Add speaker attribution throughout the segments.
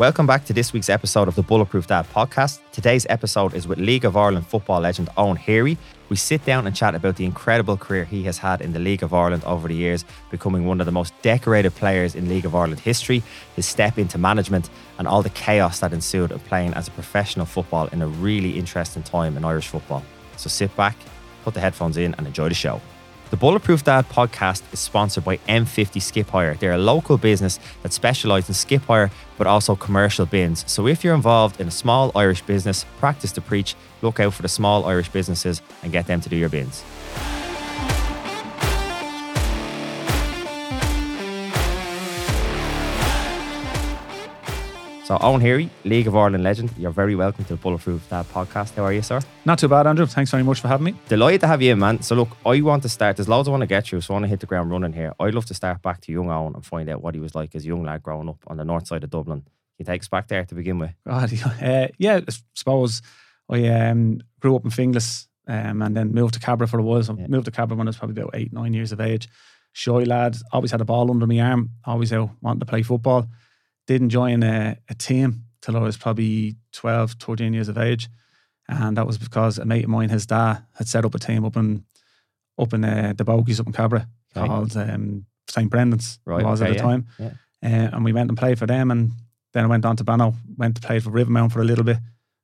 Speaker 1: Welcome back to this week's episode of the Bulletproof Dad podcast. Today's episode is with League of Ireland football legend Owen Heary. We sit down and chat about the incredible career he has had in the League of Ireland over the years, becoming one of the most decorated players in League of Ireland history, his step into management, and all the chaos that ensued of playing as a professional football in a really interesting time in Irish football. So sit back, put the headphones in, and enjoy the show. The Bulletproof Dad podcast is sponsored by M50 Skip Hire. They're a local business that specialise in skip hire, but also commercial bins. So if you're involved in a small Irish business, practice to preach, look out for the small Irish businesses and get them to do your bins. So Owen Heary, League of Ireland legend, you're very welcome to the Bulletproof Dad podcast. How are you, sir?
Speaker 2: Not too bad, Andrew. Thanks very much for having me.
Speaker 1: Delighted to have you in, man. So look, I want to start. There's loads I want to get you, so I want to hit the ground running here. I'd love to start back to young Owen and find out what he was like as a young lad growing up on the north side of Dublin. He takes back there to begin with?
Speaker 2: God, uh, yeah, I suppose I um, grew up in Finglas um, and then moved to Cabra for a while. So
Speaker 1: Yeah.
Speaker 2: moved to Cabra when I was probably about eight, nine years of age. Shy lad, always had a ball under my arm, always out wanting to play football. Didn't join a, a team till I was probably 12, 13 years of age. And that was because a mate of mine, his dad, had set up a team up in up in uh, the Bogies up in Cabra
Speaker 1: Okay.
Speaker 2: called um, St. Brendan's.
Speaker 1: Right,
Speaker 2: was
Speaker 1: okay,
Speaker 2: at the
Speaker 1: yeah,
Speaker 2: time.
Speaker 1: yeah.
Speaker 2: Uh, and we went and played for them. And then I went on to Banno, went to play for Rivermount for a little bit,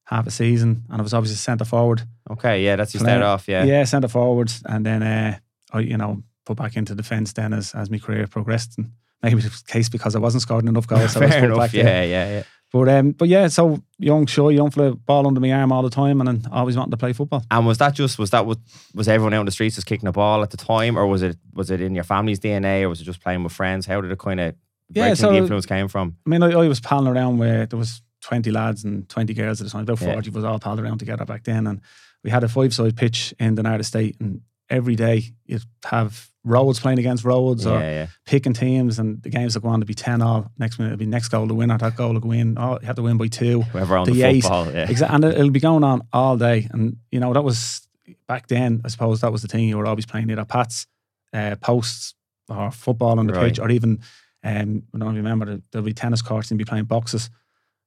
Speaker 2: half a season. And I was obviously centre forward.
Speaker 1: Okay, yeah, that's you
Speaker 2: Play-
Speaker 1: start off, yeah.
Speaker 2: Yeah, centre forward. And then uh, I, you know, put back into defence then as, as my career progressed. And maybe it was the case because I wasn't scoring enough goals. so
Speaker 1: Fair enough,
Speaker 2: back
Speaker 1: yeah,
Speaker 2: there.
Speaker 1: yeah, yeah.
Speaker 2: But um, but yeah, so young, shy, young fella, ball under my arm all the time, and then always wanting to play football.
Speaker 1: And was that just was that what was everyone out on the streets just kicking a ball at the time, or was it was it in your family's DNA, or was it just playing with friends? How did it kind of
Speaker 2: Yeah,
Speaker 1: where do you think
Speaker 2: so-
Speaker 1: the influence came from?
Speaker 2: I mean, I, I was palling around where there was 20 lads and 20 girls at the time. About 40 of us all palled around together back then. And we had a five-side pitch in the Nard Estate. And every day you'd have roads playing against roads
Speaker 1: Yeah,
Speaker 2: or
Speaker 1: yeah.
Speaker 2: picking teams. And the games would go on to be 10 all. Next minute it'd be next goal to win or that goal to go in. Oh, you have to win by two.
Speaker 1: Whoever on the,
Speaker 2: the
Speaker 1: football, yeah.
Speaker 2: Exactly. And it- it'll be going on all day. And, you know, that was back then, I suppose that was the thing. You were always playing either pats, uh, posts, or football on the
Speaker 1: Right.
Speaker 2: pitch, or even, um, I don't remember, there- there'll be tennis courts and be playing boxes,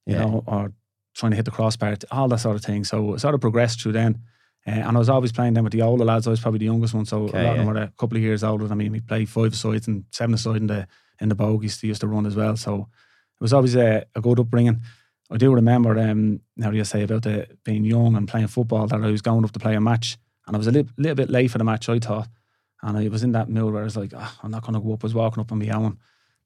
Speaker 2: you know, or trying to hit the crossbar, all that sort of thing. So it sort of progressed through then. Uh, and I was always playing them with the older lads. I was probably the youngest one, so
Speaker 1: Okay,
Speaker 2: a lot of them
Speaker 1: yeah.
Speaker 2: were a couple of years older than me. We played five sides and seven aside in the in the bogies. They used to run as well. So it was always a, a good upbringing. I do remember um, now you say about the, being young and playing football that I was going up to play a match and I was a li- little bit late for the match I thought and I was in that mood where I was like "Ah, I'm not going to go up I was walking up on my own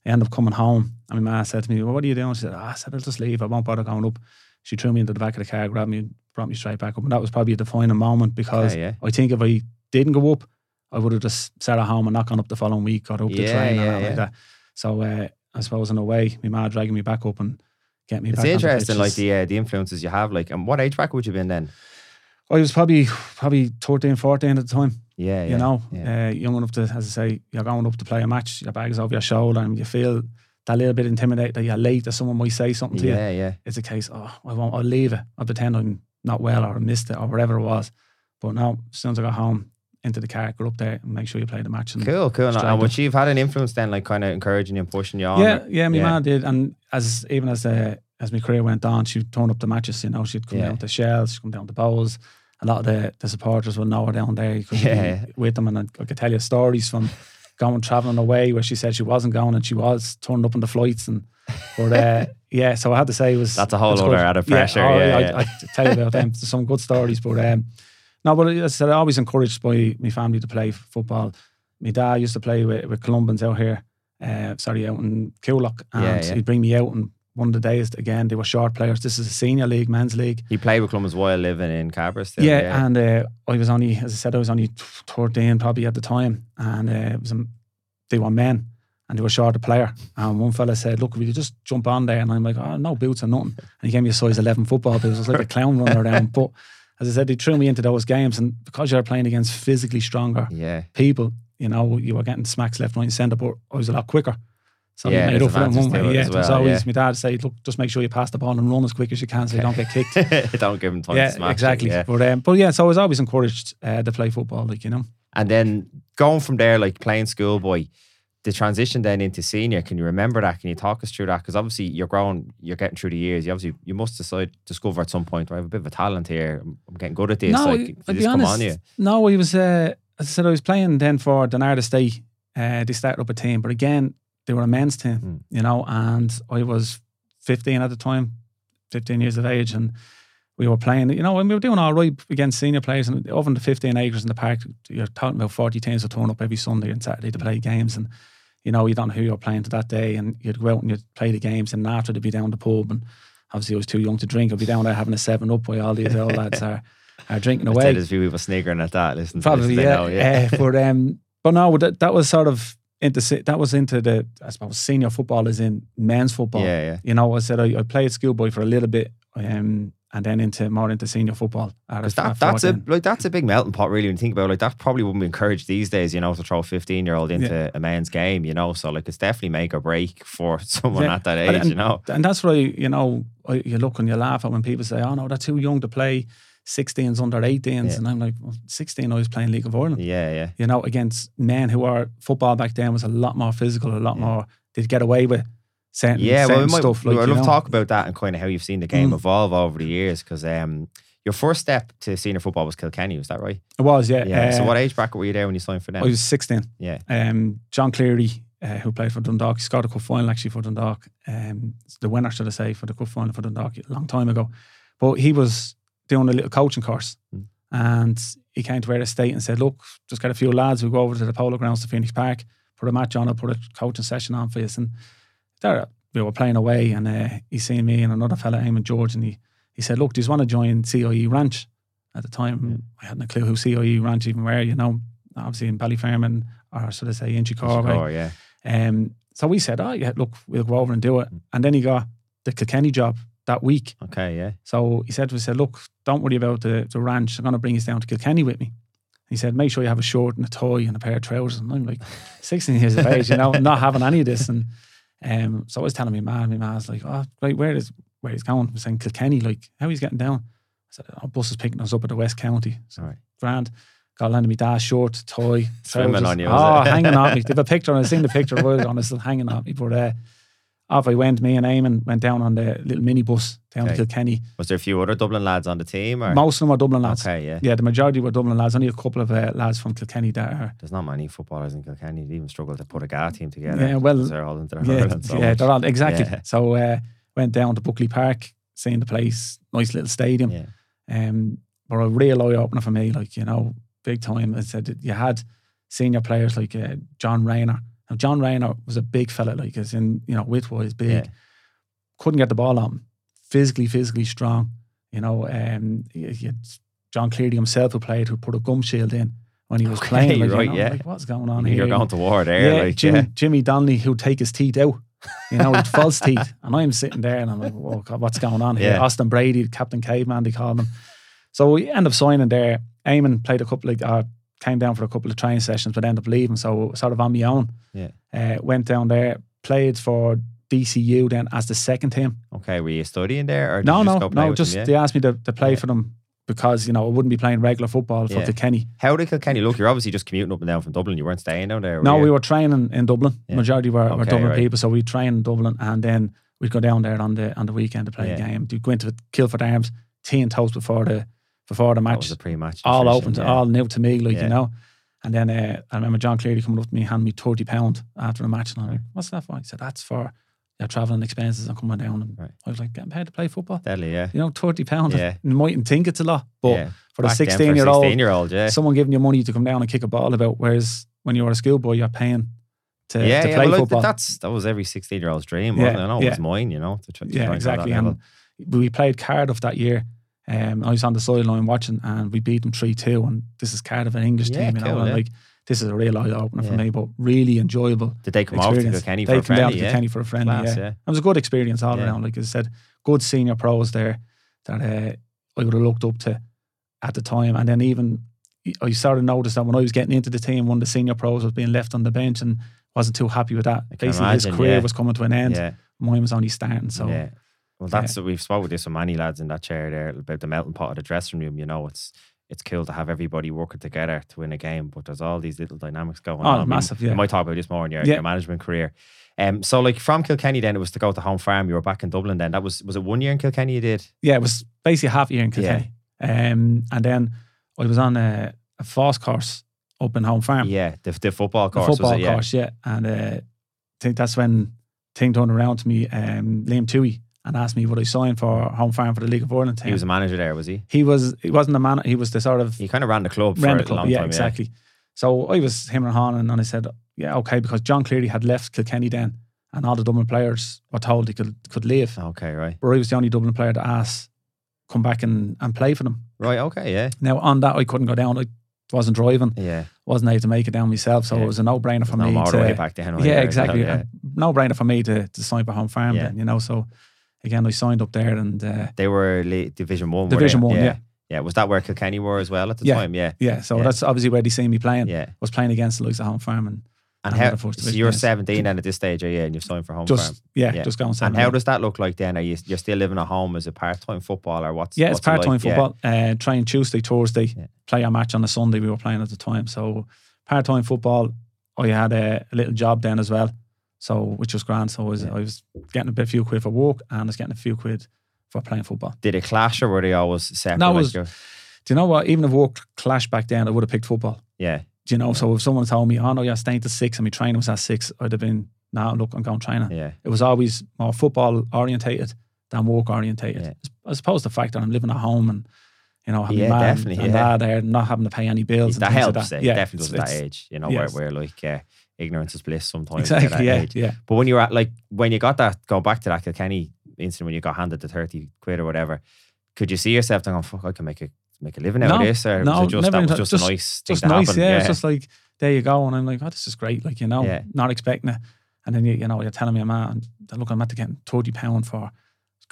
Speaker 2: I ended up coming home and my ma said to me well, what are you doing she said "Ah," I said I'll just leave I won't bother going up she threw me into the back of the car grabbed me brought me straight back up and that was probably a defining moment because
Speaker 1: yeah.
Speaker 2: I think if I didn't go up I would have just sat at home and not gone up the following week or up the train
Speaker 1: yeah, yeah.
Speaker 2: like that so uh, I suppose in a way my ma dragging me back up and get me
Speaker 1: It's
Speaker 2: back on the
Speaker 1: interesting, like the uh, the influences you have. Like, and what age bracket would you have been then?
Speaker 2: I was probably probably 13, 14 at the time.
Speaker 1: Yeah, yeah.
Speaker 2: you know,
Speaker 1: yeah.
Speaker 2: uh, young enough to, as I say, you're going up to play a match, your bag's over your shoulder, and you feel that little bit intimidated that you're late, that someone might say something to you.
Speaker 1: yeah, yeah.
Speaker 2: It's a case, oh, I won't, I'll leave it. I'll pretend I'm not well or I missed it or whatever it was. But now, as soon as I got home, into the car, go up there and make sure you play the match. And
Speaker 1: Cool, cool. And, and would she have had an influence then, like kind of encouraging you and pushing you on?
Speaker 2: yeah,
Speaker 1: or-
Speaker 2: yeah, my
Speaker 1: yeah.
Speaker 2: man did. And as even as the as my career went on, she'd turn up the matches. You know, she'd come
Speaker 1: Yeah.
Speaker 2: down to Shels, she'd come down to Bohs. A lot of the, the supporters would know her down there because
Speaker 1: Yeah.
Speaker 2: with them, and I, I could tell you stories from going traveling away where she said she wasn't going and she was turned up on the flights and. But uh, yeah, so I had to say it was
Speaker 1: That's a whole other
Speaker 2: out
Speaker 1: of pressure,
Speaker 2: oh,
Speaker 1: yeah,
Speaker 2: I,
Speaker 1: yeah.
Speaker 2: I, I tell you about them. There's some good stories, but um, no, but as I said, I always encouraged by my family to play football. My dad used to play with, with Columbians out here, uh, sorry, out in Coolock, and
Speaker 1: Yeah, yeah.
Speaker 2: he'd bring me out. And one of the days, again, they were short players. This is a senior league, men's league.
Speaker 1: He played with Columbus while living in Cabra still.
Speaker 2: Yeah, and uh, I was only, as I said, I was only 13 probably at the time, and uh, it was they were men. And they were short a player. And one fella said, Look, will you just jump on there? And I'm like, Oh, no boots or nothing. And he gave me a size 11 football boots. I was like a clown running around. But as I said, they threw me into those games. And because you're playing against physically stronger
Speaker 1: yeah.
Speaker 2: people, you know, you were getting smacks left, right, and centre, but I was a lot quicker. So
Speaker 1: Yeah,
Speaker 2: made up for it one way.
Speaker 1: it
Speaker 2: Yeah,
Speaker 1: as
Speaker 2: it was
Speaker 1: well,
Speaker 2: always
Speaker 1: yeah.
Speaker 2: my dad said, Look, just make sure you pass the ball and run as quick as you can so you don't get kicked.
Speaker 1: Don't give him time
Speaker 2: yeah,
Speaker 1: to smash it,
Speaker 2: exactly.
Speaker 1: yeah.
Speaker 2: But um, but yeah, so I was always encouraged uh, to play football, like you know.
Speaker 1: And then going from there, like playing schoolboy, the transition then into senior, can you remember that? Can you talk us through that? Because obviously you're growing, you're getting through the years. You obviously you must decide discover at some point. I have a bit of a talent here. I'm, getting good at this.
Speaker 2: No,
Speaker 1: like,
Speaker 2: I'll be honest. No, he was. Uh, as I said, I was playing then for Donard State. Uh, they started up a team, but again, they were a men's team,
Speaker 1: Mm.
Speaker 2: you know, and I was 15 at the time, 15 years of age, and we were playing, you know, and we were doing all right against senior players. And over the 15 acres in the park, you're talking about 40 teams that turn up every Sunday and Saturday to play games. And, you know, you don't know who you're playing to that day. And you'd go out and you'd play the games. And after, they'd be down the pub. And obviously, I was too young to drink. I'd be down there having a seven up while all these old lads are, are drinking away.
Speaker 1: a few people sniggering at that. Listen,
Speaker 2: Probably, yeah.
Speaker 1: yeah.
Speaker 2: Uh, but um, but no, that, that was sort of into that was into the I suppose senior football is in men's football.
Speaker 1: yeah, yeah.
Speaker 2: You know, I said I, I played schoolboy for a little bit, um, and then into more into senior football. at-
Speaker 1: Because
Speaker 2: at
Speaker 1: that, that's a like that's a big melting pot, really. When you think about it, like that, probably wouldn't be encouraged these days. You know, to throw a fifteen year old into a men's game. You know, so like it's definitely make or break for someone
Speaker 2: Yeah.
Speaker 1: at that age.
Speaker 2: and-
Speaker 1: you know,
Speaker 2: and that's why you know you look and you laugh at when people say, "Oh no, they're too young to play 16s under 18s,"
Speaker 1: Yeah.
Speaker 2: and I'm like, well, "16, I was playing League of Ireland."
Speaker 1: yeah, yeah.
Speaker 2: You know, against men who are football back then was a lot more physical, a lot
Speaker 1: Yeah.
Speaker 2: more. They'd get away with certain,
Speaker 1: Yeah, well, we might,
Speaker 2: stuff. Like,
Speaker 1: I'd love to talk about that and kind of how you've seen the game
Speaker 2: Mm.
Speaker 1: evolve over the years. Because um, your first step to senior football was Kilkenny, was that right?
Speaker 2: It was, yeah.
Speaker 1: Yeah. so
Speaker 2: Uh,
Speaker 1: what age bracket were you there when you signed for them?
Speaker 2: I was 16.
Speaker 1: yeah,
Speaker 2: Um, John Cleary, uh, who played for Dundalk, he scored a cup final actually for Dundalk. Um, the winner, should I say, for the cup final for Dundalk a long time ago. But he was doing a little coaching course,
Speaker 1: Mm.
Speaker 2: and he came to Ayr State and said, "Look, just get a few lads. We go over to the polo grounds to Phoenix Park, put a match on, I'll put a coaching session on for you." And there we were playing away, and uh, he seen me and another fella, Eamon George, and he he said, "Look, do you want to join CIE Ranch?" At the time, I hadn't a clue who CIE Ranch even were. You know, obviously in Ballyfermot or should I say Inchicore.
Speaker 1: Sure, yeah.
Speaker 2: Um, so we said, oh yeah, look, we'll go over and do it. And then he got the Kilkenny job that week.
Speaker 1: Okay, yeah.
Speaker 2: So he said to us, said, look, don't worry about the, the ranch. I'm going to bring us down to Kilkenny with me. He said, make sure you have a short and a tie and a pair of trousers. And I'm like, 16 years of age, you know, not having any of this. And um, so I was telling my man, my man's like, oh, right, where is where he's going? I'm saying Kilkenny, like, how he's getting down? I said, oh, bus is picking us up at the West County. So
Speaker 1: All right.
Speaker 2: grand. Got landed me dash short, tie,
Speaker 1: Swimming on you,
Speaker 2: Oh, hanging on me. They have a picture, and I've seen the picture of it on it's still hanging on me. But uh, off I went, me and Eamon went down on the little minibus down
Speaker 1: Okay.
Speaker 2: to Kilkenny.
Speaker 1: Was there a few other Dublin lads on the team? Or?
Speaker 2: Most of them were Dublin lads.
Speaker 1: Okay, yeah.
Speaker 2: Yeah, the majority were Dublin lads. Only a couple of uh, lads from Kilkenny that are.
Speaker 1: There's not many footballers in Kilkenny. They even struggle to put a GA team together.
Speaker 2: Yeah, well.
Speaker 1: they're all into their
Speaker 2: Yeah,
Speaker 1: so
Speaker 2: yeah,
Speaker 1: much.
Speaker 2: they're all exactly.
Speaker 1: Yeah.
Speaker 2: So uh, went down to Buckley Park, seeing the place, nice little stadium.
Speaker 1: Yeah.
Speaker 2: Um, but a real eye opener for me, like you know, big time. I said you had senior players like uh, John Rayner. Now John Rayner was a big fella, like as in you know, width wise, big.
Speaker 1: Yeah.
Speaker 2: Couldn't get the ball on him. Physically, physically strong. You know, um, you you John Cleary himself who played, who put a gum shield in when he was
Speaker 1: Okay,
Speaker 2: playing. Like, you
Speaker 1: right,
Speaker 2: know,
Speaker 1: yeah.
Speaker 2: like, what's going on here?
Speaker 1: You're going to war there.
Speaker 2: yeah,
Speaker 1: like,
Speaker 2: Jimmy,
Speaker 1: yeah.
Speaker 2: Jimmy Donnelly who'd take his teeth out. You know, with false teeth. And I'm sitting there and I'm like, oh God, what's going on here?
Speaker 1: Yeah.
Speaker 2: Austin Brady, Captain Caveman, they called him. So we end up signing there. Eamon played a couple of, uh, came down for a couple of training sessions, but ended up leaving. So sort of on my own.
Speaker 1: Yeah.
Speaker 2: Uh, went down there, played for DCU then as the second team.
Speaker 1: Okay, were you studying there? Or
Speaker 2: No,
Speaker 1: you just
Speaker 2: no,
Speaker 1: go play
Speaker 2: no.
Speaker 1: with
Speaker 2: Just
Speaker 1: them, yeah?
Speaker 2: they asked me to, to play
Speaker 1: Yeah.
Speaker 2: for them because, you know, I wouldn't be playing regular football for
Speaker 1: Yeah.
Speaker 2: Kilkenny.
Speaker 1: How did Kilkenny look? You're obviously just commuting up and down from Dublin. You weren't staying down there.
Speaker 2: No,
Speaker 1: you?
Speaker 2: we were training in Dublin.
Speaker 1: Yeah.
Speaker 2: Majority were, were Dublin
Speaker 1: right.
Speaker 2: people, so we train in Dublin, and then we'd go down there on the on the weekend to play
Speaker 1: Yeah.
Speaker 2: a game. Do you go into Kilford Arms, tea and toast before the before the
Speaker 1: That
Speaker 2: match.
Speaker 1: was a pre-match.
Speaker 2: all open, to,
Speaker 1: yeah.
Speaker 2: all new to me, like
Speaker 1: Yeah.
Speaker 2: you know. And then uh, I remember John Cleary coming up to me, handing me thirty pound after the match, and I'm like, "What's that for?" He said, "That's for your travelling expenses and coming down." And
Speaker 1: Right.
Speaker 2: I was like, "Getting paid to play football."
Speaker 1: Deadly, yeah.
Speaker 2: You know, thirty pound.
Speaker 1: Yeah.
Speaker 2: You mightn't think it's a lot, but
Speaker 1: yeah.
Speaker 2: for the
Speaker 1: Back then,
Speaker 2: sixteen year old,
Speaker 1: 16 year old, yeah.
Speaker 2: someone giving you money to come down and kick a ball about. Whereas when you were a schoolboy, you're paying to,
Speaker 1: yeah,
Speaker 2: to
Speaker 1: yeah.
Speaker 2: play
Speaker 1: Well,
Speaker 2: football.
Speaker 1: that's that was every 16 year old's dream.
Speaker 2: Yeah,
Speaker 1: Wasn't it? I know it was mine. You know, to, to
Speaker 2: yeah,
Speaker 1: that
Speaker 2: exactly. And we played Cardiff that year. Um, I was on the sideline watching, and we beat them three two. And this is Cardiff, an English
Speaker 1: Yeah,
Speaker 2: team, you know.
Speaker 1: cool,
Speaker 2: and
Speaker 1: yeah.
Speaker 2: like this is a real eye opener for me, but really enjoyable.
Speaker 1: Did they come off to. Kilkenny
Speaker 2: they
Speaker 1: for a
Speaker 2: come down
Speaker 1: friendly?
Speaker 2: to
Speaker 1: Yeah.
Speaker 2: Kilkenny for a friendly.
Speaker 1: Class,
Speaker 2: yeah.
Speaker 1: yeah.
Speaker 2: it was a good experience all
Speaker 1: Yeah.
Speaker 2: around. Like I said, good senior pros there that uh, I would have looked up to at the time. And then even I started of noticed that when I was getting into the team, one of the senior pros was being left on the bench and wasn't too happy with that. Basically, his career
Speaker 1: yeah.
Speaker 2: was coming to an end.
Speaker 1: Yeah,
Speaker 2: Mine was only starting. So
Speaker 1: yeah. Well, that's we've spoke with this with many lads in that chair there about the melting pot of the dressing room. You know, it's it's cool to have everybody working together to win a game, but there's all these little dynamics going
Speaker 2: Oh,
Speaker 1: on. I mean,
Speaker 2: massive, yeah.
Speaker 1: You might talk about this more in your,
Speaker 2: Yeah.
Speaker 1: your management career. Um, so like from Kilkenny, then it was to go to home farm. You were back in Dublin. Then that was was it one year in Kilkenny? You did.
Speaker 2: Yeah, it was basically half a year in Kilkenny. Um, and then I was on a, a fast course up in Home Farm.
Speaker 1: Yeah, the, the football
Speaker 2: the
Speaker 1: course.
Speaker 2: football
Speaker 1: was it? Yeah.
Speaker 2: course, yeah. And uh, I think that's when thing turned around to me, um, Liam Toohey, and asked me would I sign for Home Farm for the League of Ireland team.
Speaker 1: He was a manager there, was he?
Speaker 2: he was he wasn't a man. He was the sort of
Speaker 1: He kind of ran the club for
Speaker 2: ran
Speaker 1: a
Speaker 2: the club. Yeah,
Speaker 1: time.
Speaker 2: exactly. So I was him and Han, and, I said, yeah, okay, because John Cleary had left Kilkenny then, and all the Dublin players were told he could could leave.
Speaker 1: Okay, right,
Speaker 2: But I was the only Dublin player to ask come back and, and play for them.
Speaker 1: right. Okay, yeah,
Speaker 2: Now on that I couldn't go down. I wasn't driving,
Speaker 1: yeah.
Speaker 2: wasn't able to make it down myself, so
Speaker 1: Yeah.
Speaker 2: it was a no brainer for
Speaker 1: no
Speaker 2: me
Speaker 1: motorway
Speaker 2: to
Speaker 1: back then.
Speaker 2: yeah, exactly.
Speaker 1: Yeah.
Speaker 2: No brainer for me to, to sign for Home Farm
Speaker 1: Yeah.
Speaker 2: then, you know. So again, I signed up there and uh,
Speaker 1: They were Division One.
Speaker 2: Division One, yeah.
Speaker 1: yeah. Was that where Kilkenny were as well at the
Speaker 2: Yeah.
Speaker 1: time? Yeah,
Speaker 2: yeah. So
Speaker 1: Yeah.
Speaker 2: that's obviously where they see me playing.
Speaker 1: yeah.
Speaker 2: Was playing against the likes of Home Farm and,
Speaker 1: And
Speaker 2: And
Speaker 1: how? So you're 17 then at this stage, yeah, and you've signed for home
Speaker 2: just
Speaker 1: farm.
Speaker 2: yeah,
Speaker 1: Yeah.
Speaker 2: just going
Speaker 1: And how does that look like then? Are you you're still living at home as a part time footballer? What's
Speaker 2: yeah, it's part time
Speaker 1: like? Yeah.
Speaker 2: football. Uh, train Tuesday, Thursday,
Speaker 1: Yeah.
Speaker 2: play a match on a Sunday. We were playing at the time, so part time football. I had a, a little job then as well, so which was grand. So I was,
Speaker 1: Yeah.
Speaker 2: I was getting a bit few quid for work, and I was getting a few quid for playing football.
Speaker 1: Did it clash or were they always separate?
Speaker 2: No, it was- Do you know what? Even if work clashed back then, I would have picked football.
Speaker 1: yeah,
Speaker 2: Do you know? So if someone told me, "Oh no, you're staying to six," and my training was at six, I'd have been, "No, look, I'm going training."
Speaker 1: yeah,
Speaker 2: It was always more football orientated than work orientated.
Speaker 1: Yeah.
Speaker 2: I suppose the fact that I'm living at home and you know having
Speaker 1: Yeah,
Speaker 2: mum
Speaker 1: definitely,
Speaker 2: and
Speaker 1: yeah.
Speaker 2: dad there, not having to pay any bills.
Speaker 1: that
Speaker 2: and
Speaker 1: helps.
Speaker 2: Like that.
Speaker 1: eh?
Speaker 2: Yeah,
Speaker 1: definitely does at that age. You know,
Speaker 2: yes.
Speaker 1: where, where like uh, ignorance is bliss sometimes. at
Speaker 2: Exactly.
Speaker 1: that
Speaker 2: Yeah.
Speaker 1: age.
Speaker 2: Yeah.
Speaker 1: But when you were at like when you got that, go back to that Kilkenny incident when you got handed the thirty quid or whatever, could you see yourself thinking, "Fuck, I can make a make a living out
Speaker 2: No,
Speaker 1: of this"? Or
Speaker 2: no,
Speaker 1: was it just that was just,
Speaker 2: just-
Speaker 1: a nice thing
Speaker 2: Just
Speaker 1: to
Speaker 2: nice.
Speaker 1: happen?
Speaker 2: Yeah. It's just like there you go, and I'm like, oh, this is great. Like you know,
Speaker 1: Yeah.
Speaker 2: not expecting it, and then you, you know you're telling me, man, look, I'm at to getting thirty pound for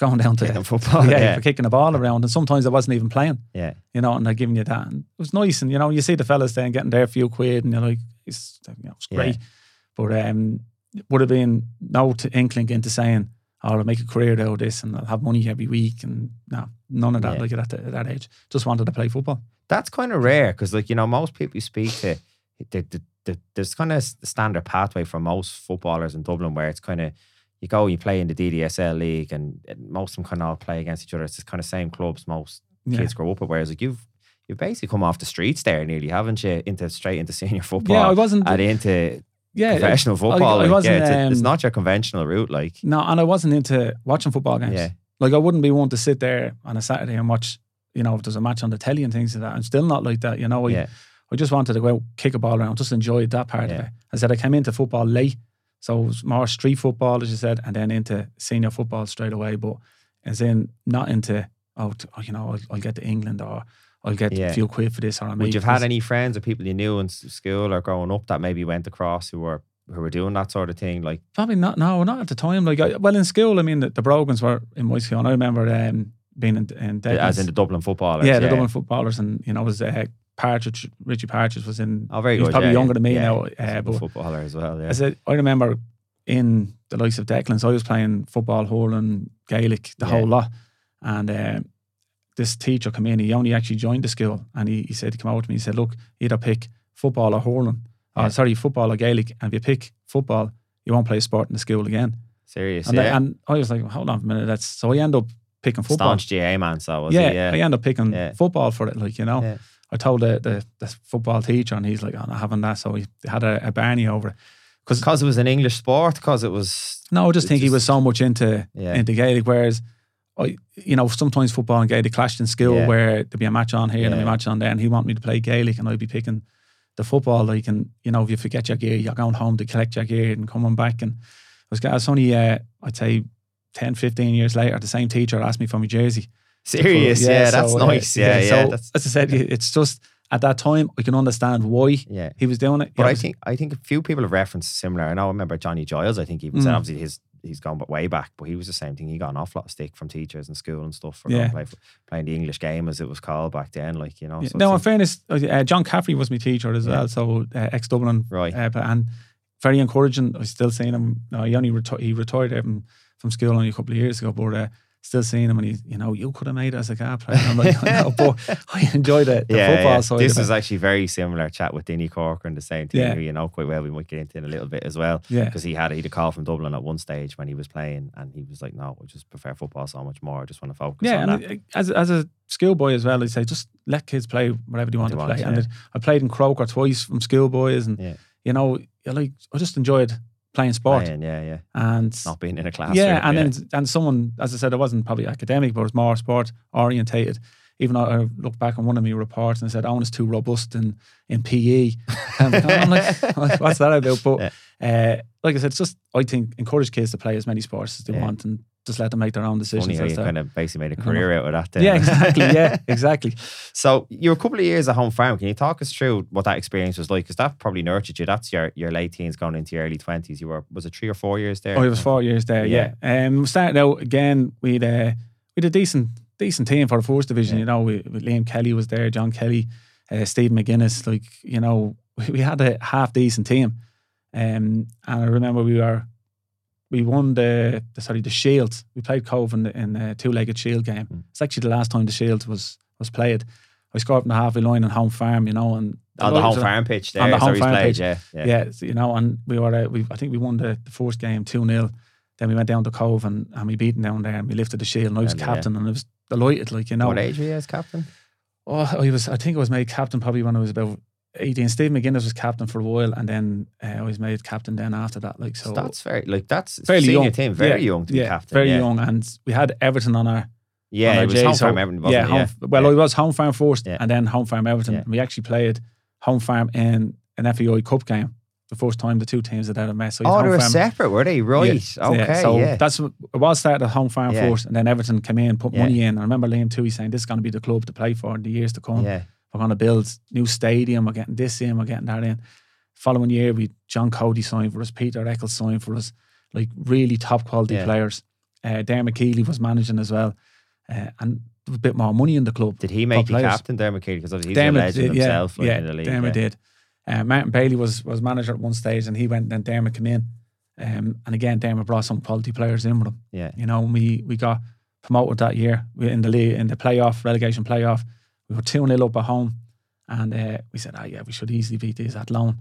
Speaker 2: going down to
Speaker 1: Playing football.
Speaker 2: yeah,
Speaker 1: yeah,
Speaker 2: for kicking the ball around, and sometimes I wasn't even playing.
Speaker 1: yeah,
Speaker 2: you know, and they're giving you that. And it was nice. And, you know, you see the fellas then getting their few quid and you're like, it's, you know, it's
Speaker 1: Yeah.
Speaker 2: great. But um, it would have been no t- inkling into saying, oh, I'll make a career out of this and I'll have money every week. And no, none of that,
Speaker 1: Yeah.
Speaker 2: like at that, at that age. Just wanted to play football.
Speaker 1: That's kind of rare because, like you know, most people you speak to, the, the, the, there's kind of standard pathway for most footballers in Dublin where it's kind of you go, you play in the DDSL league, and, and most of them kind of all play against each other. It's just kind of same clubs most
Speaker 2: Yeah.
Speaker 1: kids grow up with. Whereas like you've you've basically come off the streets there, nearly, haven't you? Into straight into senior football.
Speaker 2: Yeah, I wasn't.
Speaker 1: and into
Speaker 2: yeah,
Speaker 1: professional
Speaker 2: I-
Speaker 1: football.
Speaker 2: I
Speaker 1: like,
Speaker 2: wasn't,
Speaker 1: yeah, it's, a- it's
Speaker 2: um,
Speaker 1: not your conventional route. Like,
Speaker 2: no, and I wasn't into watching football games.
Speaker 1: yeah,
Speaker 2: Like I wouldn't be one to sit there on a Saturday and watch, you know, if there's a match on the telly and things like that. I'm still not like that, you know. I,
Speaker 1: yeah,
Speaker 2: I just wanted to go out, kick a ball around, just enjoyed that part
Speaker 1: Yeah.
Speaker 2: of it. I said I came into football late, so more street football, as you said, and then into senior football straight away. But as in not into oh, oh, you know, I'll, I'll get to England or I'll get
Speaker 1: Yeah.
Speaker 2: a few quid for this or I
Speaker 1: Would you've had any friends or people you knew in school or growing up that maybe went across who were who were doing that sort of thing? Like,
Speaker 2: Probably not. No, not at the time. Like, I, well, in school, I mean, the, the Brogans were in my school, and I remember um, being in, in
Speaker 1: as in the Dublin footballers.
Speaker 2: yeah, the Dublin footballers, and you know, it was uh, Partridge, Richie Partridge was in.
Speaker 1: Oh, very
Speaker 2: he was
Speaker 1: good.
Speaker 2: probably
Speaker 1: yeah,
Speaker 2: younger
Speaker 1: yeah,
Speaker 2: than me
Speaker 1: yeah.
Speaker 2: now, uh,
Speaker 1: a
Speaker 2: but
Speaker 1: footballer as well. Yeah,
Speaker 2: I said, I remember in the likes of Declan's, I was playing football, hurling, Gaelic, the whole lot. And um, this teacher came in, he only actually joined the school and he, he said, he came out to me, he said, look, either pick football or hurling.
Speaker 1: Yeah.
Speaker 2: Or sorry, football or Gaelic. And if you pick football, you won't play sport in the school again.
Speaker 1: serious.
Speaker 2: And,
Speaker 1: yeah,
Speaker 2: I, and I was like, hold on a minute. That's so I end up picking football.
Speaker 1: staunch GA man. So was
Speaker 2: yeah,
Speaker 1: he? Yeah,
Speaker 2: I end up picking
Speaker 1: Yeah.
Speaker 2: football for it, like, you know.
Speaker 1: Yeah.
Speaker 2: I told the, the, the football teacher and he's like, I'm not having that. So he had a, a Barney over it. Because
Speaker 1: it was an English sport. Because it was.
Speaker 2: No, I just
Speaker 1: It's
Speaker 2: think he was so much into
Speaker 1: Yeah.
Speaker 2: into Gaelic. Whereas, I, you know, sometimes football and Gaelic clashed in school
Speaker 1: Yeah.
Speaker 2: where there'd be a match on here and there'd be a match on there, and he wanted me to play Gaelic, and I'd be picking the football. Like, and you know, if you forget your gear, you're going home to collect your gear and coming back. And it was, I was only, uh, I'd say, 10, 15 years later, the same teacher asked me for my jersey.
Speaker 1: Serious, yeah, that's
Speaker 2: so, uh,
Speaker 1: nice. Yeah, yeah,
Speaker 2: So,
Speaker 1: that's,
Speaker 2: as I said, it's just at that time I can understand why
Speaker 1: yeah.
Speaker 2: he was doing it.
Speaker 1: But
Speaker 2: Yeah,
Speaker 1: I
Speaker 2: it was-
Speaker 1: think I think a few people have referenced similar. I know I remember Johnny Giles. I think he was
Speaker 2: Mm.
Speaker 1: obviously his he's gone but way back, but he was the same thing. He got an awful lot of stick from teachers in school and stuff for
Speaker 2: Yeah.
Speaker 1: play, playing the English game as it was called back then. Like you know,
Speaker 2: Yeah.
Speaker 1: so
Speaker 2: Now, in fairness, uh, John Caffrey was my teacher as
Speaker 1: Yeah.
Speaker 2: well, so uh, ex Dublin,
Speaker 1: Right.
Speaker 2: uh, but, and very encouraging. I still seeing him. No, he only reti- he retired um, from school only a couple of years ago, but uh, still seeing him and he, you know, you could have made it as a guard player. I'm like, no, but I enjoyed it. The
Speaker 1: yeah,
Speaker 2: football
Speaker 1: yeah.
Speaker 2: side.
Speaker 1: This
Speaker 2: it.
Speaker 1: is actually very similar chat with Dinny Corcoran, the same thing,
Speaker 2: Yeah.
Speaker 1: who you know quite well. We might get into it a little bit as well.
Speaker 2: yeah,
Speaker 1: Because he had he had a call from Dublin at one stage when he was playing, and he was like, "No, I just prefer football so much more. I just want to focus
Speaker 2: yeah.
Speaker 1: on
Speaker 2: And
Speaker 1: that."
Speaker 2: as as a schoolboy as well, I say just let kids play whatever they want
Speaker 1: They
Speaker 2: to
Speaker 1: want,
Speaker 2: play. And it, I played in Croker twice from schoolboys, and
Speaker 1: Yeah.
Speaker 2: you know, like I just enjoyed playing sport.
Speaker 1: Playing, yeah, yeah.
Speaker 2: And
Speaker 1: Not being in a classroom.
Speaker 2: yeah, and then and someone, as I said, it wasn't probably academic, but it was more sport orientated. Even though I looked back on one of my reports and said, "Owen is too robust in in PE." And I'm like, "What's that about?" But uh, like I said, it's just I think encourage kids to play as many sports as they
Speaker 1: Yeah.
Speaker 2: want and just let them make their own decisions.
Speaker 1: funny you kind of basically made a career out of that. Then.
Speaker 2: yeah, exactly. Yeah, exactly.
Speaker 1: So you're a couple of years at home farm. Can you talk us through what that experience was like? Because that probably nurtured you. That's your your late teens going into your early twenties. You were was it three or four years there?
Speaker 2: Oh, it was four years there. Yeah. Um, starting out again, we'd uh, we'd a decent decent team for the first division.
Speaker 1: Yeah.
Speaker 2: You know, we, Liam Kelly was there, John Kelly, uh, Steve McGuinness. Like you know, we, we had a half decent team. Um, and I remember we were we won the, the sorry the Shield. We played Cobh in, the, in a two legged Shield game.
Speaker 1: Mm.
Speaker 2: It's actually the last time the Shield was was played. I scored from the halfway line on home farm. You know, and
Speaker 1: on the home
Speaker 2: farm.
Speaker 1: pitch there.
Speaker 2: on the home farm
Speaker 1: played,
Speaker 2: pitch.
Speaker 1: Yeah, yeah.
Speaker 2: Yeah, so, you know, and we were, uh, we I think we won the, the first game 2 0. Then we went down to Cobh and, and we beat them down there and we lifted the shield. And I was
Speaker 1: Yeah,
Speaker 2: captain and I was delighted, like, you know.
Speaker 1: What age were you as captain?
Speaker 2: Oh, I was, I think I was made captain probably when I was about 18. Steve McGuinness was captain for a while and then uh, I was made captain then after that. Like, so
Speaker 1: that's very like that's
Speaker 2: fairly
Speaker 1: senior
Speaker 2: young.
Speaker 1: team, very
Speaker 2: Yeah,
Speaker 1: young to be captain.
Speaker 2: Very
Speaker 1: yeah.
Speaker 2: young. And we had Everton on our, on
Speaker 1: Yeah,
Speaker 2: our
Speaker 1: it was
Speaker 2: J,
Speaker 1: home
Speaker 2: so-
Speaker 1: farm Everton,
Speaker 2: yeah,
Speaker 1: it?
Speaker 2: home, well,
Speaker 1: yeah.
Speaker 2: I was home farm first
Speaker 1: Yeah.
Speaker 2: and then home farm Everton.
Speaker 1: Yeah.
Speaker 2: We actually played home farm in an FAI Cup game. The first time the two teams had ever met. So
Speaker 1: Oh, they were
Speaker 2: farm.
Speaker 1: separate, were they? Right.
Speaker 2: Yeah,
Speaker 1: Okay.
Speaker 2: so
Speaker 1: yeah.
Speaker 2: that's what it was started at home farm
Speaker 1: Yeah.
Speaker 2: first, and then Everton came in, put
Speaker 1: Yeah.
Speaker 2: money in. I remember Liam Toohey saying this is going to be the club to play for in the years to come.
Speaker 1: yeah.
Speaker 2: We're going to build new stadium. We're getting this in. We're getting that in. Following year, we John Cody signed for us, Peter Eccles signed for us, like really top quality
Speaker 1: Yeah.
Speaker 2: players. Uh, Dermot was managing as well, uh, and a bit more money in the club.
Speaker 1: Did he make you captain, Dermot Keely? Because he's
Speaker 2: Dermot
Speaker 1: a legend
Speaker 2: did, yeah,
Speaker 1: himself like,
Speaker 2: yeah,
Speaker 1: in the league.
Speaker 2: Dermot
Speaker 1: yeah.
Speaker 2: did. Uh, Martin Bailey was was manager at one stage, and he went. Then Dermot came in, um, and again Dermot brought some quality players in with him.
Speaker 1: Yeah.
Speaker 2: You know, we we got promoted that year in the league in the playoff relegation playoff. We were two 0 up at home, and uh, we said, "Oh yeah, we should easily beat these at Lone."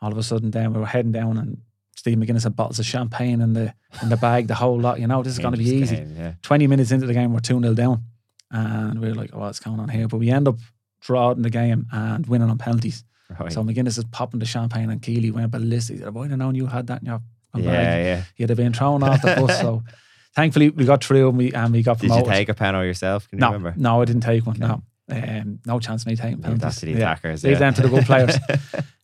Speaker 2: All of a sudden, then we were heading down, and Steve McGuinness had bottles of champagne in the in the bag, the whole lot. You know, this is going to be easy.
Speaker 1: game, Yeah.
Speaker 2: 20 minutes into the game, we're 2 0 down. And we were like, oh, what's going on here? But we end up drawing the game and winning on penalties.
Speaker 1: Right.
Speaker 2: So McGuinness is popping the champagne and Keely went ballistic. Said, I'd have known you had that in your
Speaker 1: yeah,
Speaker 2: bag.
Speaker 1: yeah.
Speaker 2: You'd have been thrown off the bus. So thankfully we got through and we, and we got
Speaker 1: Did
Speaker 2: promoted.
Speaker 1: you take a panel yourself? Can you
Speaker 2: no,
Speaker 1: remember?
Speaker 2: no, I didn't take one.
Speaker 1: Okay.
Speaker 2: No. Um, no chance of me taking penalties.
Speaker 1: that to the
Speaker 2: Yeah.
Speaker 1: attackers.
Speaker 2: Leave
Speaker 1: yeah.
Speaker 2: them to the good players.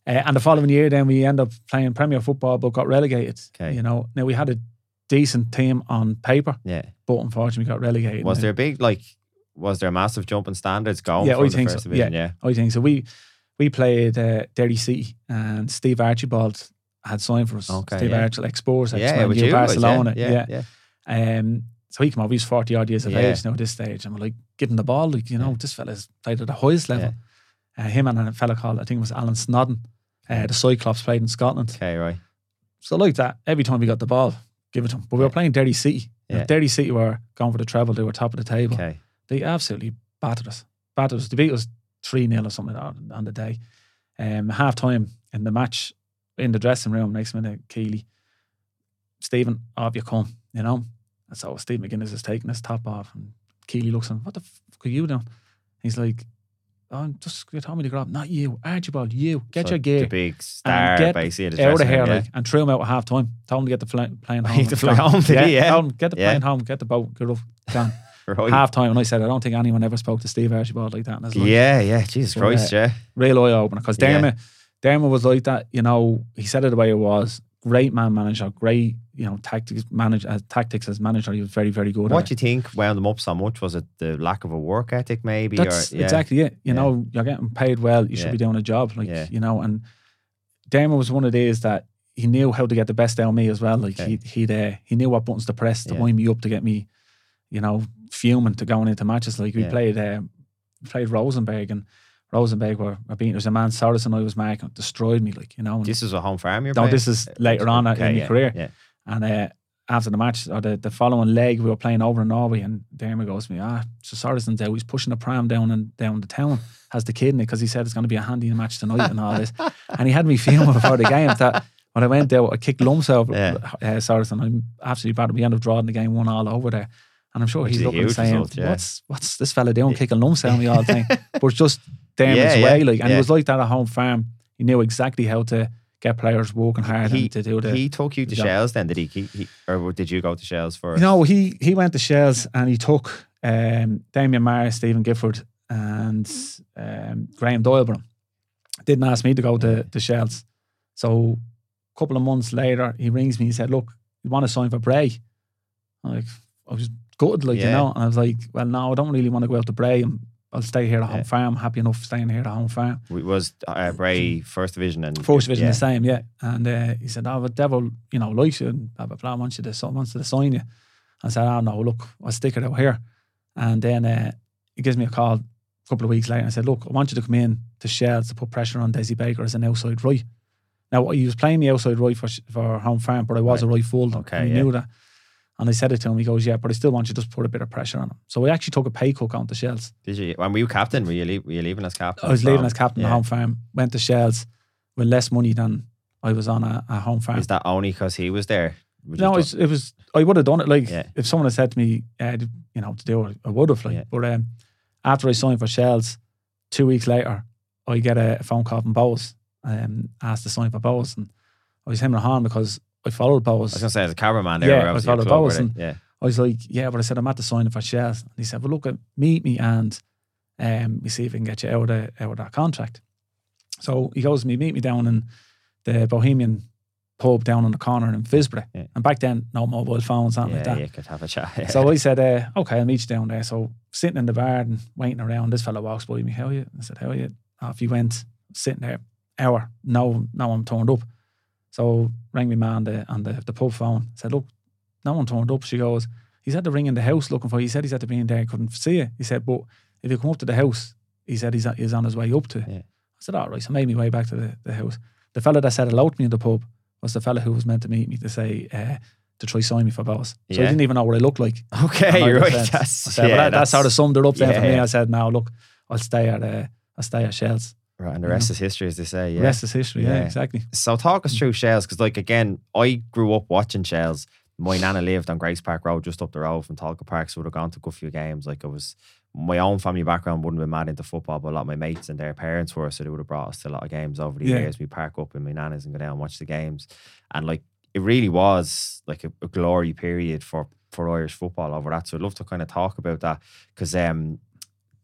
Speaker 2: Uh, and the following year, then we end up playing Premier Football, but got relegated.
Speaker 1: Okay.
Speaker 2: You know, now we had a decent team on paper,
Speaker 1: yeah.
Speaker 2: but unfortunately got relegated.
Speaker 1: Was there a big like? Was there a massive jump in standards going
Speaker 2: Yeah,
Speaker 1: from
Speaker 2: I
Speaker 1: the
Speaker 2: think
Speaker 1: first
Speaker 2: so.
Speaker 1: division? Yeah.
Speaker 2: I think so. We we played uh, Derry City and Steve Archibald had signed for us.
Speaker 1: Okay,
Speaker 2: Steve
Speaker 1: yeah.
Speaker 2: Archibald, like Spurs,
Speaker 1: Yeah,
Speaker 2: ex
Speaker 1: yeah, with
Speaker 2: Man U,
Speaker 1: you
Speaker 2: Barcelona.
Speaker 1: Yeah, yeah. yeah.
Speaker 2: Um, so he came over. He's forty odd years of
Speaker 1: Yeah.
Speaker 2: age now at this stage, and we're like, him the ball. Like you know,
Speaker 1: Yeah.
Speaker 2: this fella's played at the highest level. Uh, him and a fella called I think it was Alan Sneddon. Uh, the Cyclops played in Scotland.
Speaker 1: Okay, right.
Speaker 2: So like that, every time we got the ball, give it to him. But we were playing Derry City. Now,
Speaker 1: Yeah.
Speaker 2: Derry City were going for the treble. They were top of the table
Speaker 1: Okay.
Speaker 2: they absolutely battered us. Battered us. They beat us 3 0 or something on, on the day. Um, half time in the match in the dressing room, next minute, Keely, Stephen, off you come, you know? And so Steve McGuinness is taking his top off, and Keely looks at him, What the fuck are you doing? He's like, Oh, just you told me to grab, not you, Archibald, you, get
Speaker 1: So
Speaker 2: your gear
Speaker 1: The big star,
Speaker 2: get
Speaker 1: basically. the
Speaker 2: out of here,
Speaker 1: yeah.
Speaker 2: like, and threw him out at half time. Told him to get the plane home.
Speaker 1: To fly home, did he? Yeah.
Speaker 2: told him, get the
Speaker 1: Yeah.
Speaker 2: plane home, get the boat, get up, gone
Speaker 1: Right.
Speaker 2: half time, and I said, I don't think anyone ever spoke to Steve Archibald like that in his life.
Speaker 1: Yeah, yeah. Jesus
Speaker 2: So,
Speaker 1: Christ,
Speaker 2: uh,
Speaker 1: yeah.
Speaker 2: Real eye opener because
Speaker 1: Yeah.
Speaker 2: Dermot, Dermot was like that. You know, he said it the way it was. Great man manager, great you know tactics manager, uh, tactics as manager. He was very very good.
Speaker 1: What
Speaker 2: at
Speaker 1: do you think wound them up so much? Was it the lack of a work ethic, maybe?
Speaker 2: That's
Speaker 1: or, yeah.
Speaker 2: exactly it. You
Speaker 1: Yeah.
Speaker 2: know, you're getting paid well. You should be doing a job, like
Speaker 1: Yeah.
Speaker 2: you know. And Dermot was one of these that he knew how to get the best out of me as well. Like
Speaker 1: Okay.
Speaker 2: he he'd uh, he knew what buttons to press to
Speaker 1: Yeah.
Speaker 2: wind me up to get me, you know, fuming to going into matches. Like we
Speaker 1: Yeah.
Speaker 2: played uh, played Rosenborg and Rosenborg were, were beating. There was a man Soros and I was marking, destroyed me. Like you know.
Speaker 1: This is a home farm you're
Speaker 2: no,
Speaker 1: playing?
Speaker 2: this is later on
Speaker 1: Okay,
Speaker 2: in my
Speaker 1: yeah,
Speaker 2: career.
Speaker 1: Yeah.
Speaker 2: And uh, after the match or the, the following leg, we were playing over in Norway, and Dermot goes to me, ah, so Sorensen's out. He's pushing a pram down and down the town, has the kid in it because he said it's going to be a handy match tonight and all this. And he had me feeling before the game that when I went there, I kicked lumps out
Speaker 1: Yeah.
Speaker 2: uh, Sorensen. I'm absolutely bad. We ended up drawing the game one all over there. And I'm sure
Speaker 1: Which
Speaker 2: he's looking saying,
Speaker 1: result, yeah.
Speaker 2: "What's what's this fella doing, kicking lumps out of me all the time?" but it's just Dermot's
Speaker 1: Yeah, yeah,
Speaker 2: way, like, and he was like that at home farm. He knew exactly how to get players working hard
Speaker 1: He,
Speaker 2: to do the.
Speaker 1: he took you to. Shels then, did he? he, he or did you go to Shels first?
Speaker 2: No, he he went to Shels and he took um, Damien Maher, Stephen Gifford, and um, Graham Doyleborough. Didn't ask me to go to, to Shels. So a couple of months later, he rings me. He said, "Look, you want to sign for Bray?" I'm like, I was gutted, like you know. And I was like, "Well, no, I don't really want to go out to Bray. I'm, I'll stay here at home
Speaker 1: Yeah.
Speaker 2: farm. Happy enough staying here at home farm."
Speaker 1: It Was uh, Bray first division and
Speaker 2: First division
Speaker 1: yeah.
Speaker 2: the same, yeah. And uh, he said, "Oh, the devil, you know, likes you and blah blah blah. Wants you to wants to sign you." I said, "Oh no, look, I'll stick it out here." And then uh, he gives me a call a couple of weeks later. and I said, "Look, I want you to come in to Shels to put pressure on Desi Baker as an outside right." Now he was playing the outside right for for home farm, but I was a right full.
Speaker 1: Okay,
Speaker 2: he
Speaker 1: yeah.
Speaker 2: knew that. And I said it to him. He goes, "Yeah, but I still want you to just put a bit of pressure on him." So we actually took a pay cut on to Shels.
Speaker 1: Did you? When were you captain? Were you, leave, were you leaving as captain?
Speaker 2: I was leaving
Speaker 1: from-
Speaker 2: as captain
Speaker 1: yeah.
Speaker 2: of home farm. Went to Shels with less money than I was on a, a home farm.
Speaker 1: Is that only because he was there? Would
Speaker 2: No, it was. I would have done it. Like
Speaker 1: Yeah.
Speaker 2: if someone had said to me, uh, you know, to do it, I would have. Like,
Speaker 1: Yeah.
Speaker 2: but um, after I signed for Shels, two weeks later, I get a, phone call from Bohs, um, asked to sign for Bohs, and I was him and Han because I followed
Speaker 1: I was going to say, as a cameraman there,
Speaker 2: Yeah, I followed
Speaker 1: Bohs
Speaker 2: and-
Speaker 1: yeah.
Speaker 2: I was like, yeah, but I said I'm at the sign of Shels, and he said, well, look, uh, meet me and um, we see if we can get you out of out of that contract. So he goes to me, meet me down in the Bohemian pub down on the corner in Fisbury,
Speaker 1: Yeah.
Speaker 2: and back then no mobile phones, nothing
Speaker 1: Yeah,
Speaker 2: like that.
Speaker 1: Yeah, you could have a chat. yeah.
Speaker 2: So I said, uh, okay, I'll meet you down there. So sitting in the bar and waiting around, this fellow walks by me. How are you? I said, how are you? Off he went, sitting there, hour. No, no one turned up. So rang me man on the, on the, the pub phone. Said, look, no one turned up. She goes, he's had to ring in the house looking for you. He said he's had to be in there. Couldn't see you. He said, but if you come up to the house, he said he's, he's on his way up to. it."
Speaker 1: Yeah.
Speaker 2: I said, all right. So I made my way back to the, the house. The fella that said hello to me in the pub was the fella who was meant to meet me to say, uh, to try sign me for boss. So
Speaker 1: Yeah.
Speaker 2: he didn't even know what I looked like.
Speaker 1: okay, you're right.
Speaker 2: said-
Speaker 1: That's,
Speaker 2: I said,
Speaker 1: yeah,
Speaker 2: well, that, that sort of summed it up then for me.
Speaker 1: yeah.
Speaker 2: I said, now look, I'll stay at uh, I'll stay at Shels.
Speaker 1: Right, and the rest is history, as they say. Yeah.
Speaker 2: Rest is history. Yeah,
Speaker 1: Yeah.
Speaker 2: exactly.
Speaker 1: So talk us through Shels, because like again, I grew up watching Shels. My nana lived on Grace Park Road, just up the road from Tolka Park, so we'd have gone to a good few games. Like I was, my own family background wouldn't have been mad into football, but a lot of my mates and their parents were, so they would have brought us to a lot of games over the
Speaker 2: Yeah.
Speaker 1: years. We park up in my nana's and go down and watch the games, and like it really was like a, a glory period for for Irish football over that. So I'd love to kind of talk about that because um,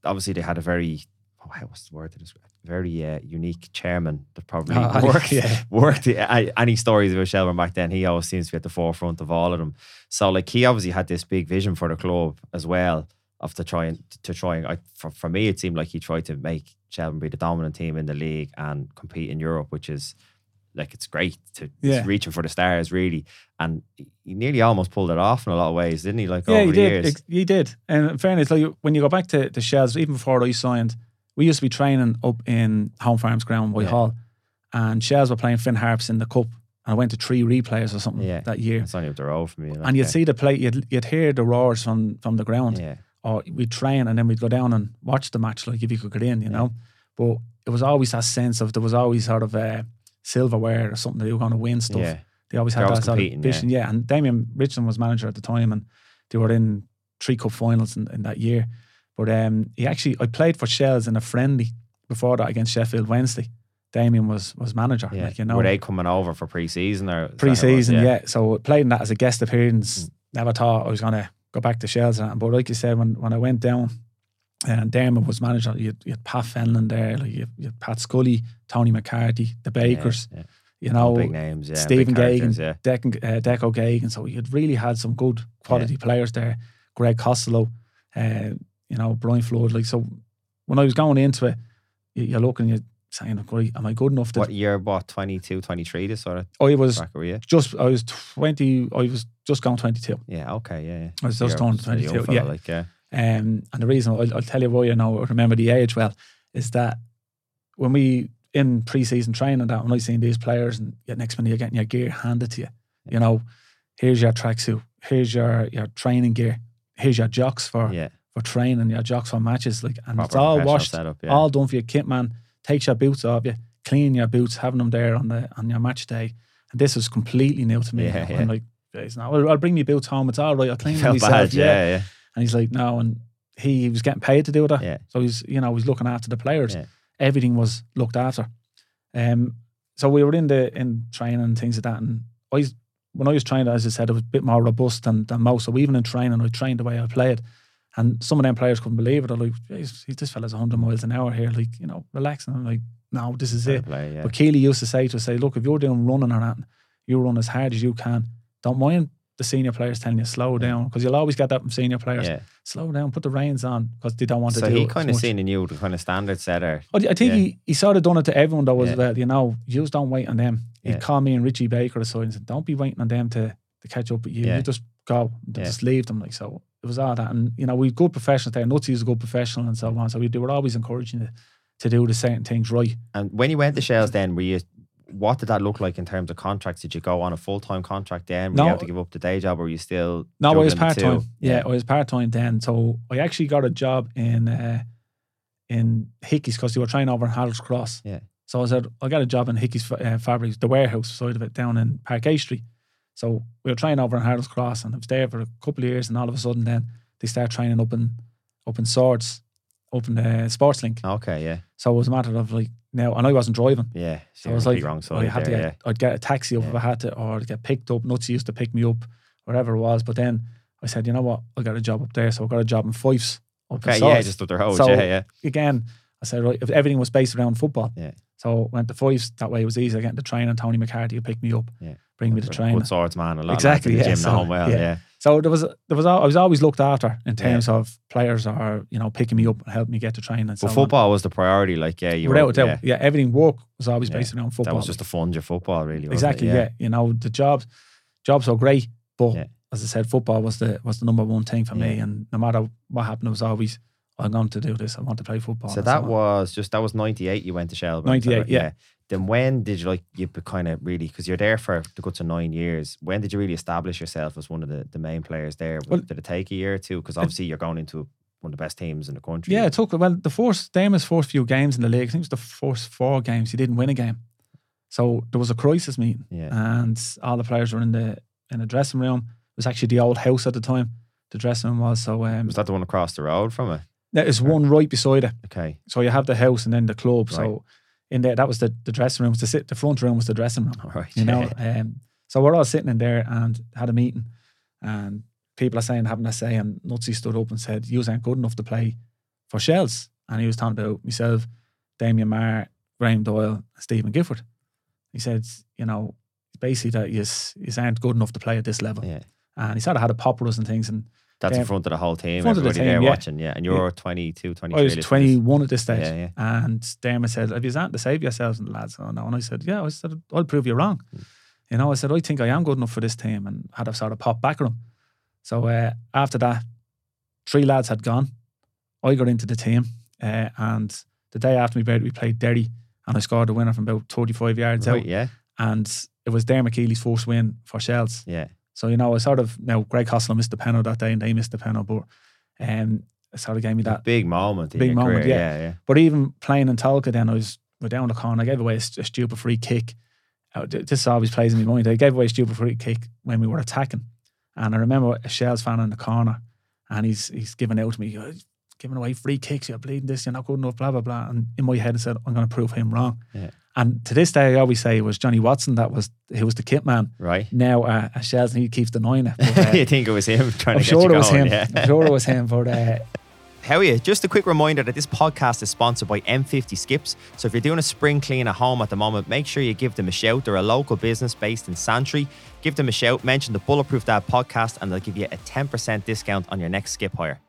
Speaker 1: obviously they had a very oh, what's the word to describe? Very uh, unique chairman that probably
Speaker 2: Oh,
Speaker 1: worked
Speaker 2: yeah.
Speaker 1: worked. I, any stories about Shelbourne back then, he always seems to be at the forefront of all of them. So like he obviously had this big vision for the club as well of to try and to try and I, for, for me it seemed like he tried to make Shelbourne be the dominant team in the league and compete in Europe, which is like it's great to
Speaker 2: Yeah.
Speaker 1: reaching for the stars really. And he nearly almost pulled it off in a lot of ways, didn't he? Like
Speaker 2: Yeah,
Speaker 1: over
Speaker 2: he
Speaker 1: the
Speaker 2: did.
Speaker 1: years.
Speaker 2: He did. And in fairness, like when you go back to the Shels, even before I signed, we used to be training up in Home Farms Ground, Whitehall, and Shels were playing Finn Harps in the Cup. And I went to three replays or something
Speaker 1: Yeah.
Speaker 2: that year.
Speaker 1: It's only up the road from you. like,
Speaker 2: and you'd
Speaker 1: yeah.
Speaker 2: see the play, you'd, you'd hear the roars from, from the ground.
Speaker 1: Yeah.
Speaker 2: or we'd train and then we'd go down and watch the match, like if you could get in, you know. But it was always that sense of there was always sort of uh, silverware or something that they were going to win stuff.
Speaker 1: Yeah.
Speaker 2: They always
Speaker 1: They're
Speaker 2: had
Speaker 1: always
Speaker 2: that sort of
Speaker 1: yeah.
Speaker 2: vision. Yeah. And Damien Richardson was manager at the time and they were in three cup finals in, in that year. But um, he actually, I played for Shels in a friendly before that against Sheffield Wednesday. Damien was was manager,
Speaker 1: Yeah.
Speaker 2: like you know,
Speaker 1: Were they coming over for pre season or is that how it was?
Speaker 2: pre-season. Yeah. so playing that as a guest appearance. Never thought I was gonna go back to Shels, and but like you said, when when I went down, and Dermot was manager, you had, you had Pat Fenlon there, like you had, you had Pat Scully, Tony McCarthy, the Bakers,
Speaker 1: Yeah, yeah.
Speaker 2: you
Speaker 1: All
Speaker 2: know,
Speaker 1: big names, yeah.
Speaker 2: Stephen Geoghegan,
Speaker 1: yeah.
Speaker 2: Uh, Deco Geoghegan. So you had really had some good quality players there. Greg Costello, uh, you know, Brian Flood. Like so, when I was going into it, you, you're looking, you're saying, "Great, am I good enough?" To,
Speaker 1: What year, what, 22, 23, this sort of
Speaker 2: I was
Speaker 1: you?
Speaker 2: just, I was twenty. I was just going twenty two.
Speaker 1: Yeah, okay, yeah. yeah.
Speaker 2: I was just
Speaker 1: You're
Speaker 2: turned
Speaker 1: still a young
Speaker 2: 22,
Speaker 1: fella,
Speaker 2: yeah.
Speaker 1: Like, yeah.
Speaker 2: Um, and the reason I'll, I'll tell you why I know remember the age well is that when we in pre-season training that when I seen these players and yeah, next minute you're getting your gear handed to you, you know, here's your tracksuit, here's your your training gear, here's your jocks for
Speaker 1: Yeah.
Speaker 2: For training, your jocks for matches, like and it's all
Speaker 1: professional
Speaker 2: washed,
Speaker 1: setup, yeah.
Speaker 2: all done for your kit man. Takes your boots off you, clean your boots, having them there on the on your match day. And this was completely new to me.
Speaker 1: Yeah,
Speaker 2: I'm like, guys, no, I'll, I'll bring me boots home. It's all right. I'll clean them myself.
Speaker 1: bad,
Speaker 2: yeah.
Speaker 1: yeah, yeah.
Speaker 2: And he's like, no, and he, he was getting paid to do that.
Speaker 1: Yeah.
Speaker 2: So he's, you know, he's looking after the players.
Speaker 1: Yeah.
Speaker 2: Everything was looked after. Um, so we were in the in training and things like that. And I was, when I was training, as I said, it was a bit more robust than, than most. So even in training, I trained the way I played. And some of them players couldn't believe it. They're like, "Jeez, this fella's 100 miles an hour here, like, you know, relaxing. I'm like, no, this is
Speaker 1: Fair
Speaker 2: it.
Speaker 1: play, yeah.
Speaker 2: But Keely used to say to us, say, look, if you're doing running or that, you run as hard as you can. Don't mind the senior players telling you slow down because you'll always get that from senior players.
Speaker 1: yeah.
Speaker 2: Slow down, put the reins on because they don't want
Speaker 1: So
Speaker 2: to do
Speaker 1: he kind of seen in you the kind of standard setter.
Speaker 2: I I think
Speaker 1: Yeah.
Speaker 2: he, he sort of done it to everyone that was
Speaker 1: Yeah.
Speaker 2: well, you know, you just don't wait on them. He'd
Speaker 1: Yeah.
Speaker 2: call me and Richie Baker aside and said, Don't be waiting on them to, to catch up with you. You just go, just leave them. Like so it was all that. And you know, we've good professionals there. Nutsy is a good professional and so on. So we they were always encouraging you to do the certain things right.
Speaker 1: And when you went to Shels, then were you? What did that look like in terms of contracts? Did you go on a full time contract then? Were
Speaker 2: No.
Speaker 1: you have to give up the day job, or were you still?
Speaker 2: No, I was part time.
Speaker 1: two?
Speaker 2: Yeah, I was part time then. So I actually got a job in uh, in Hickey's because they were trying over in Harold's Cross.
Speaker 1: Yeah.
Speaker 2: So I said I got a job in Hickey's uh, Fabrics, the warehouse side of it down in Park A Street. So we were trying over in Harold's Cross, and I was there for a couple of years, and all of a sudden, then they start training up in up in Swords, up in uh, the Sports Link.
Speaker 1: Okay, yeah,
Speaker 2: So it was a matter of like now, and I wasn't driving.
Speaker 1: yeah.
Speaker 2: So I was like,
Speaker 1: wrong
Speaker 2: I
Speaker 1: side
Speaker 2: had to
Speaker 1: there,
Speaker 2: get, I'd get a taxi up if
Speaker 1: Yeah.
Speaker 2: I had to, or I'd get picked up. Nutsy used to pick me up, wherever it was. But then I said, you know what, I got a job up there, so I got a job in Fifes. Up in
Speaker 1: Okay, yeah, just up the road.
Speaker 2: So-
Speaker 1: yeah, yeah.
Speaker 2: again, I said, right, if everything was based around football.
Speaker 1: Yeah.
Speaker 2: So went to Fifes. That way it was easy. Getting to train, and Tony McCarthy would pick me up,
Speaker 1: Yeah.
Speaker 2: Bring me to
Speaker 1: Good
Speaker 2: training.
Speaker 1: swordsman, a lot
Speaker 2: Exactly,
Speaker 1: of
Speaker 2: yeah,
Speaker 1: the
Speaker 2: so,
Speaker 1: well.
Speaker 2: yeah.
Speaker 1: Yeah,
Speaker 2: So there was there was I was always looked after in
Speaker 1: Yeah.
Speaker 2: terms of players or you know picking me up and helping me get to training. And so
Speaker 1: but
Speaker 2: on.
Speaker 1: football was the priority. Like, yeah, you
Speaker 2: without
Speaker 1: were.
Speaker 2: doubt,
Speaker 1: yeah,
Speaker 2: yeah. everything work was always
Speaker 1: Yeah.
Speaker 2: based around football.
Speaker 1: that was just to fund your football, really.
Speaker 2: exactly yeah. you know the jobs jobs are great but
Speaker 1: Yeah.
Speaker 2: as i said football was the was the number one thing for me and no matter what happened it was always i'm going to do this i want to play football
Speaker 1: So that was just that was ninety eight. You went to Shelbourne.
Speaker 2: 98,
Speaker 1: right?
Speaker 2: yeah.
Speaker 1: Then when did you like you kind of really because you're there for the good to nine years? When did you really establish yourself as one of the, the main players there?
Speaker 2: Well-
Speaker 1: did it take a year or two? Because obviously you're going into one of the best teams in the country.
Speaker 2: yeah it took well the first Damon's first few games in the league i think it was the first four games he didn't win a game so there was a crisis meeting
Speaker 1: yeah,
Speaker 2: and all the players were in the in the dressing room it was actually the old house at the time the dressing room was so um
Speaker 1: Was that the one across the road from it?
Speaker 2: There is one right beside it
Speaker 1: Okay,
Speaker 2: so you have the house and then the club
Speaker 1: Right.
Speaker 2: so in there that was the, the dressing room was the sit the front room was the dressing room
Speaker 1: all right.
Speaker 2: you know. Um, so we're all sitting in there and had a meeting, and people are saying, having a say, and Nutsy stood up and said, "You aren't good enough to play for Shels," and he was talking about myself, Damien Maher, Graham Doyle, and Stephen Gifford. He said, "You know, basically that you aren't good enough to play at this level,"
Speaker 1: yeah.
Speaker 2: and he sort of had a pop with us and things. And
Speaker 1: That's in front of the whole team.
Speaker 2: Front of the
Speaker 1: Everybody
Speaker 2: team,
Speaker 1: there
Speaker 2: yeah.
Speaker 1: watching. Yeah, and you're 22, 23.
Speaker 2: I was twenty
Speaker 1: this.
Speaker 2: one at this stage,
Speaker 1: Yeah, yeah.
Speaker 2: and Dermot said, "Have you something to save yourselves?" And the lads, "Oh no." And I said, "Yeah." I said, "I'll prove you wrong."
Speaker 1: Hmm.
Speaker 2: You know, I said, "I think I am good enough for this team," and had a sort of pop back at him. So uh, after that, three lads had gone. I got into the team, uh, and the day after my birthday, we played Derry, and I scored a winner from about thirty five yards
Speaker 1: Right,
Speaker 2: out,
Speaker 1: yeah,
Speaker 2: and it was Dermot Keely's first win for Shels.
Speaker 1: yeah.
Speaker 2: So you know, I sort of now Greg Costello missed the penalty that day, and they missed the penalty, but um, it sort of gave me that
Speaker 1: big moment.
Speaker 2: big moment, yeah.
Speaker 1: yeah, yeah.
Speaker 2: but even playing in Tolka, then I was we're down the corner. I gave away a, a stupid free kick. Uh, th- This always plays in my mind. I gave away a stupid free kick when we were attacking, and I remember a Shels fan in the corner, and he's he's giving out to me, giving away free kicks. You're bleeding this. You're not good enough. Blah blah blah. And in my head, I said, I'm going to prove him wrong.
Speaker 1: Yeah.
Speaker 2: And to this day, I always say it was Johnny Watson that was he was the kit man.
Speaker 1: Right.
Speaker 2: Now uh, Shels, and he keeps denying it. But, uh,
Speaker 1: you think it was him trying
Speaker 2: I'm
Speaker 1: to get
Speaker 2: sure
Speaker 1: you
Speaker 2: it was
Speaker 1: going,
Speaker 2: him.
Speaker 1: Yeah.
Speaker 2: I'm sure it was him. But uh,
Speaker 1: How are you? Just a quick reminder that this podcast is sponsored by M50 Skips. So if you're doing a spring clean at home at the moment, make sure you give them a shout. They're a local business based in Santry. Give them a shout, mention the Bulletproof Dad podcast, and they'll give you a 10% discount on your next skip hire.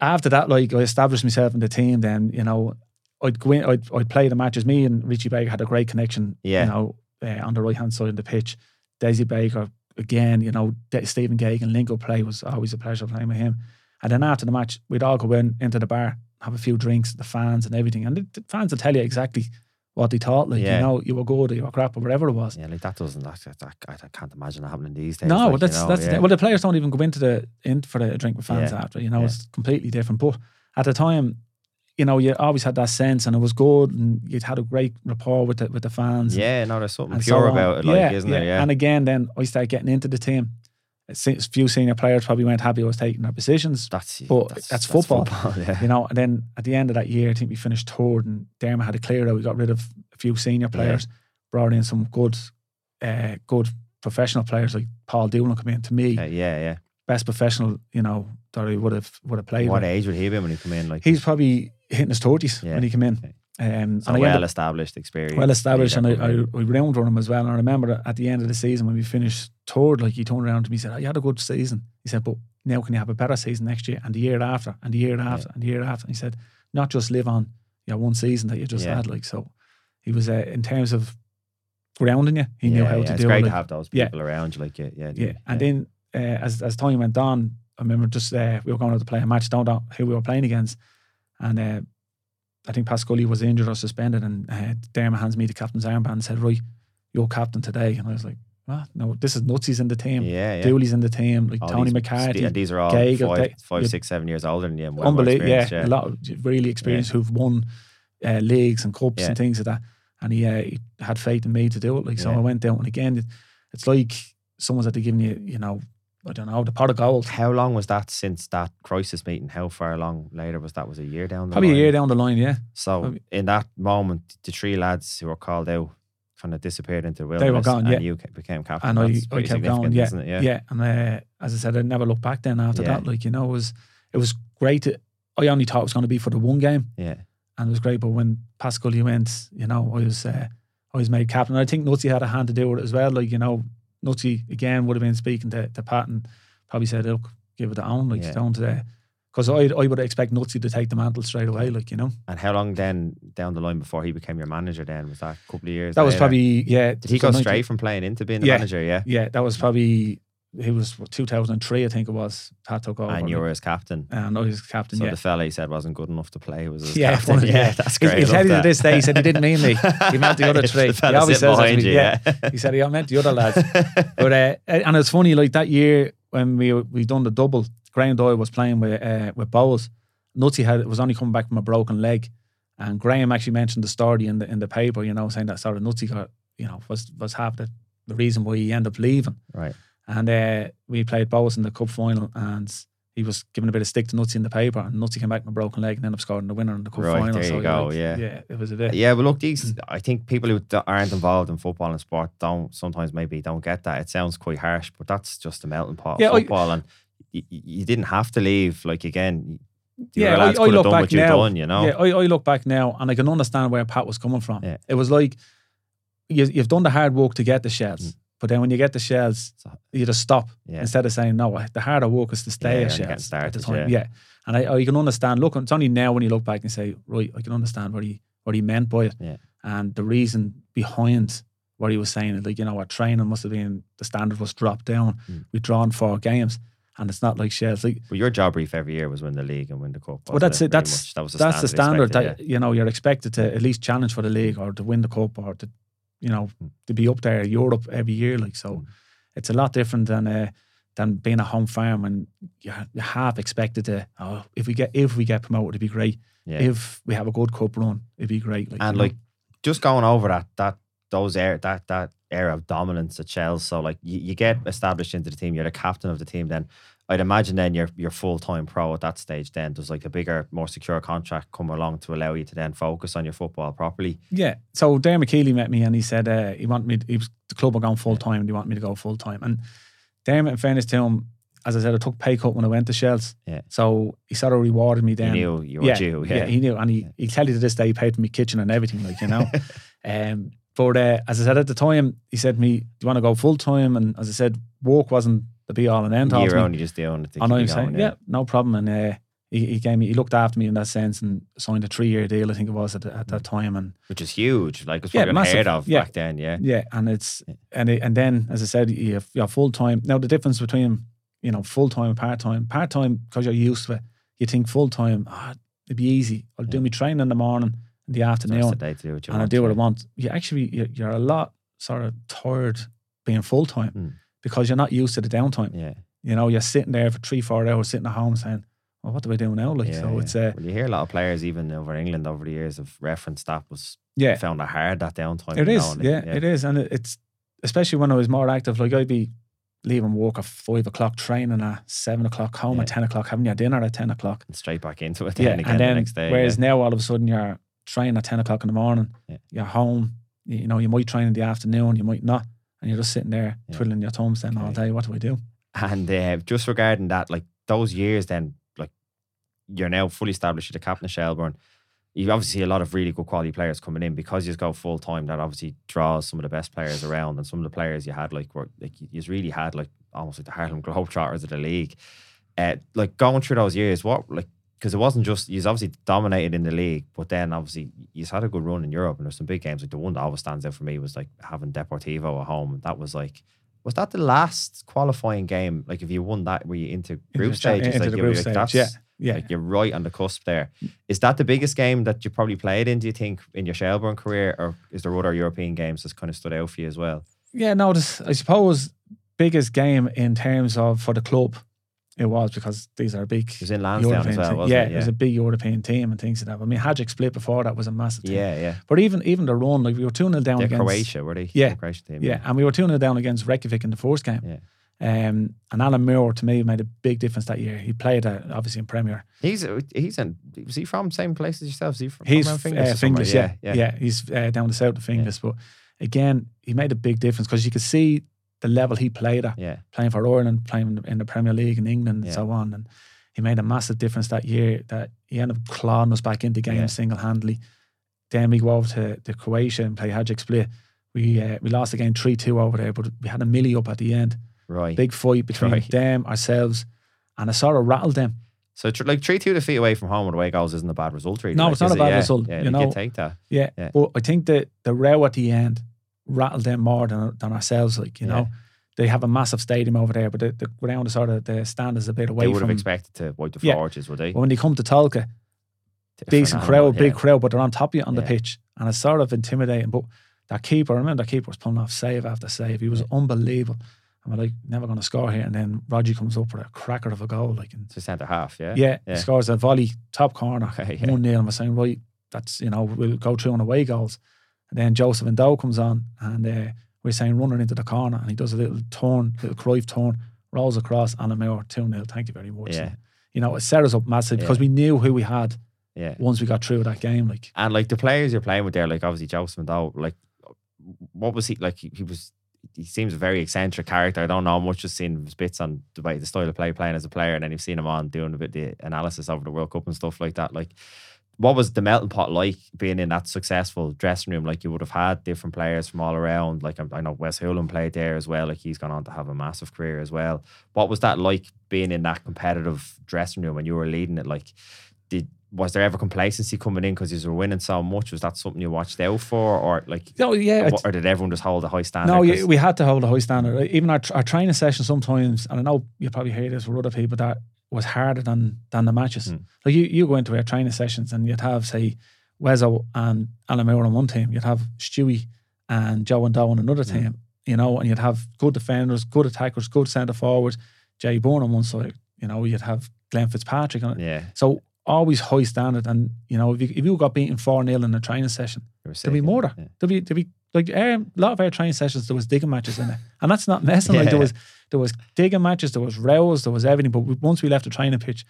Speaker 2: after that, like I established myself in the team. Then you know, I'd go in, I'd, I'd play the matches. Me and Richie Baker had a great connection.
Speaker 1: Yeah.
Speaker 2: You know, uh, on the right hand side of the pitch, Desi Baker again. You know, De- Stephen Geoghegan link up play was always a pleasure playing with him. And then after the match, we'd all go in into the bar, have a few drinks, the fans and everything. And the, the fans will tell you exactly what they thought. Like
Speaker 1: Yeah.
Speaker 2: you know, you were good or you were crap or whatever it was.
Speaker 1: Yeah, like that doesn't. That, that, that, I can't imagine that happening these days.
Speaker 2: No,
Speaker 1: like,
Speaker 2: that's
Speaker 1: you know,
Speaker 2: that's the
Speaker 1: yeah.
Speaker 2: thing. well the players don't even go into the in for the drink with fans
Speaker 1: Yeah.
Speaker 2: after. You know, it's completely different. But at the time, you know, you always had that sense, and it was good, and you'd had a great rapport with the with the fans.
Speaker 1: yeah, no, there's something
Speaker 2: and
Speaker 1: pure
Speaker 2: so
Speaker 1: about it, like,
Speaker 2: yeah,
Speaker 1: isn't
Speaker 2: yeah.
Speaker 1: there? Yeah,
Speaker 2: And again, then I started getting into the team. A few senior players probably weren't happy I was taking their positions.
Speaker 1: that's
Speaker 2: but that's football.
Speaker 1: yeah.
Speaker 2: You know, and then at the end of that year, I think we finished third, and Dermot had to clear out. We got rid of a few senior players, brought in some good, uh, good professional players like Paul Doolin come in. To me,
Speaker 1: Uh, yeah, yeah.
Speaker 2: best professional, you know, that I would have would have played.
Speaker 1: What
Speaker 2: with.
Speaker 1: age would he have been when he come in? Like
Speaker 2: He's probably hitting his thirties
Speaker 1: Yeah.
Speaker 2: when he came in.
Speaker 1: Okay.
Speaker 2: Um,
Speaker 1: so
Speaker 2: and I
Speaker 1: well
Speaker 2: ended,
Speaker 1: established experience.
Speaker 2: well established, and I, I, I round on him as well. And I remember at the end of the season when we finished third, like he turned around to me and said, oh, "You had a good season." He said, "But now can you have a better season next year and the year after and the year after and the year after?" And he said, "Not just live on your one season that you just
Speaker 1: Yeah.
Speaker 2: had." Like so, he was uh, in terms of grounding you. He
Speaker 1: in.
Speaker 2: knew how
Speaker 1: yeah,
Speaker 2: to
Speaker 1: it's
Speaker 2: do
Speaker 1: great
Speaker 2: it.
Speaker 1: to have those
Speaker 2: Yeah.
Speaker 1: people around you. Like yeah, yeah,
Speaker 2: yeah, and then uh, as as time went on, I remember just uh, we were going out to play a match. Don't know who we were playing against, and uh, I think Pat Scully was injured or suspended, and uh, Dermot hands me the captain's armband and said, "Right, you're captain today." And I was like, "What? No, this is Nutsy's in the team.
Speaker 1: yeah, yeah.
Speaker 2: Dooley's in the team. Like
Speaker 1: All
Speaker 2: Tony
Speaker 1: these-
Speaker 2: McCarthy,
Speaker 1: and these are all
Speaker 2: Geiger,
Speaker 1: five, five, six, seven years older than you.
Speaker 2: unbelievable. Yeah,
Speaker 1: experienced,
Speaker 2: a lot of really experienced who've won uh, leagues and cups
Speaker 1: Yeah.
Speaker 2: and things like that. And he, uh, he had faith in me to do it. Like so,
Speaker 1: Yeah.
Speaker 2: I went down and again, it, it's like someone's had to give you, you know, I don't know, the pot of gold.
Speaker 1: How long was that since that crisis meeting? How far along later was that? Was a year down the
Speaker 2: Probably
Speaker 1: line?
Speaker 2: a year down the line, yeah.
Speaker 1: So
Speaker 2: Probably-
Speaker 1: in that moment, the three lads who were called out kind of disappeared into the
Speaker 2: were
Speaker 1: wilderness,
Speaker 2: gone, yeah.
Speaker 1: and you became captain.
Speaker 2: And I,
Speaker 1: That's
Speaker 2: I kept going, yeah,
Speaker 1: isn't it?
Speaker 2: yeah,
Speaker 1: Yeah,
Speaker 2: And uh, as I said, I never looked back then after
Speaker 1: Yeah.
Speaker 2: that. Like you know, it was it was great. I only thought it was going to be for the one game,
Speaker 1: yeah.
Speaker 2: and it was great. But when Pat Scully went, you know, I was uh, I was made captain. And I think Nutsy had a hand to do with it as well. Like you know, Nutsy again would have been speaking to, to Pat and probably said, "Look, give it to own, like
Speaker 1: Yeah.
Speaker 2: don't." Because I I would expect Nutsy to take the mantle straight away, like you know.
Speaker 1: And how long then down the line before he became your manager? Then was that a couple of years?
Speaker 2: That was probably yeah.
Speaker 1: Did he go
Speaker 2: 90
Speaker 1: straight from playing into being the
Speaker 2: Yeah.
Speaker 1: manager? Yeah.
Speaker 2: Yeah, that was probably it was what, 2003, I think it was. Pat took over,
Speaker 1: And you were his captain.
Speaker 2: and I was captain.
Speaker 1: So
Speaker 2: yeah,
Speaker 1: the fella he said wasn't good enough to play was his
Speaker 2: Yeah,
Speaker 1: captain.
Speaker 2: one
Speaker 1: yeah,
Speaker 2: yeah.
Speaker 1: that's great.
Speaker 2: He
Speaker 1: I
Speaker 2: said
Speaker 1: love
Speaker 2: to this day. He said he didn't mean me. He meant the other three.
Speaker 1: The
Speaker 2: He always says that me,
Speaker 1: you.
Speaker 2: yeah.
Speaker 1: Yeah.
Speaker 2: He said he meant the other lads. But uh, and it's funny, like that year when we we done the double, Graham Doyle was playing with uh, with Bohs. Nutsy had was only coming back from a broken leg, and Graham actually mentioned the story in the in the paper. You know, saying that sort of Nutsy got you know was was half the, the reason why he ended up leaving.
Speaker 1: right.
Speaker 2: And uh, we played Bohs in the cup final, and he was giving a bit of stick to Nutsy in the paper, and Nutsy came back with a broken leg and ended up scoring the winner in the cup
Speaker 1: Right,
Speaker 2: final.
Speaker 1: there
Speaker 2: so
Speaker 1: you go,
Speaker 2: like,
Speaker 1: yeah.
Speaker 2: yeah, it was a bit.
Speaker 1: Yeah, but look, these
Speaker 2: Mm.
Speaker 1: I think people who aren't involved in football and sport don't sometimes maybe don't get that. It sounds quite harsh, but that's just the melting pot
Speaker 2: Yeah,
Speaker 1: of
Speaker 2: I-
Speaker 1: football, and you, you didn't have to leave. Like again,
Speaker 2: Yeah, I- I look back now.
Speaker 1: done. You know,
Speaker 2: Yeah, I, I look back now and I can understand where Pat was coming from.
Speaker 1: Yeah.
Speaker 2: It was like you, you've done the hard work to get the Shels,
Speaker 1: Mm.
Speaker 2: But then when you get the
Speaker 1: Shels,
Speaker 2: you just stop
Speaker 1: yeah,
Speaker 2: instead of saying no. The harder work is to stay
Speaker 1: Yeah,
Speaker 2: at Shels at the time.
Speaker 1: yeah.
Speaker 2: Yeah, and I, I you can understand. Look, it's only now when you look back and say, right, I can understand what he what he meant by it,
Speaker 1: Yeah.
Speaker 2: and the reason behind what he was saying. Like you know, our training must have been the standard was dropped down.
Speaker 1: Mm.
Speaker 2: We've drawn four games, and it's not like Shels. Like
Speaker 1: But your job brief every year was win the league and win the cup.
Speaker 2: Well, that's it. That's-
Speaker 1: much? that was the
Speaker 2: that's the standard
Speaker 1: expected,
Speaker 2: that you know you're expected to at least challenge for the league or to win the cup or to you know to be up there Europe every year like so
Speaker 1: Mm.
Speaker 2: it's a lot different than uh, than being a home farm and you ha- you half expected to oh if we get if we get promoted it'd be great
Speaker 1: yeah.
Speaker 2: if we have a good cup run it'd be great like,
Speaker 1: and
Speaker 2: you know.
Speaker 1: like just going over that that those air that that era of dominance at Chelsea. So like you, you get established into the team, you're the captain of the team. Then I'd imagine then you're you're full time pro at that stage. Then does like a bigger, more secure contract come along to allow you to then focus on your football properly.
Speaker 2: Yeah. So Darren McKeely met me and he said uh, he wanted me. He was the club were going full time. and He wanted me to go full time. And Darren, in fairness to him, as I said, I took pay cut when I went to Shels.
Speaker 1: Yeah.
Speaker 2: So he sort of rewarded me then.
Speaker 1: knew you were
Speaker 2: yeah,
Speaker 1: due.
Speaker 2: yeah,
Speaker 1: Yeah,
Speaker 2: he knew, and he he tell you to this day he paid for me kitchen and everything, like you know. um, but uh, as I said at the time, he said to me, "Do you want to go full time?" And as I said, work wasn't the be all and end all.
Speaker 1: you
Speaker 2: to
Speaker 1: were
Speaker 2: me.
Speaker 1: only just doing it.
Speaker 2: I know
Speaker 1: keep
Speaker 2: he's
Speaker 1: you
Speaker 2: saying,
Speaker 1: going,
Speaker 2: yeah, no problem. And uh, he, he gave me, he looked after me in that sense and signed a three year deal, I think it was at, at that time. And
Speaker 1: which is huge. Like it's
Speaker 2: Yeah,
Speaker 1: unheard of
Speaker 2: Yeah.
Speaker 1: back then. Yeah,
Speaker 2: yeah, and it's and it, and then as I said, you have, you have full time. Now the difference between you know full time and part time, part time because you're used to it, you think full time, ah, it'd be easy. I'll do
Speaker 1: Yeah.
Speaker 2: my training in the morning, in the afternoon
Speaker 1: the day to do what you
Speaker 2: and I do what I want. You actually you're, you're a lot sort of tired being full time
Speaker 1: Mm.
Speaker 2: Because you're not used to the downtime.
Speaker 1: Yeah.
Speaker 2: You know, you're sitting there for three, four hours sitting at home saying, Well, what do I do now? Like
Speaker 1: yeah,
Speaker 2: so
Speaker 1: yeah.
Speaker 2: it's uh
Speaker 1: well, you hear a lot of players, even over England over the years, have referenced that was
Speaker 2: yeah,
Speaker 1: found it hard that downtime.
Speaker 2: it is. yeah, it is. And it, it's especially when I was more active, like I'd be leaving work at five o'clock, training at seven o'clock, home at ten o'clock, having your dinner at ten o'clock.
Speaker 1: and straight back into it.
Speaker 2: Yeah,
Speaker 1: Then again
Speaker 2: and
Speaker 1: the
Speaker 2: then
Speaker 1: next day.
Speaker 2: whereas
Speaker 1: yeah.
Speaker 2: now all of a sudden you're training at ten o'clock in the morning,
Speaker 1: Yeah.
Speaker 2: you're home. You know, you might train in the afternoon, you might not, and you're just sitting there
Speaker 1: Yeah.
Speaker 2: twiddling your thumbs then all
Speaker 1: Okay.
Speaker 2: day. What do I do?
Speaker 1: And uh, just regarding that, like those years, then like you're now fully established. You're the captain of Shelbourne. You obviously see a lot of really good quality players coming in because you go full time. That obviously draws some of the best players around, and some of the players you had like were like you really had like almost like the Harlem Globetrotters of the league. Uh, like going through those years, what like because it wasn't just you obviously dominated in the league, but then obviously you had a good run in Europe, and there's some big games. Like the one that always stands out for me was like having Deportivo at home. That was like was that the last qualifying game? Like if you won that, were you into group
Speaker 2: Into
Speaker 1: stages?
Speaker 2: into
Speaker 1: like
Speaker 2: group
Speaker 1: like,
Speaker 2: stage,
Speaker 1: that's-
Speaker 2: yeah, yeah.
Speaker 1: like you're right on the cusp there. Is that the biggest game that you probably played in? Do you think in your Shelbourne career, or is there other European games that's kind of stood out for you as well?
Speaker 2: Yeah, no, this, I suppose biggest game in terms of for the club it was because these are big
Speaker 1: It was in Lansdowne as well,
Speaker 2: team.
Speaker 1: wasn't
Speaker 2: yeah,
Speaker 1: it?
Speaker 2: it was a big European team and things like that. I mean, Hajduk Split before that was a massive team.
Speaker 1: yeah, yeah.
Speaker 2: But even even the run, like we were 2 0 down
Speaker 1: They're
Speaker 2: against
Speaker 1: Croatia, were they?
Speaker 2: Yeah,
Speaker 1: The Croatian team.
Speaker 2: Yeah, and we were 2 0 down against Reykjavik in the first game.
Speaker 1: Yeah.
Speaker 2: Um, and Alan Moore to me made a big difference that year. He played uh, obviously in Premier.
Speaker 1: He's he's in. Was he from same place as yourself? Is he from?
Speaker 2: He's
Speaker 1: from
Speaker 2: f- uh,
Speaker 1: Finglas?
Speaker 2: Finglas, yeah, yeah, He's uh, down the south of Finglas, but again, he made a big difference because you could see the level he played at,
Speaker 1: yeah.
Speaker 2: playing for Ireland, playing in the, Premier League in England,
Speaker 1: Yeah.
Speaker 2: and so on. And he made a massive difference that year. That he ended up clawing us back into games
Speaker 1: Yeah.
Speaker 2: single handedly. Then we go over to, to Croatia and play Hajduk Split. We uh, we lost the game three two over there, but we had a millie up at the end.
Speaker 1: Right.
Speaker 2: Big fight between
Speaker 1: Right.
Speaker 2: them, ourselves, and I sort of rattled them.
Speaker 1: So tr- like three two defeat away from home with away goals isn't a bad result, really.
Speaker 2: No,
Speaker 1: like,
Speaker 2: it's not a bad
Speaker 1: Yeah,
Speaker 2: result,
Speaker 1: Yeah,
Speaker 2: you
Speaker 1: you,
Speaker 2: know.
Speaker 1: take that.
Speaker 2: Yeah.
Speaker 1: Yeah.
Speaker 2: But I think that the row at the end rattled them more than, than ourselves. Like, you
Speaker 1: Yeah.
Speaker 2: know, they have a massive stadium over there, but the, the ground is sort of, the stand is a bit away
Speaker 1: They would
Speaker 2: from.
Speaker 1: have expected to wipe the
Speaker 2: Yeah.
Speaker 1: floor, just would they?
Speaker 2: But when they come to Tolka, decent crowd, big crowd, but they're on top of you on the pitch. And it's sort of intimidating. But that keeper, I remember that keeper was pulling off save after save. He was
Speaker 1: Yeah.
Speaker 2: unbelievable. And we're like, never going to score here. And then Roger comes up with a cracker of a goal. Like, and
Speaker 1: It's centre half, yeah.
Speaker 2: yeah,
Speaker 1: Yeah.
Speaker 2: he scores a volley, top corner,
Speaker 1: Okay, yeah.
Speaker 2: one nil. And we're saying, right, that's you know, we'll go through on away goals. And then Joseph Ndo comes on, and uh, we're saying running into the corner, and he does a little turn, little Cruyff turn, rolls across, and a Moore two 0 Thank you very much.
Speaker 1: Yeah.
Speaker 2: And, you know, it set us up massive because
Speaker 1: Yeah.
Speaker 2: we knew who we had
Speaker 1: Yeah.
Speaker 2: once we got through that game. Like,
Speaker 1: And like the players you're playing with there, like obviously Joseph Ndo, like what was he like? He, he was he seems a very eccentric character. I don't know much, just seen his bits on the way the style of play playing as a player, and then you've seen him on doing a bit of the analysis over the World Cup and stuff like that. Like, what was the melting pot like being in that successful dressing room? Like you would have had different players from all around. Like I, I know Wes Hoolahan played there as well. Like he's gone on to have a massive career as well. What was that like being in that competitive dressing room when you were leading it? Like, did was there ever complacency coming in because you were winning so much? Was that something you watched out for, or like,
Speaker 2: oh yeah,
Speaker 1: or, or did everyone just hold a high standard?
Speaker 2: No, we had to hold a high standard. Even our, our training session sometimes, and I know you probably hear this with other people, that was harder than than the matches.
Speaker 1: Mm.
Speaker 2: Like you, you go into our training sessions and you'd have, say, Wezzo and Alan Moore on one team, you'd have Stewie and Joe Ndo on another
Speaker 1: Mm.
Speaker 2: team, you know, and you'd have good defenders, good attackers, good centre forwards, Jay Byrne on one side, you know, you'd have Glenn Fitzpatrick on it.
Speaker 1: yeah,
Speaker 2: So always high standard. And, you know, if you, if you got beaten 4 0 in a training session,
Speaker 1: you
Speaker 2: There'll be more.
Speaker 1: yeah.
Speaker 2: There'll be there'll be like um, a lot of our training sessions. There was digging matches in it, and that's not messing. Like there was there was digging matches. There was rows. There was everything. But we, once we left the training pitch,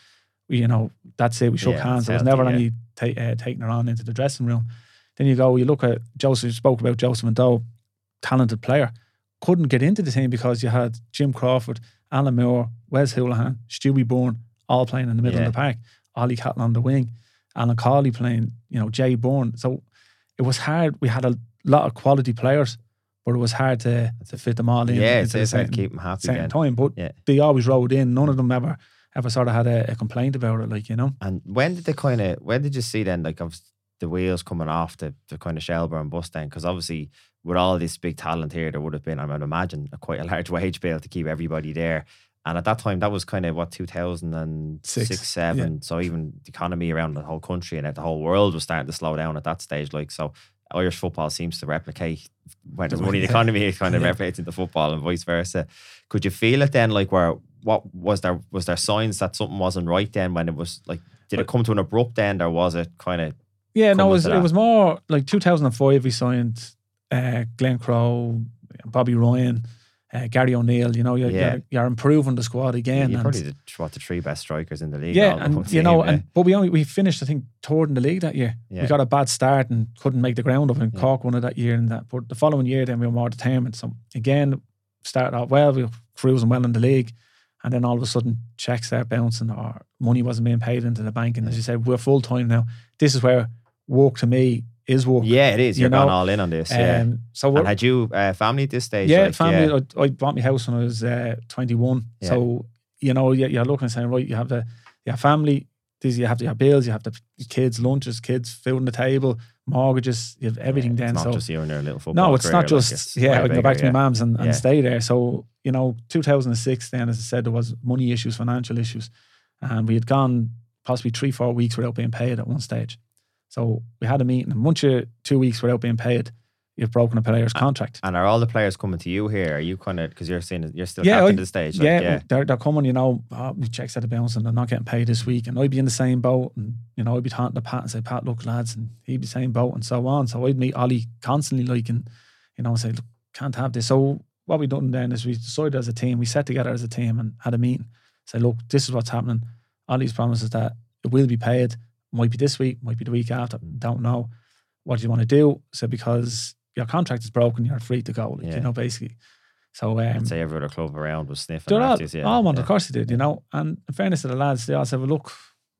Speaker 2: we you know that's it. We shook
Speaker 1: Yeah,
Speaker 2: hands. There was never
Speaker 1: yeah.
Speaker 2: any ta- uh, taking her on into the dressing room. Then you go. You look at Joseph. You spoke about Joseph Ndo, talented player, couldn't get into the team because you had Jim Crawford, Alan Moore, Wes Hoolahan, Stewie Byrne, all playing in the middle
Speaker 1: Yeah.
Speaker 2: of the pack. Ollie Catlin on the wing, Alan Cawley playing. You know Jay Byrne. So it was hard. We had a lot of quality players, but it was hard to, to fit them all in.
Speaker 1: Yeah, it's, it's hard to
Speaker 2: same,
Speaker 1: keep them happy
Speaker 2: same time. But
Speaker 1: Yeah.
Speaker 2: they always rode in. None of them ever ever sort of had a, a complaint about it. Like you know,
Speaker 1: And when did they kind of when did you see then like of the wheels coming off the, the kind of Shelbourne bus then? Because obviously with all this big talent here, there would have been I would imagine a quite a large wage bill to keep everybody there. And at that time, that was kind of what 2006,
Speaker 2: Six,
Speaker 1: seven. So even the economy around the whole country and the whole world was starting to slow down at that stage. Like so, Irish football seems to replicate when there's money in the economy, it kind of
Speaker 2: Yeah.
Speaker 1: replicates into football and vice versa. Could you feel it then? Like where what was there was there signs that something wasn't right then when it was like did it come to an abrupt end or was it kind of
Speaker 2: Yeah, no, it was it was more like 2005. We signed uh, Glenn Crowe, Bobby Ryan, uh, Gary O'Neill. You know, you're,
Speaker 1: Yeah.
Speaker 2: you're, you're improving the squad again.
Speaker 1: you
Speaker 2: and-
Speaker 1: probably the, what the three best strikers in the league?
Speaker 2: yeah, and you know,
Speaker 1: yeah.
Speaker 2: and but we only we finished I think third in the league that year.
Speaker 1: Yeah.
Speaker 2: We got a bad start and couldn't make the ground up, and
Speaker 1: Yeah.
Speaker 2: Cork won it that year. And that, but the following year, then we were more determined. So again, started out well, we were cruising well in the league, and then all of a sudden checks start bouncing or money wasn't being paid into the bank. And as you said, we're full time now. This is where work to me is work.
Speaker 1: yeah, it is.
Speaker 2: you
Speaker 1: You're going all in on this. Yeah.
Speaker 2: Um, so
Speaker 1: and had you uh, family at this stage?
Speaker 2: yeah,
Speaker 1: like,
Speaker 2: family.
Speaker 1: yeah.
Speaker 2: I, I bought my house when I was uh, 21.
Speaker 1: Yeah.
Speaker 2: So, you know, you- you're looking and saying, right, you have the you have family, these you have your bills, you have the kids, lunches, kids, food on the table, mortgages, you have everything
Speaker 1: It's
Speaker 2: then.
Speaker 1: not
Speaker 2: so,
Speaker 1: just you and your little football.
Speaker 2: no, it's
Speaker 1: career,
Speaker 2: not
Speaker 1: like,
Speaker 2: just,
Speaker 1: it's
Speaker 2: yeah, I can go back to
Speaker 1: yeah.
Speaker 2: my mum's and, and
Speaker 1: Yeah.
Speaker 2: stay there. So, you know, 2006, then, as I said, there was money issues, financial issues. And we had gone possibly three, four weeks without being paid at one stage. So we had a meeting, and once you're two weeks without being paid, you've broken a player's contract.
Speaker 1: And are all the players coming to you here? Are you kind of because you're saying you're still
Speaker 2: Yeah,
Speaker 1: captain
Speaker 2: I-
Speaker 1: the stage? Like,
Speaker 2: yeah,
Speaker 1: yeah,
Speaker 2: They're, they're coming, you know, oh, my checks at the bounce and they're not getting paid this week. And I'd be in the same boat. And, you know, I'd be talking to Pat and say, Pat, look, lads, and he'd be same boat and so on. So I'd meet Ollie constantly, like, and, you know, say, look, can't have this. So what we done then is we decided as a team, we sat together as a team and had a meeting. Say, look, this is what's happening. Ollie's promises that it will be paid. Might be this week, might be the week after. Don't know. What do you want to do? So because your contract is broken, you're free to go. Like,
Speaker 1: Yeah.
Speaker 2: you know, basically. So um,
Speaker 1: I'd say every other club around was sniffing.
Speaker 2: they're all,
Speaker 1: yeah,
Speaker 2: all
Speaker 1: yeah.
Speaker 2: of course they did, you know. And in fairness to the lads, they all said, Well, look,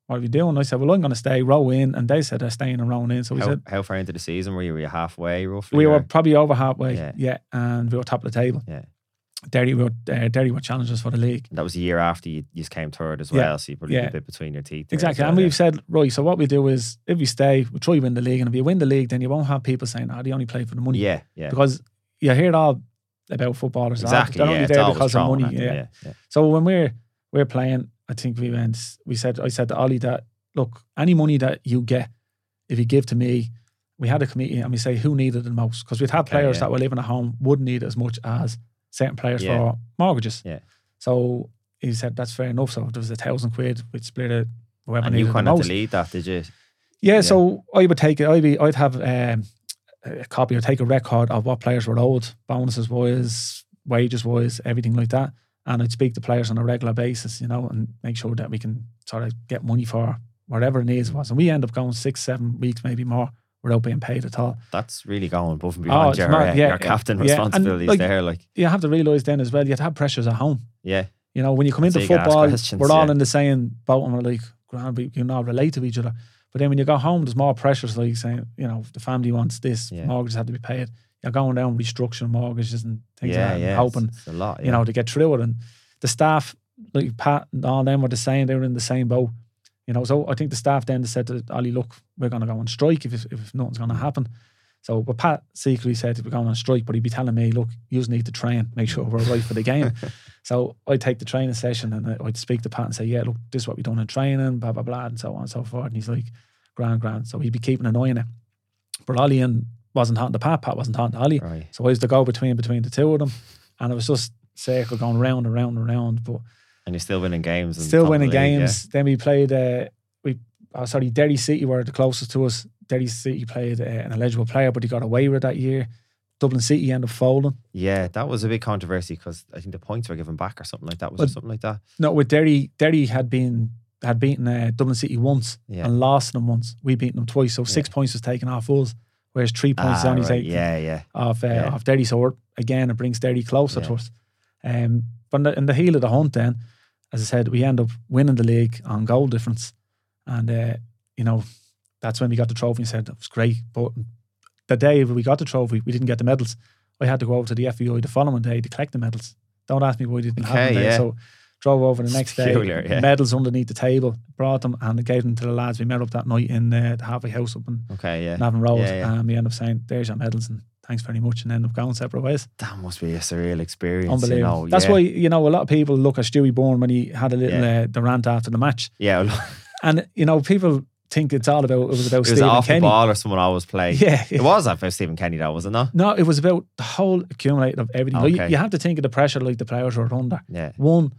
Speaker 2: what are we doing? I said, Well, I'm going to stay row in. And they said they're staying and rowing in. So we
Speaker 1: How,
Speaker 2: said,
Speaker 1: how far into the season were you? Were you halfway roughly?
Speaker 2: We
Speaker 1: or-
Speaker 2: were probably over halfway.
Speaker 1: Yeah.
Speaker 2: Yeah. And we were top of the table.
Speaker 1: Yeah.
Speaker 2: Derry were, uh, Derry were challengers for the league.
Speaker 1: That was a year after you, you came third as
Speaker 2: Yeah,
Speaker 1: well, so you probably
Speaker 2: yeah.
Speaker 1: a bit between your teeth.
Speaker 2: Exactly.
Speaker 1: well,
Speaker 2: and
Speaker 1: yeah.
Speaker 2: we've said, right, so what we do is if we stay, we try to win the league. And if you win the league, then you won't have people saying, Oh, they only play for the money.
Speaker 1: yeah, yeah,
Speaker 2: Because you hear it all about footballers.
Speaker 1: exactly.
Speaker 2: They're
Speaker 1: Yeah,
Speaker 2: only there because of money. yeah.
Speaker 1: yeah, yeah.
Speaker 2: So when we're we're playing, I think we went. We said I said to Ollie that look, any money that you get, if you give to me, we had a committee and we say who needed it the most because we'd have
Speaker 1: Okay,
Speaker 2: players
Speaker 1: yeah.
Speaker 2: that were living at home wouldn't need as much as certain players
Speaker 1: Yeah.
Speaker 2: for mortgages.
Speaker 1: Yeah.
Speaker 2: So he said that's fair enough. So if there was a thousand quid, we'd split it. Whoever
Speaker 1: And you
Speaker 2: it
Speaker 1: kind of lead that, did you?
Speaker 2: Yeah,
Speaker 1: Yeah.
Speaker 2: so I would take it. I'd be, I'd have um, a copy or take a record of what players were owed, bonuses wise, wages wise, everything like that. And I'd speak to players on a regular basis, you know, and make sure that we can sort of get money for whatever the needs was. And we end up going six, seven weeks, maybe more, without being paid at all.
Speaker 1: That's really going above and
Speaker 2: Oh,
Speaker 1: beyond
Speaker 2: it's
Speaker 1: your, uh,
Speaker 2: yeah,
Speaker 1: your captain
Speaker 2: yeah.
Speaker 1: Responsibilities
Speaker 2: like,
Speaker 1: there. Like,
Speaker 2: You have to realise then as well, you have to have pressures at home.
Speaker 1: yeah,
Speaker 2: You know, when you come
Speaker 1: So
Speaker 2: into
Speaker 1: you
Speaker 2: football, we're all
Speaker 1: yeah.
Speaker 2: in the same boat and we're like, grand, we can all relate to each other. But then when you go home, there's more pressures, like saying, you know, the family wants this,
Speaker 1: Yeah.
Speaker 2: mortgages have to be paid. You're going down restructuring mortgages and things
Speaker 1: yeah,
Speaker 2: like that,
Speaker 1: yeah.
Speaker 2: hoping,
Speaker 1: it's, it's a lot.
Speaker 2: you know, to get through it. And the staff, like Pat and all them were the same, they were in the same boat. You know, so I think the staff then said to Ali, look, we're going to go on strike if, if nothing's going to happen. So, but Pat secretly said we're going on strike, but he'd be telling me, look, you just need to train, make sure we're right for the game. so I'd take the training session and I'd speak to Pat and say, yeah, look, this is what we've done in training, blah, blah, blah, and so on and so forth. And he's like, grand, grand. So he'd be keeping an eye on it. But Ollie and wasn't talking to Pat, Pat wasn't talking to Ollie.
Speaker 1: right.
Speaker 2: So I was the go between between the two of them. And it was just circle going round and round and round. But
Speaker 1: And you're still winning games. and
Speaker 2: still winning
Speaker 1: the league, yeah.
Speaker 2: games. Then we played. Uh, we oh, sorry, Derry City were the closest to us. Derry City played uh, an eligible player, but he got away with that year. Dublin City ended up folding.
Speaker 1: Yeah, that was a big controversy because I think the points were given back or something like that. Was
Speaker 2: But-
Speaker 1: something like that?
Speaker 2: No, with Derry, Derry had been had beaten uh, Dublin City once
Speaker 1: Yeah.
Speaker 2: and lost them once. We beaten them twice, so six points was taken off us, whereas three points is
Speaker 1: Ah,
Speaker 2: only
Speaker 1: right.
Speaker 2: taken
Speaker 1: Yeah, yeah.
Speaker 2: off uh,
Speaker 1: Yeah.
Speaker 2: off Derry. So again, it brings Derry closer
Speaker 1: Yeah.
Speaker 2: to us. Um, but in the, in the heel of the hunt, then, as I said, we end up winning the league on goal difference, and uh, you know that's when we got the trophy. and said it was great, but the day we got the trophy, we didn't get the medals. I had to go over to the FAI the following day to collect the medals. Don't ask me why we didn't have them
Speaker 1: Okay, yeah.
Speaker 2: So drove over the
Speaker 1: It's
Speaker 2: next
Speaker 1: peculiar,
Speaker 2: day,
Speaker 1: yeah.
Speaker 2: medals underneath the table, brought them and gave them to the lads. We met up that night in uh, the halfway house up in
Speaker 1: Okay, yeah.
Speaker 2: Navan Road,
Speaker 1: Yeah, yeah.
Speaker 2: and we ended up saying, "There's your medals," and thanks very much, and end up going separate ways.
Speaker 1: That must be a surreal experience.
Speaker 2: Unbelievable.
Speaker 1: You know?
Speaker 2: That's
Speaker 1: yeah.
Speaker 2: why you know a lot of people look at Stewie Byrne when he had a little
Speaker 1: Yeah.
Speaker 2: uh, the rant after the match,
Speaker 1: Yeah,
Speaker 2: and you know people think it's all about it was about
Speaker 1: was
Speaker 2: Stephen
Speaker 1: off the
Speaker 2: Kenny.
Speaker 1: ball or someone always play.
Speaker 2: Yeah,
Speaker 1: It was about Stephen Kenny though, was it not?
Speaker 2: No, it was about the whole accumulating of everything. Like,
Speaker 1: Okay.
Speaker 2: you have to think of the pressure like the players were under.
Speaker 1: Yeah.
Speaker 2: One,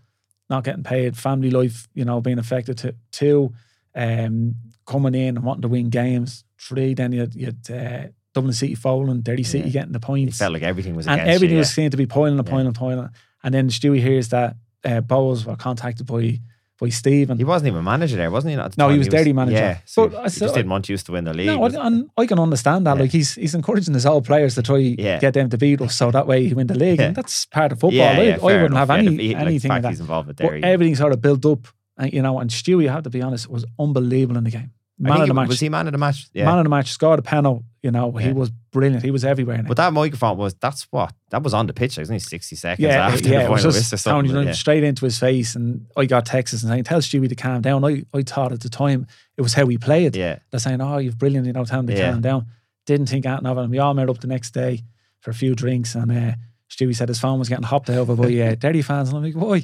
Speaker 2: not getting paid, family life, you know, being affected. To, two, um, coming in and wanting to win games. Three, then you you uh, Dublin City falling, Derry City
Speaker 1: Yeah.
Speaker 2: getting the points.
Speaker 1: It felt like everything was
Speaker 2: and everything
Speaker 1: you.
Speaker 2: was seen to be piling and
Speaker 1: Yeah.
Speaker 2: piling and piling. And then Stewie hears that uh, Bohs were contacted by by Stephen.
Speaker 1: He wasn't even manager there, wasn't he? At the
Speaker 2: No, he was Derry manager.
Speaker 1: Yeah, so
Speaker 2: But I
Speaker 1: he
Speaker 2: still-
Speaker 1: just didn't want you to win the league.
Speaker 2: No, I, and I can understand that.
Speaker 1: Yeah.
Speaker 2: Like he's he's encouraging his old players to try
Speaker 1: Yeah.
Speaker 2: get them to beat us, so that way he win the league.
Speaker 1: Yeah.
Speaker 2: And that's part of football.
Speaker 1: yeah,
Speaker 2: I,
Speaker 1: yeah,
Speaker 2: I wouldn't
Speaker 1: enough.
Speaker 2: have
Speaker 1: Yeah,
Speaker 2: any
Speaker 1: the- he- like, the
Speaker 2: anything like
Speaker 1: he's
Speaker 2: that.
Speaker 1: involved with
Speaker 2: But everything sort of built up, and you know. And Stewie, I have to be honest, was unbelievable in the game. Man of the match.
Speaker 1: Was he man of the match? Yeah.
Speaker 2: Man of the match. Scored a penalty. You know, he was brilliant. He was everywhere.
Speaker 1: But that microphone was, that's what, that was on the pitch. It was only 60 seconds
Speaker 2: yeah,
Speaker 1: after
Speaker 2: yeah,
Speaker 1: the final whistle something. Yeah.
Speaker 2: straight into his face, and I got texts and saying, "Tell Stewie to calm down." I, I thought at the time it was how we played.
Speaker 1: yeah.
Speaker 2: They're saying, "Oh, you've brilliant," you know, tell him to
Speaker 1: Yeah.
Speaker 2: calm down. Didn't think anything of it. And we all met up the next day for a few drinks, and uh, Stewie said his phone was getting hopped over by uh, Derry fans, and I'm like, "Why?"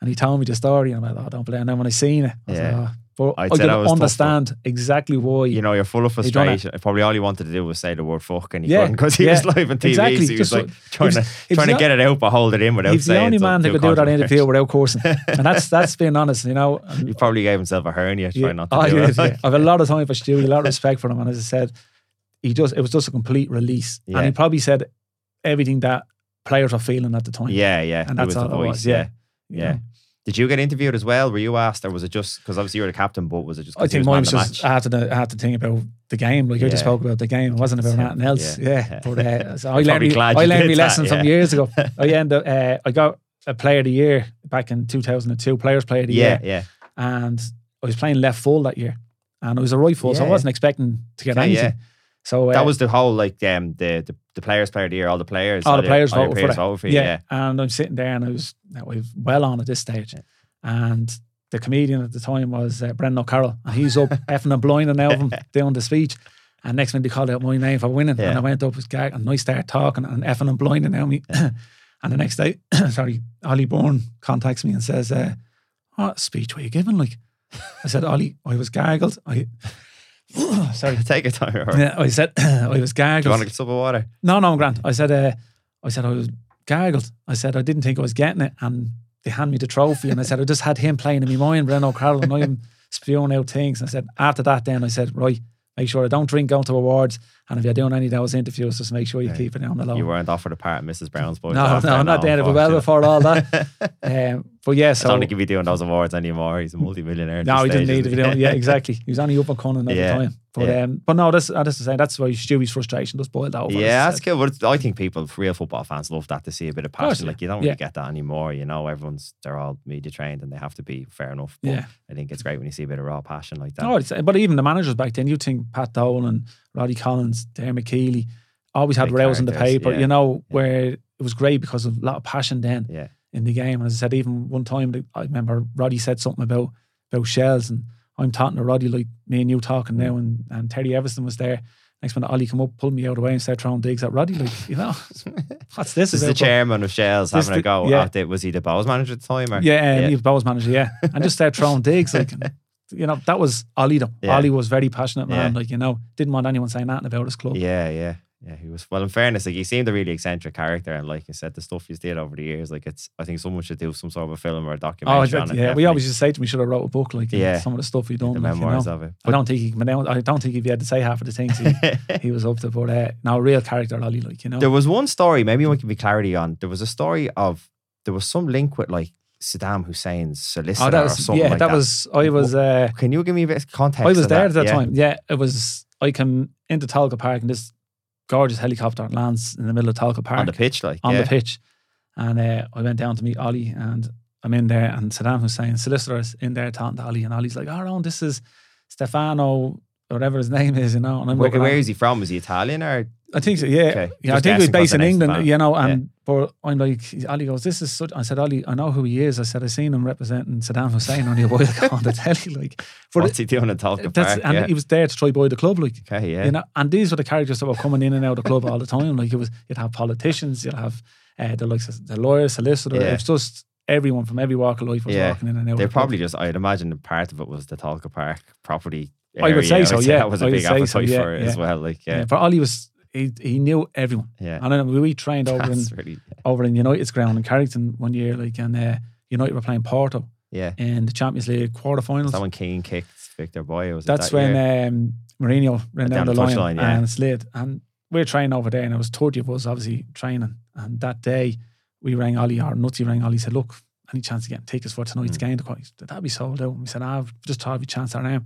Speaker 2: And he told me the story, and I'm like, "Oh, don't believe." it." And then when I seen it, I was
Speaker 1: Yeah.
Speaker 2: like, oh. "But
Speaker 1: I'd
Speaker 2: I
Speaker 1: say
Speaker 2: can
Speaker 1: that was tough,
Speaker 2: understand exactly why."
Speaker 1: You know, you're full of frustration. Probably all he wanted to do was say the word fuck and he
Speaker 2: Yeah,
Speaker 1: couldn't because he
Speaker 2: yeah,
Speaker 1: was live on TV.
Speaker 2: exactly.
Speaker 1: So he was
Speaker 2: Just
Speaker 1: like trying to, trying to get it out but hold it in without
Speaker 2: He's the only man that could do that in the field without cursing, and that's that's being honest, you know. And
Speaker 1: He probably gave himself a hernia trying not to
Speaker 2: I
Speaker 1: do
Speaker 2: did. I've a lot of time for Stewie, a lot of respect for him. And as I said, he just it was just a complete release. And he probably said everything that players were feeling at the time.
Speaker 1: Yeah, yeah.
Speaker 2: And that's all it was,
Speaker 1: yeah.
Speaker 2: yeah. You?
Speaker 1: Did you get interviewed as well? Were you asked, or was it just because obviously you were the captain? But was it just?
Speaker 2: I think mine was just? I had to I had to think about the game. Like
Speaker 1: Yeah.
Speaker 2: just spoke about the game. It wasn't about
Speaker 1: Yeah.
Speaker 2: anything else.
Speaker 1: Yeah.
Speaker 2: Yeah. But uh, so I learned me, I learned my lesson from years ago. I ended uh, I got a player of the year back in 2002, players player of the
Speaker 1: Yeah,
Speaker 2: year.
Speaker 1: yeah.
Speaker 2: And I was playing left full that year. And I was a right full, so I wasn't expecting to get
Speaker 1: Okay,
Speaker 2: anything.
Speaker 1: Yeah.
Speaker 2: So uh,
Speaker 1: That was the whole like um the the, the players player of the year, all the players,
Speaker 2: all the players voted for
Speaker 1: players
Speaker 2: it.
Speaker 1: voted for you, yeah.
Speaker 2: And I'm sitting there and I was, I was well on at this stage.
Speaker 1: Yeah.
Speaker 2: And the comedian at the time was uh, Brendan O'Carroll. And he's up effing and blinding out of him doing the speech. And next minute they called out my name for winning.
Speaker 1: Yeah.
Speaker 2: And I went up with gag and I started talking and effing and blinding out me. and the next day, sorry, Ollie Byrne contacts me and says, uh, what speech were you giving? Like, I said, Ollie, I was gargled. I, sorry.
Speaker 1: Take your time. Robert.
Speaker 2: Yeah, I said, I was
Speaker 1: Do you
Speaker 2: gargled.
Speaker 1: want to get some water?
Speaker 2: No, no, Grant. I said, uh, I said I was gargled. I said I didn't think I was getting it, and they hand me the trophy, and I said I just had him playing in my mind, Brendan O'Carroll, and I'm spewing out things. And I said after that, then I said, right, make sure I don't drink going to awards, and if you're doing any of those interviews, just make sure you
Speaker 1: Right.
Speaker 2: keep it on the low.
Speaker 1: You weren't offered a part of Mrs. Brown's boy.
Speaker 2: no, no, not then. It well before all that. um, but yeah,
Speaker 1: I
Speaker 2: so
Speaker 1: don't think he'd be doing those awards anymore. He's a multi-millionaire.
Speaker 2: no, he didn't
Speaker 1: stage,
Speaker 2: need to be
Speaker 1: isn't
Speaker 2: doing. Yeah, exactly. He was only up and coming at
Speaker 1: Yeah,
Speaker 2: the time. But
Speaker 1: yeah.
Speaker 2: um, but no, that's that's to say that's why Stewie's frustration just boiled over.
Speaker 1: Yeah, that's good. But I think people, real football fans, love that to see a bit of
Speaker 2: course,
Speaker 1: passion.
Speaker 2: yeah.
Speaker 1: Like you don't really get that anymore. You know, everyone's they're all media trained and they have to be fair enough. But
Speaker 2: Yeah.
Speaker 1: I think it's great when you see a bit of raw passion like that.
Speaker 2: No, it's, but even the managers back then, you think Pat Dolan, Roddy Collins, Dermot Keely, always had
Speaker 1: Big
Speaker 2: rows in the paper, you know, where it was great because of a lot of passion then
Speaker 1: yeah,
Speaker 2: in the game. And as I said, even one time, I remember Roddy said something about about Shels, and I'm talking to Roddy like me and you talking now, mm. and, and Terry Everson was there. Next minute, Ollie come up, pulled me out of the way, and started throwing digs at Roddy. Like, you know, what's this?
Speaker 1: is the chairman of
Speaker 2: Shels
Speaker 1: having a go.
Speaker 2: yeah.
Speaker 1: Was he the Bohs manager at the time? Or?
Speaker 2: Yeah,
Speaker 1: yeah.
Speaker 2: he was Bohs manager, yeah. And just started throwing digs. Like, you know, that was Ollie though.
Speaker 1: Yeah.
Speaker 2: Ollie was very passionate man.
Speaker 1: Yeah.
Speaker 2: Like, you know, didn't want anyone saying nothing about his club.
Speaker 1: Yeah, yeah, yeah. He was well. In fairness, like he seemed a really eccentric character, and like I said, the stuff he's did over the years, like it's. I think someone should do some sort of a film or a
Speaker 2: Oh,
Speaker 1: documentary
Speaker 2: I
Speaker 1: on
Speaker 2: bet-
Speaker 1: it.
Speaker 2: yeah. We always used to say to me, should have wrote a book like
Speaker 1: Yeah.
Speaker 2: some of the stuff he done.
Speaker 1: the
Speaker 2: like, you know.
Speaker 1: of it.
Speaker 2: I don't think he. I don't think if he had to say half of the things he, he was up to. But uh, now, real character, Ollie, like you know.
Speaker 1: There was one story, maybe we can be clarity on. There was a story of there was some link with like Saddam Hussein's solicitor
Speaker 2: oh, that
Speaker 1: or
Speaker 2: was
Speaker 1: something
Speaker 2: yeah.
Speaker 1: like
Speaker 2: that,
Speaker 1: that.
Speaker 2: was. I was. Uh,
Speaker 1: Can you give me a bit of context?
Speaker 2: I was there at that
Speaker 1: yeah?
Speaker 2: time. Yeah, it was. I come into Tolka Park and this gorgeous helicopter lands in the middle of Tolka Park
Speaker 1: on the pitch, like
Speaker 2: on
Speaker 1: yeah.
Speaker 2: the pitch. And uh, I went down to meet Ollie and I'm in there and Saddam Hussein, solicitors in there talking to Ollie and Ollie's like, oh, Ron, this is Stefano whatever his name is, you know. And I'm
Speaker 1: Where, where is he from? Is he Italian or
Speaker 2: I think so, yeah.
Speaker 1: Okay.
Speaker 2: Yeah, I think he was
Speaker 1: guessing 'cause
Speaker 2: based
Speaker 1: the
Speaker 2: in England,
Speaker 1: fine.
Speaker 2: you know, and but I'm like, Ali goes, This is such I said, Ali, I know who he is. I said, I've seen him representing Saddam Hussein only a while ago on the telly, like but
Speaker 1: what's he doing in
Speaker 2: Tolka
Speaker 1: Park?
Speaker 2: and
Speaker 1: yeah.
Speaker 2: he was there to try buy the club, like
Speaker 1: okay, yeah.
Speaker 2: you know, and these were the characters that were coming in and out of the club all the time. Like it was, you'd have politicians, you'd have uh, the likes of the lawyer, solicitor.
Speaker 1: Yeah.
Speaker 2: It was just everyone from every walk of life was
Speaker 1: Yeah.
Speaker 2: walking in and out.
Speaker 1: They
Speaker 2: of the club.
Speaker 1: probably just, I'd imagine part of it was the Tolka Park property.
Speaker 2: I would say so, yeah.
Speaker 1: That was a
Speaker 2: I would
Speaker 1: big
Speaker 2: say
Speaker 1: appetite
Speaker 2: so, yeah,
Speaker 1: for it
Speaker 2: yeah.
Speaker 1: as well. Like,
Speaker 2: Yeah.
Speaker 1: yeah.
Speaker 2: But Ollie was he, he knew everyone.
Speaker 1: Yeah.
Speaker 2: And then we trained over in
Speaker 1: That's really,
Speaker 2: over in United's ground in Carrington one year, like and uh, United were playing Porto
Speaker 1: yeah.
Speaker 2: in the Champions League quarterfinals.
Speaker 1: That when Keane kicked Vítor Baía? Was
Speaker 2: That's
Speaker 1: that
Speaker 2: when
Speaker 1: year?
Speaker 2: um, Mourinho ran
Speaker 1: Down
Speaker 2: down,
Speaker 1: the
Speaker 2: the line,
Speaker 1: yeah.
Speaker 2: and slid. And we were training over there, and it was 30 of us obviously training. And that day, we rang Ollie, or Nutsy rang Ollie, said, Look, any chance of getting tickets for tonight's
Speaker 1: Mm.
Speaker 2: game? The that'd be sold out. And we said, ah, I've just thought of a chance there now.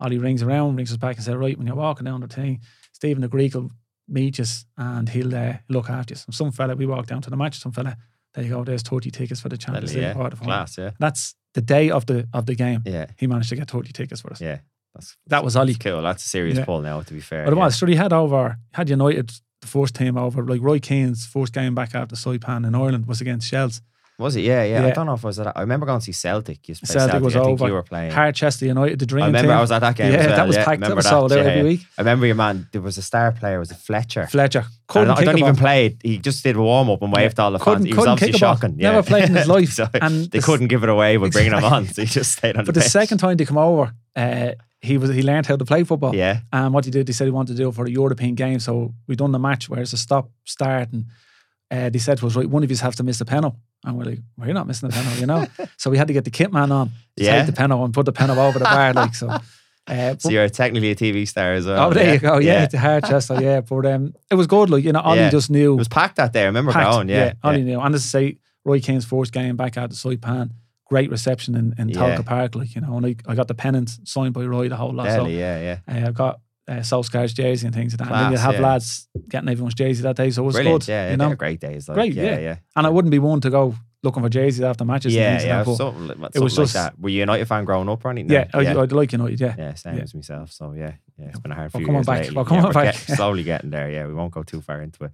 Speaker 2: Ollie rings around, rings us back and said, Right, when you're walking down the thing, Stephen the Greek will meet and he'll uh, look after you. Some fella, we walked down to the match, some fella, there you go, there's 30 tickets for the Champions League
Speaker 1: yeah.
Speaker 2: quarterfinal.
Speaker 1: Class, yeah.
Speaker 2: That's the day of the of the game.
Speaker 1: Yeah.
Speaker 2: He managed to get 30 tickets for us.
Speaker 1: Yeah. That's
Speaker 2: That was Ollie.
Speaker 1: cool. That's a serious
Speaker 2: Yeah.
Speaker 1: pull now, to be fair.
Speaker 2: But it
Speaker 1: yeah.
Speaker 2: was. So he had over, had United, the first team over, like Roy Keane's first game back after Saipan in Ireland was against Shels.
Speaker 1: Was it? Yeah, yeah. I
Speaker 2: Yeah.
Speaker 1: don't know if it was that. I remember going to see Celtic. You used to play
Speaker 2: Celtic
Speaker 1: Celtic.
Speaker 2: was
Speaker 1: I think
Speaker 2: over.
Speaker 1: you were playing.
Speaker 2: Harchester United, the dream
Speaker 1: I remember
Speaker 2: team.
Speaker 1: I was at that game.
Speaker 2: yeah,
Speaker 1: as well.
Speaker 2: that was
Speaker 1: yeah,
Speaker 2: packed. That
Speaker 1: remember
Speaker 2: was sold out
Speaker 1: yeah,
Speaker 2: every
Speaker 1: yeah.
Speaker 2: week.
Speaker 1: I remember your man. There was a star player. Was it Fletcher?
Speaker 2: Fletcher
Speaker 1: I
Speaker 2: couldn't
Speaker 1: don't, I
Speaker 2: kick
Speaker 1: don't
Speaker 2: a
Speaker 1: even
Speaker 2: ball.
Speaker 1: play. He just did a warm up and waved to all the fans.
Speaker 2: Couldn't-
Speaker 1: He was
Speaker 2: couldn't
Speaker 1: obviously
Speaker 2: kick a ball.
Speaker 1: shocking. Yeah.
Speaker 2: Never played in his life.
Speaker 1: so
Speaker 2: And
Speaker 1: they
Speaker 2: the-
Speaker 1: couldn't give it away with bringing him on, so he just stayed on
Speaker 2: But
Speaker 1: the
Speaker 2: the
Speaker 1: bench.
Speaker 2: second time they come over, uh, he was he learned how to play football.
Speaker 1: Yeah,
Speaker 2: And what he did, he said he wanted to do it for a European game. So we done the match where it's a stop start, and uh, they said to us, right, one of you have to miss the penalty. And we're like, well, you're not missing the penalty, you know. so we had to get the kit man on to
Speaker 1: Yeah.
Speaker 2: take the penalty and put the penalty over the bar, like so. Uh,
Speaker 1: so you're technically a TV star as well.
Speaker 2: oh, there
Speaker 1: yeah.
Speaker 2: you go. Yeah, the Harchester. Yeah, but um, it was good. Like you know, Ollie
Speaker 1: Yeah.
Speaker 2: just knew.
Speaker 1: It was packed that day. I remember
Speaker 2: packed.
Speaker 1: going. Yeah,
Speaker 2: Ollie
Speaker 1: yeah.
Speaker 2: knew. And as I say, Roy Keane's first game back at the Saipan, great reception in, in
Speaker 1: Yeah.
Speaker 2: Tolka Park. Like you know, and I, I got the pennant signed by Roy the whole lot.
Speaker 1: Deadly, yeah, yeah.
Speaker 2: So uh, I got uh, Solskjaer's jersey and things like that. and then you have
Speaker 1: yeah.
Speaker 2: lads getting everyone's jersey that day, so it was
Speaker 1: Brilliant.
Speaker 2: good.
Speaker 1: Yeah, yeah.
Speaker 2: you know,
Speaker 1: were great days. Like,
Speaker 2: Great,
Speaker 1: yeah,
Speaker 2: yeah.
Speaker 1: yeah.
Speaker 2: and I wouldn't be one to go looking for jerseys after matches. and
Speaker 1: Yeah,
Speaker 2: things
Speaker 1: yeah.
Speaker 2: like
Speaker 1: Something, like,
Speaker 2: it was
Speaker 1: something
Speaker 2: just-
Speaker 1: like that. Were you a United fan growing up or anything?
Speaker 2: yeah, I,
Speaker 1: yeah.
Speaker 2: I like United. Yeah,
Speaker 1: Yeah, same as myself. So yeah, yeah, it's been a hard
Speaker 2: We're
Speaker 1: few
Speaker 2: coming
Speaker 1: years
Speaker 2: back.
Speaker 1: lately.
Speaker 2: We're coming
Speaker 1: we're
Speaker 2: back.
Speaker 1: get- slowly getting there. Yeah, we won't go too far into it.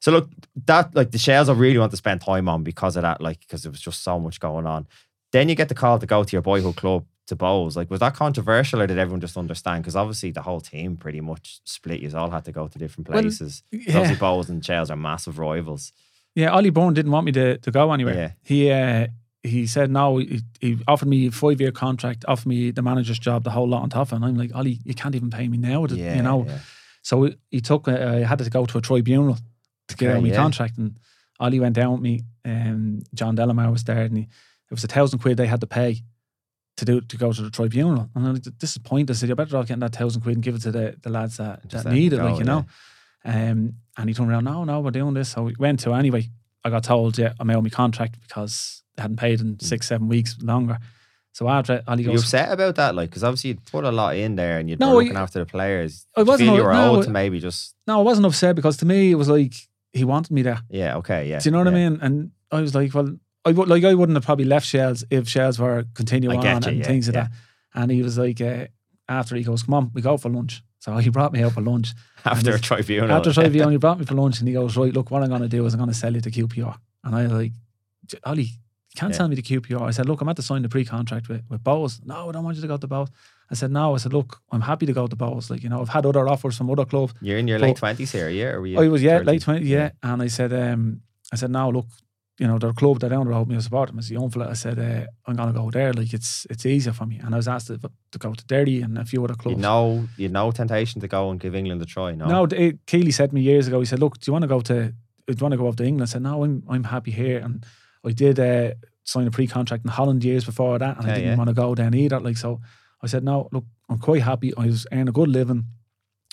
Speaker 1: So look, that like the Shels I really want to spend time on because of that, like because there was just so much going on. Then you get the call to go to your boyhood club to Bohs. Like, was that controversial or did everyone just understand? Because obviously the whole team pretty much split. You all had to go to different
Speaker 2: Well,
Speaker 1: places.
Speaker 2: yeah.
Speaker 1: Obviously, Bohs and Shels are massive rivals.
Speaker 2: yeah. Ollie Byrne didn't want me to, to go anywhere.
Speaker 1: Yeah.
Speaker 2: He uh, he said no. He, he offered me a five year contract, offered me the manager's job, the whole lot on top. And I'm like, Ollie, you can't even pay me now.
Speaker 1: Yeah,
Speaker 2: you know.
Speaker 1: yeah.
Speaker 2: So he took. Uh, I had to go to a tribunal to get
Speaker 1: Okay,
Speaker 2: out my contract, and Ollie went down with me. And John Delamar was there, and he, it was a thousand quid they had to pay to do to go to the tribunal. And I'm like, this is pointless. I said, you're better off getting that thousand quid and give it to the, the lads that, that need it, like you know. Um, and he turned around, no, no, we're doing this. So we went to anyway. I got told, yeah, I'm out of my contract because they hadn't paid in six, seven weeks longer. So after Ollie
Speaker 1: Were you upset about that? Like, because obviously you'd put a lot in there and you'd
Speaker 2: No,
Speaker 1: be looking
Speaker 2: I-
Speaker 1: after the players.
Speaker 2: I
Speaker 1: you
Speaker 2: wasn't
Speaker 1: feel you were
Speaker 2: no,
Speaker 1: owed to maybe just,
Speaker 2: no, I wasn't upset because to me it was like he wanted me there.
Speaker 1: yeah, okay, yeah.
Speaker 2: Do you know what
Speaker 1: yeah.
Speaker 2: I mean? And I was like, well, I would like I wouldn't have probably left Shels if Shels were continuing on
Speaker 1: you,
Speaker 2: and
Speaker 1: yeah,
Speaker 2: things like
Speaker 1: yeah.
Speaker 2: that. And he was like, uh, after he goes, come on, we go for lunch. So he brought me out for lunch.
Speaker 1: After a tribunal.
Speaker 2: After tribunal, he brought me for lunch and he goes, right, look, what I'm going to do is I'm going to sell you to QPR. And I was like, "J- Ollie, you can't
Speaker 1: Yeah.
Speaker 2: sell me to QPR. I said, look, I'm at to sign the pre-contract with, with Bohs. No, I don't want you to go to Bohs. I said, no. I said, look, I'm happy to go to Bohs. Like, you know, I've had other offers from other clubs.
Speaker 1: You're in your
Speaker 2: But-
Speaker 1: late twenties here, yeah? Or were you
Speaker 2: I was yeah,
Speaker 1: 30?
Speaker 2: late twenty, yeah. And I said, um, I said, no, look, you know, their club, down the road, me, support them. As a young fella, I said, uh, I'm gonna go there. Like it's it's easier for me. And I was asked to, to go to Derry and a few other clubs.
Speaker 1: You know, you know, temptation to go and give England a try. No,
Speaker 2: No, d- Keely said to me years ago. He said, "Look, do you want to go to? Do you want to go up to England?" I said, "No, I'm I'm happy here." And I did uh, sign a pre-contract in Holland years before that, and I didn't
Speaker 1: yeah.
Speaker 2: want to go then either. Like so, I said, "No, look, I'm quite happy. I was earning a good living,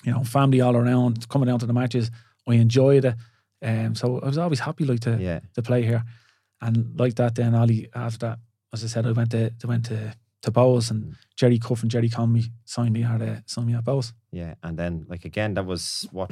Speaker 2: you know, family all around, coming down to the matches. I enjoyed it, um, so I was always happy like to
Speaker 1: yeah,
Speaker 2: to play here, and like that. Then Ali after that, as I said, I went to I went to to Bohs and Jerry Cuff and Jerry Conmy signed me at uh, signed me at Bohs.
Speaker 1: yeah. And then, like again, that was what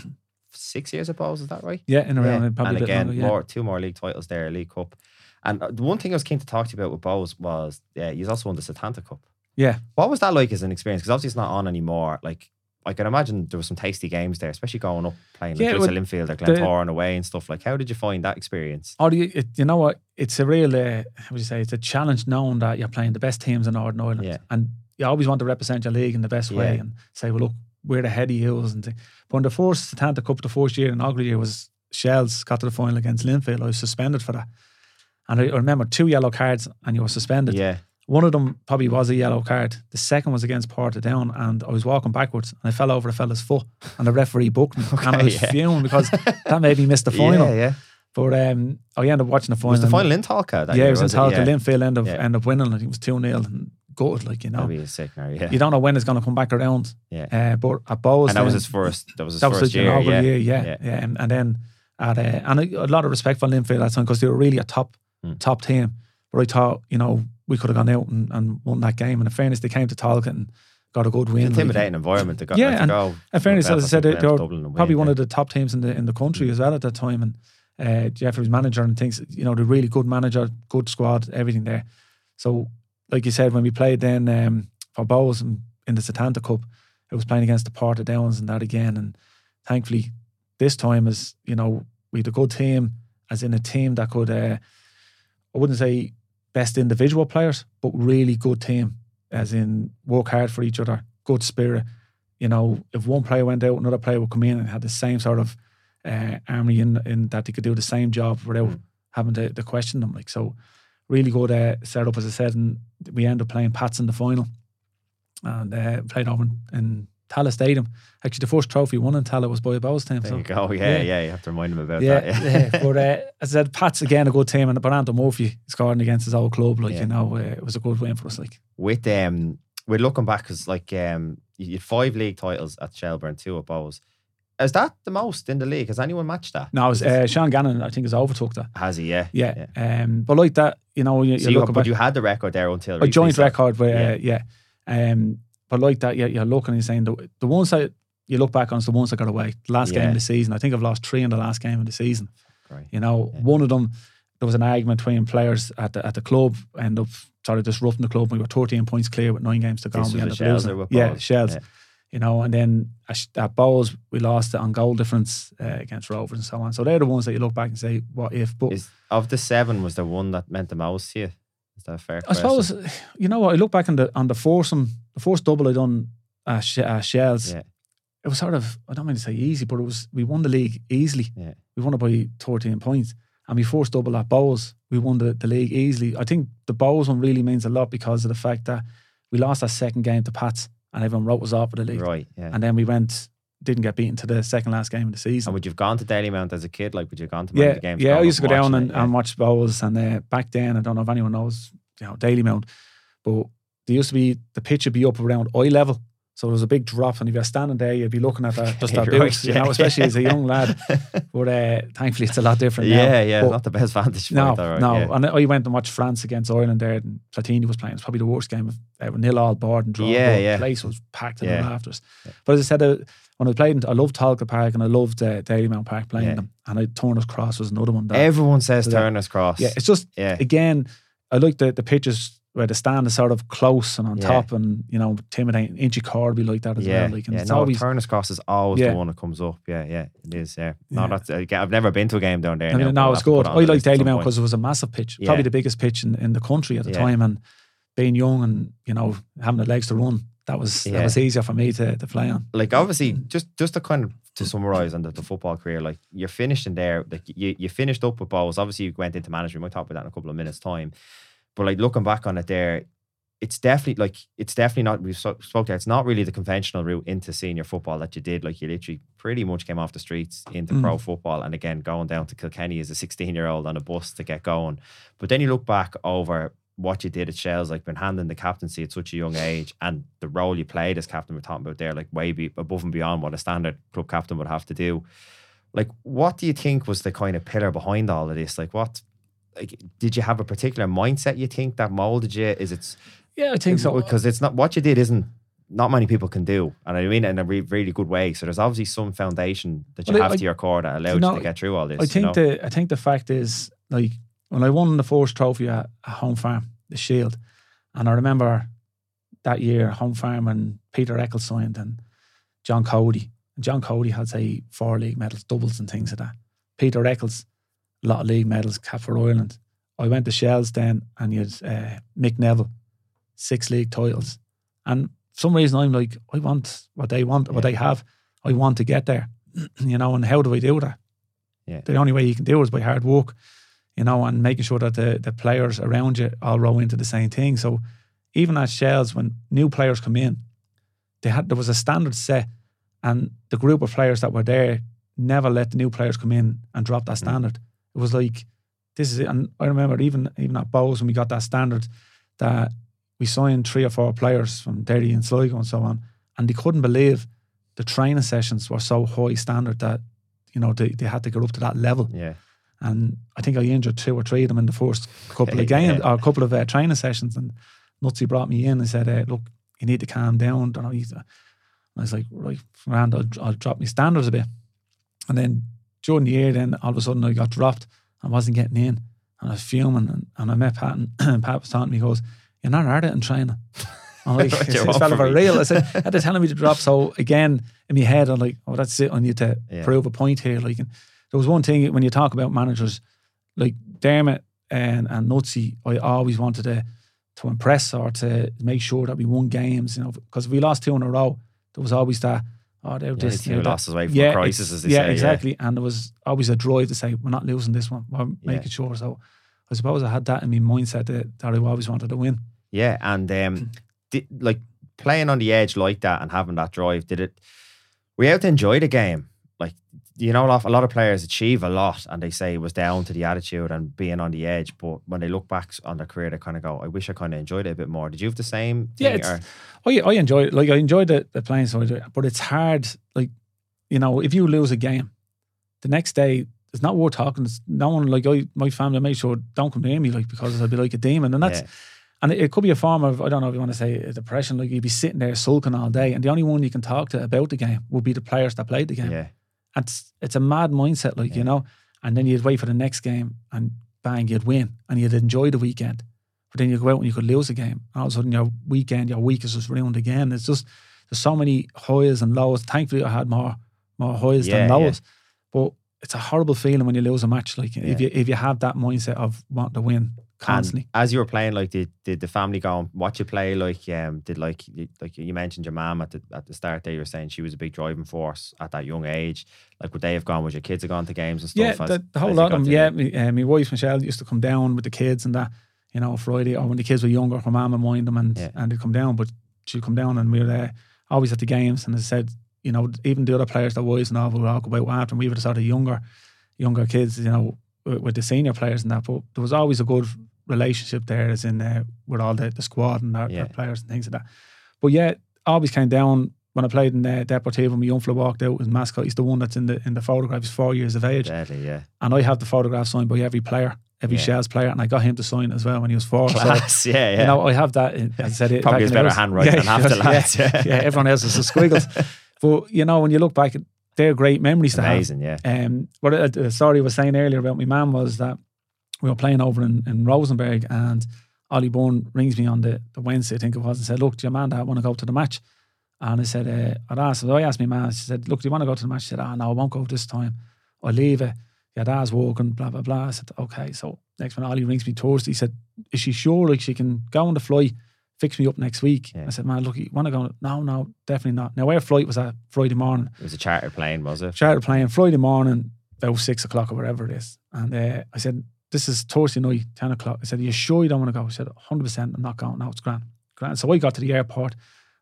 Speaker 1: six years of Bohs, is that right?
Speaker 2: Yeah, in around
Speaker 1: Yeah.
Speaker 2: probably
Speaker 1: and again,
Speaker 2: longer, yeah.
Speaker 1: more two more league titles there, League Cup. And uh, the one thing I was keen to talk to you about with Bohs was, yeah, he's also won the Setanta Cup.
Speaker 2: Yeah.
Speaker 1: What was that like as an experience? Because obviously it's not on anymore. Like, I can imagine there were some tasty games there, especially going up playing
Speaker 2: Yeah,
Speaker 1: like yeah, Linfield or Glentoran away and stuff. Like, how did you find that experience?
Speaker 2: Oh, do you, it, you know what? It's a real, uh, how would you say? It's a challenge knowing that you're playing the best teams in Northern Ireland,
Speaker 1: Yeah.
Speaker 2: and you always want to represent your league in the best way and say, well, look, we're the heady hills and thing. But in the first Setanta Cup, the first year, inaugural year was Shels got to the final against Linfield. I was suspended for that, and I remember two yellow cards, and you were suspended.
Speaker 1: Yeah,
Speaker 2: One of them probably was a yellow card. The second was against Portadown, and I was walking backwards and I fell over a fella's foot, and the referee booked me. and I was
Speaker 1: yeah.
Speaker 2: fuming because that made me miss the final.
Speaker 1: Yeah, yeah.
Speaker 2: But um, I ended up watching the final.
Speaker 1: Was the final in Tolka?
Speaker 2: Yeah,
Speaker 1: year,
Speaker 2: it was in? Tolka.
Speaker 1: Yeah.
Speaker 2: Linfield end up,
Speaker 1: Yeah.
Speaker 2: end up winning. I think it was 2 0 and gutted, like, you know.
Speaker 1: That'd be a sick now, yeah.
Speaker 2: You don't know when it's going to come back around.
Speaker 1: Yeah.
Speaker 2: Uh, but at Bohs.
Speaker 1: and that was his first. That was his
Speaker 2: that was
Speaker 1: first
Speaker 2: the
Speaker 1: year. Yeah.
Speaker 2: year, yeah. yeah. And, and then at, uh, and a, a lot of respect for Linfield at that time because they were really a top
Speaker 1: Mm.
Speaker 2: top team. But I thought, you know, we could have gone out and, and won that game. And in fairness, they came to Tolka and got a good win. like,
Speaker 1: Intimidating environment They got to.
Speaker 2: Yeah,
Speaker 1: like, to
Speaker 2: and
Speaker 1: go
Speaker 2: in fairness, as I said, they were
Speaker 1: and win,
Speaker 2: probably one
Speaker 1: yeah.
Speaker 2: of the top teams in the in the country as well at that time. And uh, Jeffrey's manager and things, you know, the really good manager, good squad, everything there. So, like you said, when we played then um, for Bohs in, in the Setanta Cup, it was playing against the Porta Downs and that again. And thankfully, this time is you know we had a good team, as in a team that could, uh, I wouldn't say best individual players, but really good team, as in work hard for each other, good spirit. You know, if one player went out, another player would come in and had the same sort of uh, army in, in that they could do the same job without
Speaker 1: Mm.
Speaker 2: having to, to question them. Like so, really good uh, setup as I said, and we ended up playing Pats in the final, and uh, played over in, in Tallaght Stadium. Actually, the first trophy won in Tallaght was by a Bohs team.
Speaker 1: There
Speaker 2: so
Speaker 1: you go. Yeah,
Speaker 2: yeah.
Speaker 1: yeah, You have to remind him about
Speaker 2: yeah,
Speaker 1: that.
Speaker 2: yeah. yeah. But uh, as I said, Pats again a good team, and Brando Murphy scoring against his old club. Like
Speaker 1: Yeah.
Speaker 2: you know, uh, it was a good win for us. Like
Speaker 1: With um, we're looking back because like um, you had five league titles at Shelbourne, two at Bohs. Is that the most in the league? Has anyone matched that?
Speaker 2: no, was, uh, Sean Gannon I think has overtook that.
Speaker 1: Has he? Yeah.
Speaker 2: Yeah, Um, but like that, you know, you,
Speaker 1: So
Speaker 2: you
Speaker 1: but
Speaker 2: back,
Speaker 1: you had the record there until
Speaker 2: a joint record where
Speaker 1: Yeah.
Speaker 2: uh, yeah. Um, but like that, yeah, you're looking and saying the the ones that you look back on is the ones that got away. The last game of the season, I think I've lost three in the last game of the season.
Speaker 1: Right.
Speaker 2: You know,
Speaker 1: Yeah.
Speaker 2: one of them there was an argument between players at the at the club, end up sort of disrupting the club. We were 13 points clear with nine games to go.
Speaker 1: This
Speaker 2: and we ended up losing. Yeah, Shels.
Speaker 1: Yeah.
Speaker 2: You know, and then at Bohs we lost it on goal difference uh, against Rovers and so on. So they're the ones that you look back and say, "What if?" But
Speaker 1: Is of the seven was the one that meant the most to you? That fair?
Speaker 2: I suppose you know what I look back on the on the foursome, um, the first double I done at, Sh- at Shels.
Speaker 1: Yeah.
Speaker 2: It was sort of I don't mean to say easy, but it was we won the league easily.
Speaker 1: Yeah.
Speaker 2: We won it by thirteen points, and we first double at Bohs, we won the, the league easily. I think the Bohs one really means a lot because of the fact that we lost our second game to Pats, and everyone wrote us off for the league,
Speaker 1: Right. Yeah.
Speaker 2: and then we went didn't get beaten to the second last game of the season.
Speaker 1: And would you have gone to Dalymount as a kid? Like, would you have gone to
Speaker 2: Yeah,
Speaker 1: the games?
Speaker 2: yeah. I used to go down and,
Speaker 1: it? Yeah.
Speaker 2: and watch Bohs, and uh, back then I don't know if anyone knows, you know, Dalymount, but there used to be the pitch would be up around eye level, so there was a big drop, and if you're standing there, you'd be looking at that just that
Speaker 1: Right,
Speaker 2: boost, you know,
Speaker 1: yeah.
Speaker 2: especially as a young lad. But uh, thankfully, it's a lot different now.
Speaker 1: yeah, yeah,
Speaker 2: But
Speaker 1: not the best vantage
Speaker 2: no,
Speaker 1: point. right,
Speaker 2: no.
Speaker 1: yeah.
Speaker 2: And I went and watched France against Ireland there, and Platini was playing. It's probably the worst game of ever. Nil all board and draw.
Speaker 1: Yeah, yeah.
Speaker 2: The place was packed in
Speaker 1: Yeah.
Speaker 2: the rafters. But as I said, uh, when I played, in- I loved Talca Park and I loved uh, Dalymount Park playing
Speaker 1: Yeah.
Speaker 2: them. And I Turner's Cross was another one. That,
Speaker 1: Everyone says
Speaker 2: that-
Speaker 1: Turner's Cross.
Speaker 2: yeah, it's just
Speaker 1: yeah.
Speaker 2: again, I like the the pitches where the stand is sort of close and on
Speaker 1: Yeah.
Speaker 2: top, and you know, intimidating. Inchicore be like that as
Speaker 1: yeah,
Speaker 2: well. Like, and
Speaker 1: yeah.
Speaker 2: it's
Speaker 1: No,
Speaker 2: always.
Speaker 1: Turner's Cross is always
Speaker 2: Yeah.
Speaker 1: the one that comes up. Yeah, yeah, it is. Yeah, no, that's again, I've never been to a game down there.
Speaker 2: I mean, no, it's
Speaker 1: have to put
Speaker 2: good. I like
Speaker 1: list
Speaker 2: Daily
Speaker 1: some
Speaker 2: Mount because it was a massive pitch, probably the biggest pitch in, in the country at the time, and being young and you know having the legs to run, that was
Speaker 1: Yeah.
Speaker 2: that was easier for me to, to play on.
Speaker 1: like obviously just just to kind of to summarize on the, the football career like you're finished in there like you, you finished up with balls. obviously you went into management we might talk about that in a couple of minutes time but like looking back on it there it's definitely like it's definitely not we so- spoke there it's not really the conventional route into senior football that you did like you literally pretty much came off the streets into
Speaker 2: Mm.
Speaker 1: pro football and again going down to Kilkenny as a 16 year old on a bus to get going but then you look back over what you did at Shels, like been handing the captaincy at such a young age, and the role you played as captain, we're talking about there, like way be above and beyond what a standard club captain would have to do. Like, what do you think was the kind of pillar behind all of this? Like, what, like, did you have a particular mindset you think that molded you? Is it
Speaker 2: Yeah, I think so.
Speaker 1: because it's not what you did isn't not many people can do, and I mean it in a re- really good way. So there's obviously some foundation that you
Speaker 2: Well,
Speaker 1: have
Speaker 2: I-
Speaker 1: to your core that allowed
Speaker 2: you know,
Speaker 1: you to get through all this.
Speaker 2: I
Speaker 1: you
Speaker 2: think
Speaker 1: know?
Speaker 2: the I think the fact is like when I won the first trophy at, at Home Farm, the Shield, and I remember that year Home Farm and Peter Eccles signed and John Cody. John Cody had say four league medals, doubles and things like that. Peter Eccles, a lot of league medals, cap for Ireland. I went to Shels then, and you had uh, Mick Neville, six league titles. And for some reason, I'm like, I want what they want, what they have. I want to get there, you know. And how do I do that?
Speaker 1: Yeah.
Speaker 2: The only way you can do it is by hard work, you know, and making sure that the the players around you all row into the same thing. So even at Shels, when new players come in, they had there was a standard set, and the group of players that were there never let the new players come in and drop that mm. standard. It was like this is it. And I remember even even at Bohs when we got that standard, that we signed three or four players from Derry and Sligo and so on, and they couldn't believe the training sessions were so high standard that you know they, they had to get up to that level.
Speaker 1: Yeah.
Speaker 2: And I think I injured two or three of them in the first couple of games or a couple of uh, training sessions. And Nutsy brought me in and said, uh, "Look, you need to calm down." Don't know. he's, uh," And I was like, "Right, grand, I'll, I'll drop my standards a bit." And then during the year, then all of a sudden I got dropped. I wasn't getting in, and I was fuming. And, and I met Pat, and Pat was talking to me. He goes, "You're not hard at in training." I'm like,
Speaker 1: What
Speaker 2: "Is
Speaker 1: you
Speaker 2: this
Speaker 1: want
Speaker 2: fella for real?" I said, "Had to telling me to drop." So again, in my head, I'm like, "Oh, that's it. I need to
Speaker 1: Yeah.
Speaker 2: prove a point here." Like, and there was one thing when you talk about managers, like Dermot and and Nutsy, I always wanted to to impress or to make sure that we won games. You know, because if we lost two in a row, there was always that. Oh, they're
Speaker 1: Yeah,
Speaker 2: this,
Speaker 1: two
Speaker 2: they're that.
Speaker 1: losses away from
Speaker 2: Yeah,
Speaker 1: crisis, as they
Speaker 2: yeah,
Speaker 1: say.
Speaker 2: exactly. And there was always a drive to say we're not losing this one. We're making sure. So I suppose I had that in my mindset that, that I always wanted to win.
Speaker 1: Yeah, and um, did, like playing on the edge like that and having that drive, did it? Were you out to enjoy the game? Like you know, a lot, of players achieve a lot, and they say it was down to the attitude and being on the edge. But when they look back on their career, they kind of go, "I wish I kind of enjoyed it a bit more." Did you have the same?
Speaker 2: Yeah,
Speaker 1: thing,
Speaker 2: it's-
Speaker 1: or-
Speaker 2: I, I enjoy it. Like I enjoyed the, the playing it, but it's hard. Like you know, if you lose a game, the next day it's not worth talking. It's no one like I, my family. I make sure don't come near me, like because I'll be like a demon, and that's
Speaker 1: yeah,
Speaker 2: and it, it could be a form of I don't know if you want to say depression. Like you'd be sitting there sulking all day, and the only one you can talk to about the game would be the players that played the game.
Speaker 1: yeah,
Speaker 2: it's it's a mad mindset, like
Speaker 1: Yeah.
Speaker 2: you know. And then you'd wait for the next game, and bang, you'd win, and you'd enjoy the weekend. But then you go out and you could lose a game, and all of a sudden your weekend, your week is just ruined again. It's just there's so many highs and lows. Thankfully, I had more more highs
Speaker 1: Yeah,
Speaker 2: than
Speaker 1: yeah.
Speaker 2: lows. But it's a horrible feeling when you lose a match. Like if you if you have that mindset of wanting to win constantly.
Speaker 1: And as you were playing, like, did, did the family go and watch you play? Like, um, did like you- like you mentioned your mom at the at the start there, you were saying she was a big driving force at that young age. Like, would they have gone? Would your kids have gone to games and
Speaker 2: Yeah,
Speaker 1: stuff? as-
Speaker 2: the, the whole lot of them. Yeah, me, uh, my wife Michelle used to come down with the kids and that, you know, Friday or when the kids were younger, her mom would mind them and
Speaker 1: Yeah.
Speaker 2: and they'd come down, but she'd come down and we were uh, always at the games. And as I said, you know, even the other players that was and all would all go out after, and we were the sort of younger, younger kids, you know, with, with the senior players and that. But there was always a good relationship there, as in uh, with all the, the squad and our,
Speaker 1: Yeah.
Speaker 2: our players and things like that. But yeah, always came down. When I played in uh, Deportivo, my young fella walked out as mascot. He's the one that's in the in the photograph. He's four years of age
Speaker 1: Deadly, yeah.
Speaker 2: and I have the photograph signed by every player, every
Speaker 1: Yeah.
Speaker 2: Shels player, and I got him to sign as well when he was four. So,
Speaker 1: yeah, yeah.
Speaker 2: you know, I have that. in- As I said, it
Speaker 1: Probably
Speaker 2: in
Speaker 1: better handwriting than half the
Speaker 2: yeah,
Speaker 1: lads. Yeah,
Speaker 2: Yeah, everyone else is the squiggles. but you know, when you look back, they're great memories to have.
Speaker 1: amazing, yeah.
Speaker 2: Um, what uh, the story I was saying earlier about my mum was that we were playing over in, in Rosenborg, and Ollie Byrne rings me on the, the Wednesday, I think it was, and said, "Look, do your man dad want to go to the match?" And I said, uh, "I'd asked." So I asked my man. She said, "Look, do you want to go to the match?" She said, "Ah, no, I won't go this time. I'll leave it. Your dad's walking, blah blah blah." I said, "Okay." So next when Ollie rings me Thursday, he said, "Is she sure? Like she can go on the flight?" Fix me up next week.
Speaker 1: Yeah.
Speaker 2: I said, man, look, you want to go? No, no, definitely not. Now, our flight was at Friday morning
Speaker 1: It was a charter plane, was it?
Speaker 2: charter plane Friday morning about six o'clock or whatever it is. And uh, I said, This is Thursday night, 10 o'clock. I said, Are you sure you don't want to go? I said, 100%, I'm not going. No, it's grand. grand. So I got to the airport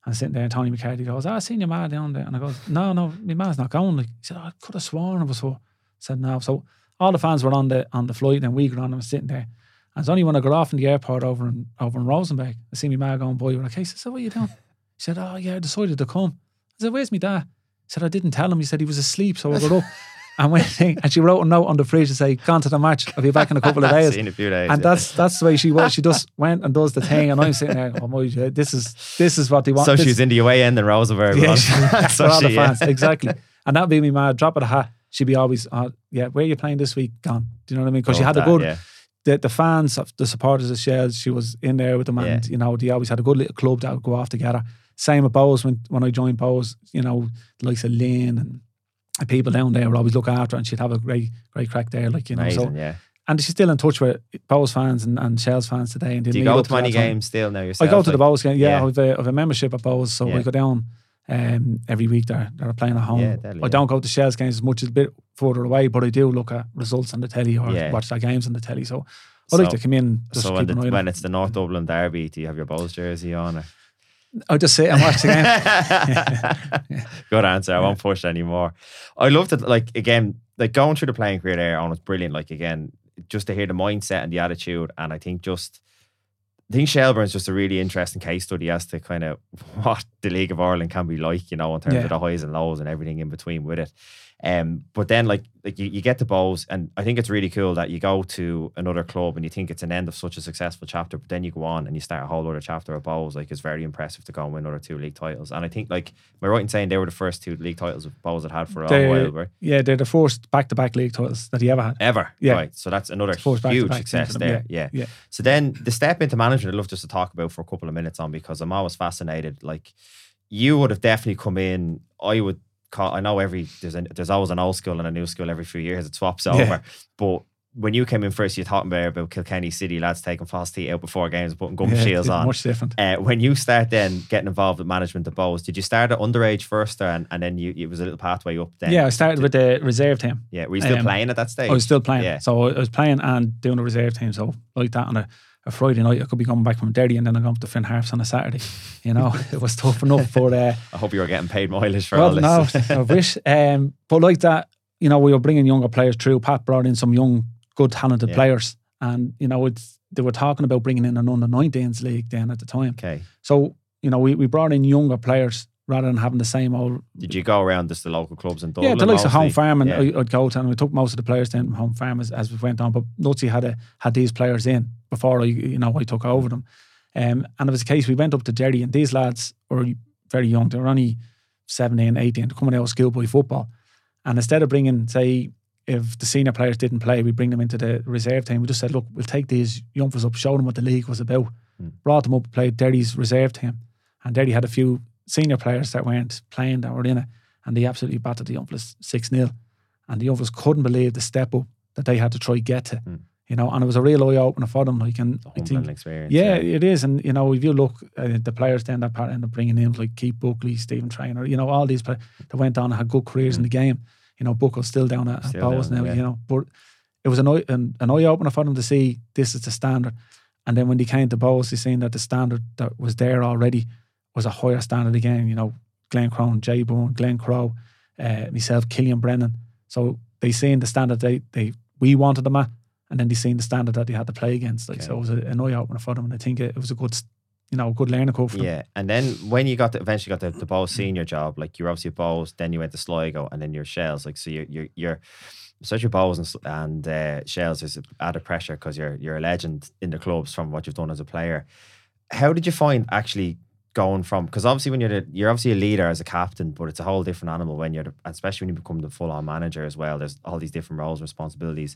Speaker 2: and sitting there, and Tony McCarthy goes, ah, I seen your ma down there. And I goes, No, no, my ma's not going. Like, he said, I could have sworn it was her. I said, No. So all the fans were on the on the flight and we got on and I was sitting there. And it's only when I got off in the airport over in over in Rosenborg, I see my ma going with a case. I said, What are you doing? He said, Oh, yeah, I decided to come. I said, Where's my dad? He said, I didn't tell him. He said he was asleep, so I got up. And went in, and she wrote a note on the fridge to say, "Gone to the match. I'll be back in a couple of days."
Speaker 1: Seen a few days.
Speaker 2: And
Speaker 1: yeah.
Speaker 2: that's that's the way she was. She just went and does the thing, and I'm sitting there. Oh my! God, This is this is what they want.
Speaker 1: so
Speaker 2: This-
Speaker 1: she was in the away end in Rosenborg.
Speaker 2: yeah, she-
Speaker 1: she?
Speaker 2: for all the
Speaker 1: she, yeah.
Speaker 2: exactly. And that'd be me mad. Drop of the hat. She'd be always, uh, yeah. Where are you playing this week? Gone. Do you know what I mean? Because she had a
Speaker 1: that,
Speaker 2: good.
Speaker 1: yeah.
Speaker 2: The, the fans, of the supporters of Shels, she was in there with them, and
Speaker 1: Yeah.
Speaker 2: you know they always had a good little club that would go off together. same with Bohs when when I joined Bohs, you know, the likes of Lynn and the people down there would always look after her and she'd have a great great crack there, like you know.
Speaker 1: Amazing,
Speaker 2: So
Speaker 1: yeah.
Speaker 2: and she's still in touch with Bohs fans and, and Shels fans today. And
Speaker 1: Do you go to many games still now
Speaker 2: I go to the
Speaker 1: like-
Speaker 2: Bohs game. Yeah,
Speaker 1: Yeah.
Speaker 2: I've a, I've a membership at Bohs, so
Speaker 1: Yeah.
Speaker 2: I go down um, every week. They're they're playing at home.
Speaker 1: Yeah, deadly,
Speaker 2: I don't go to Shels games as much as a bit further away, but I do look at results on the telly or
Speaker 1: Yeah.
Speaker 2: watch their games on the telly. So I like
Speaker 1: So-
Speaker 2: to come in just
Speaker 1: So when, the,
Speaker 2: an eye on
Speaker 1: when it's the North Dublin derby, do you have your Bohs jersey on? Or?
Speaker 2: I just sit and watch the game.
Speaker 1: Good answer. I won't push anymore. I loved it. Like again, like going through the playing career there on was brilliant. Like again, just to hear the mindset and the attitude, and I think just. I think Shelbourne's just a really interesting case study as to kind of what the League of Ireland can be like, you know, in terms
Speaker 2: Yeah.
Speaker 1: of the highs and lows and everything in between with it. Um, but then like like you, you get the Bohs, and I think it's really cool that you go to another club and you think it's an end of such a successful chapter, but then you go on and you start a whole other chapter of Bohs. Like it's very impressive to go and win another two league titles. And I think like am I right in saying they were the first two league titles of Bohs that had for a
Speaker 2: They-
Speaker 1: while, right?
Speaker 2: yeah, they're the first back to back league titles that he ever had.
Speaker 1: Ever.
Speaker 2: Yeah.
Speaker 1: Right. So that's another huge
Speaker 2: back-to-back
Speaker 1: success there. Yeah.
Speaker 2: yeah.
Speaker 1: So then the step into management I'd love just to talk about for a couple of minutes on because I'm always fascinated. Like you would have definitely come in, I would I know every there's an, there's always an old school and a new school every few years, it swaps
Speaker 2: Yeah.
Speaker 1: over. But when you came in first, you're talking about, about Kilkenny City lads taking fast teeth out before games and putting gum
Speaker 2: Yeah,
Speaker 1: shields on.
Speaker 2: Much different.
Speaker 1: Uh, when you start then getting involved with management of Bohs, did you start at underage first or, and, and then you it was a little pathway up then?
Speaker 2: yeah, I started with the reserve team.
Speaker 1: Yeah. Were you still
Speaker 2: Um,
Speaker 1: playing at that stage?
Speaker 2: I was still playing.
Speaker 1: Yeah.
Speaker 2: So I was playing and doing a reserve team. So like that on a, a Friday night, I could be coming back from Derry and then I go up to Finn Harps on a Saturday. You know, it was tough enough. But uh,
Speaker 1: I hope you were getting paid mileage for
Speaker 2: well,
Speaker 1: all
Speaker 2: no. I wish. Um, but like that, you know, we were bringing younger players through. Pat brought in some young, good, talented
Speaker 1: Yeah.
Speaker 2: players, and you know, it's they were talking about bringing in an under 19s league then at the time.
Speaker 1: okay.
Speaker 2: So you know, we, we brought in younger players rather than having the same old
Speaker 1: Did you go around just the local clubs in Dublin?
Speaker 2: yeah, the likes of Home? Farm, and
Speaker 1: Yeah.
Speaker 2: I, I'd go to, and we took most of the players down from Home Farm as, as we went on. But Nutsy had a, had these players in before I, you know, I took over them. Um, and it was a case we went up to Derry, and these lads were very young. They were only 17, 18, coming out of schoolboy football. And instead of bringing, say, if the senior players didn't play, we bring them into the reserve team. We just said, look, we'll take these young fellas up, show them what the league was about.
Speaker 1: Mm.
Speaker 2: Brought them up, played Derry's reserve team, and Derry had a few senior players that weren't playing that were in it, and they absolutely battered the fellas six 0 and the young couldn't believe the step up that they had to try get to,
Speaker 1: Mm.
Speaker 2: you know. And it was a real eye opener for them. Like, and I think
Speaker 1: experience.
Speaker 2: yeah, it is. And, you know, if you look at the players then that part end up bringing in, like Keith Buckley, Stephen Trainer, you know, all these players that went on and had good careers in the game. You know, Buckle's still down at, at
Speaker 1: Mm. Still Bohs
Speaker 2: now,
Speaker 1: yeah.
Speaker 2: you know. But it was an eye, an, an eye opener for them to see this is the standard. And then when they came to Bohs, they seen that the standard that was there already was a higher standard again. You know, Glenn Crowe, Jay Byrne, Glenn Crowe, uh, myself, Killian Brennan. So they seen the standard they, they we wanted them at, and then they seen the standard that they had to play against. Like, so it was a, an eye opener for them, and I think it, it was a good, you know, good learning curve for them.
Speaker 1: Yeah, and then when you got the, eventually got the, the Bohs senior job, like you're obviously at Bohs, then you went to Sligo, and then your Shels. Like so, you're you're, you're such your Bohs and, and uh, Shels is added pressure because you're you're a legend in the clubs from what you've done as a player. How did you find actually going from? Because obviously when you're the, you're obviously a leader as a captain, but it's a whole different animal when you're the, especially when you become the full on manager as well. There's all these different roles, responsibilities.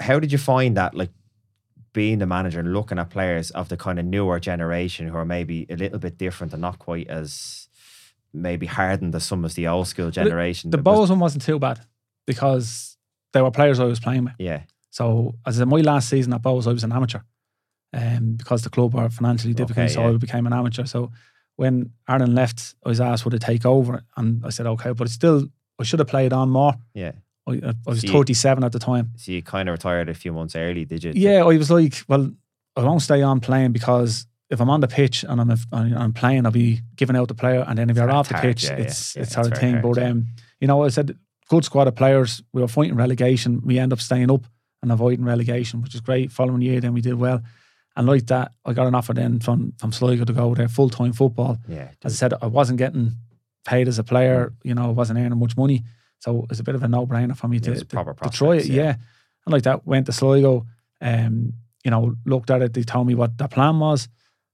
Speaker 1: How did you find that like? being the manager and looking at players of the kind of newer generation who are maybe a little bit different and not quite as maybe hardened as some of the old school generation.
Speaker 2: The
Speaker 1: that was-
Speaker 2: one wasn't too bad because they were players I was playing with.
Speaker 1: yeah,
Speaker 2: So as in my last season at Bohs, I was an amateur, um, because the club were financially difficult.
Speaker 1: Okay,
Speaker 2: so
Speaker 1: yeah.
Speaker 2: I became an amateur. So when Aaron left, I was asked would I take over, and I said okay, but it's still I should have played on more.
Speaker 1: yeah.
Speaker 2: I, I was
Speaker 1: See-
Speaker 2: 37 at the time.
Speaker 1: So you kind of retired a few months early, did you?
Speaker 2: Yeah, I was like, well, I won't stay on playing because if I'm on the pitch and I'm I'm playing, I'll be giving out the player, and then if you're
Speaker 1: hard-
Speaker 2: off the
Speaker 1: hard,
Speaker 2: pitch,
Speaker 1: yeah, yeah,
Speaker 2: it's
Speaker 1: yeah,
Speaker 2: it's
Speaker 1: it's
Speaker 2: sort thing.
Speaker 1: hard,
Speaker 2: But
Speaker 1: yeah.
Speaker 2: um, you know, I said good squad of players. We were fighting relegation. We end up staying up and avoiding relegation, which is great. Following year, then we did well, and like that, I got an offer then from from Sligo to go there full time football.
Speaker 1: yeah.
Speaker 2: As I said, I wasn't getting paid as a player.
Speaker 1: Mm.
Speaker 2: You know, I wasn't earning much money, so it's a bit of a no brainer for me
Speaker 1: Yeah,
Speaker 2: to, to, to try it.
Speaker 1: yeah.
Speaker 2: Yeah. and like that, went to Sligo. Um, you know, looked at it. They told me what the plan was,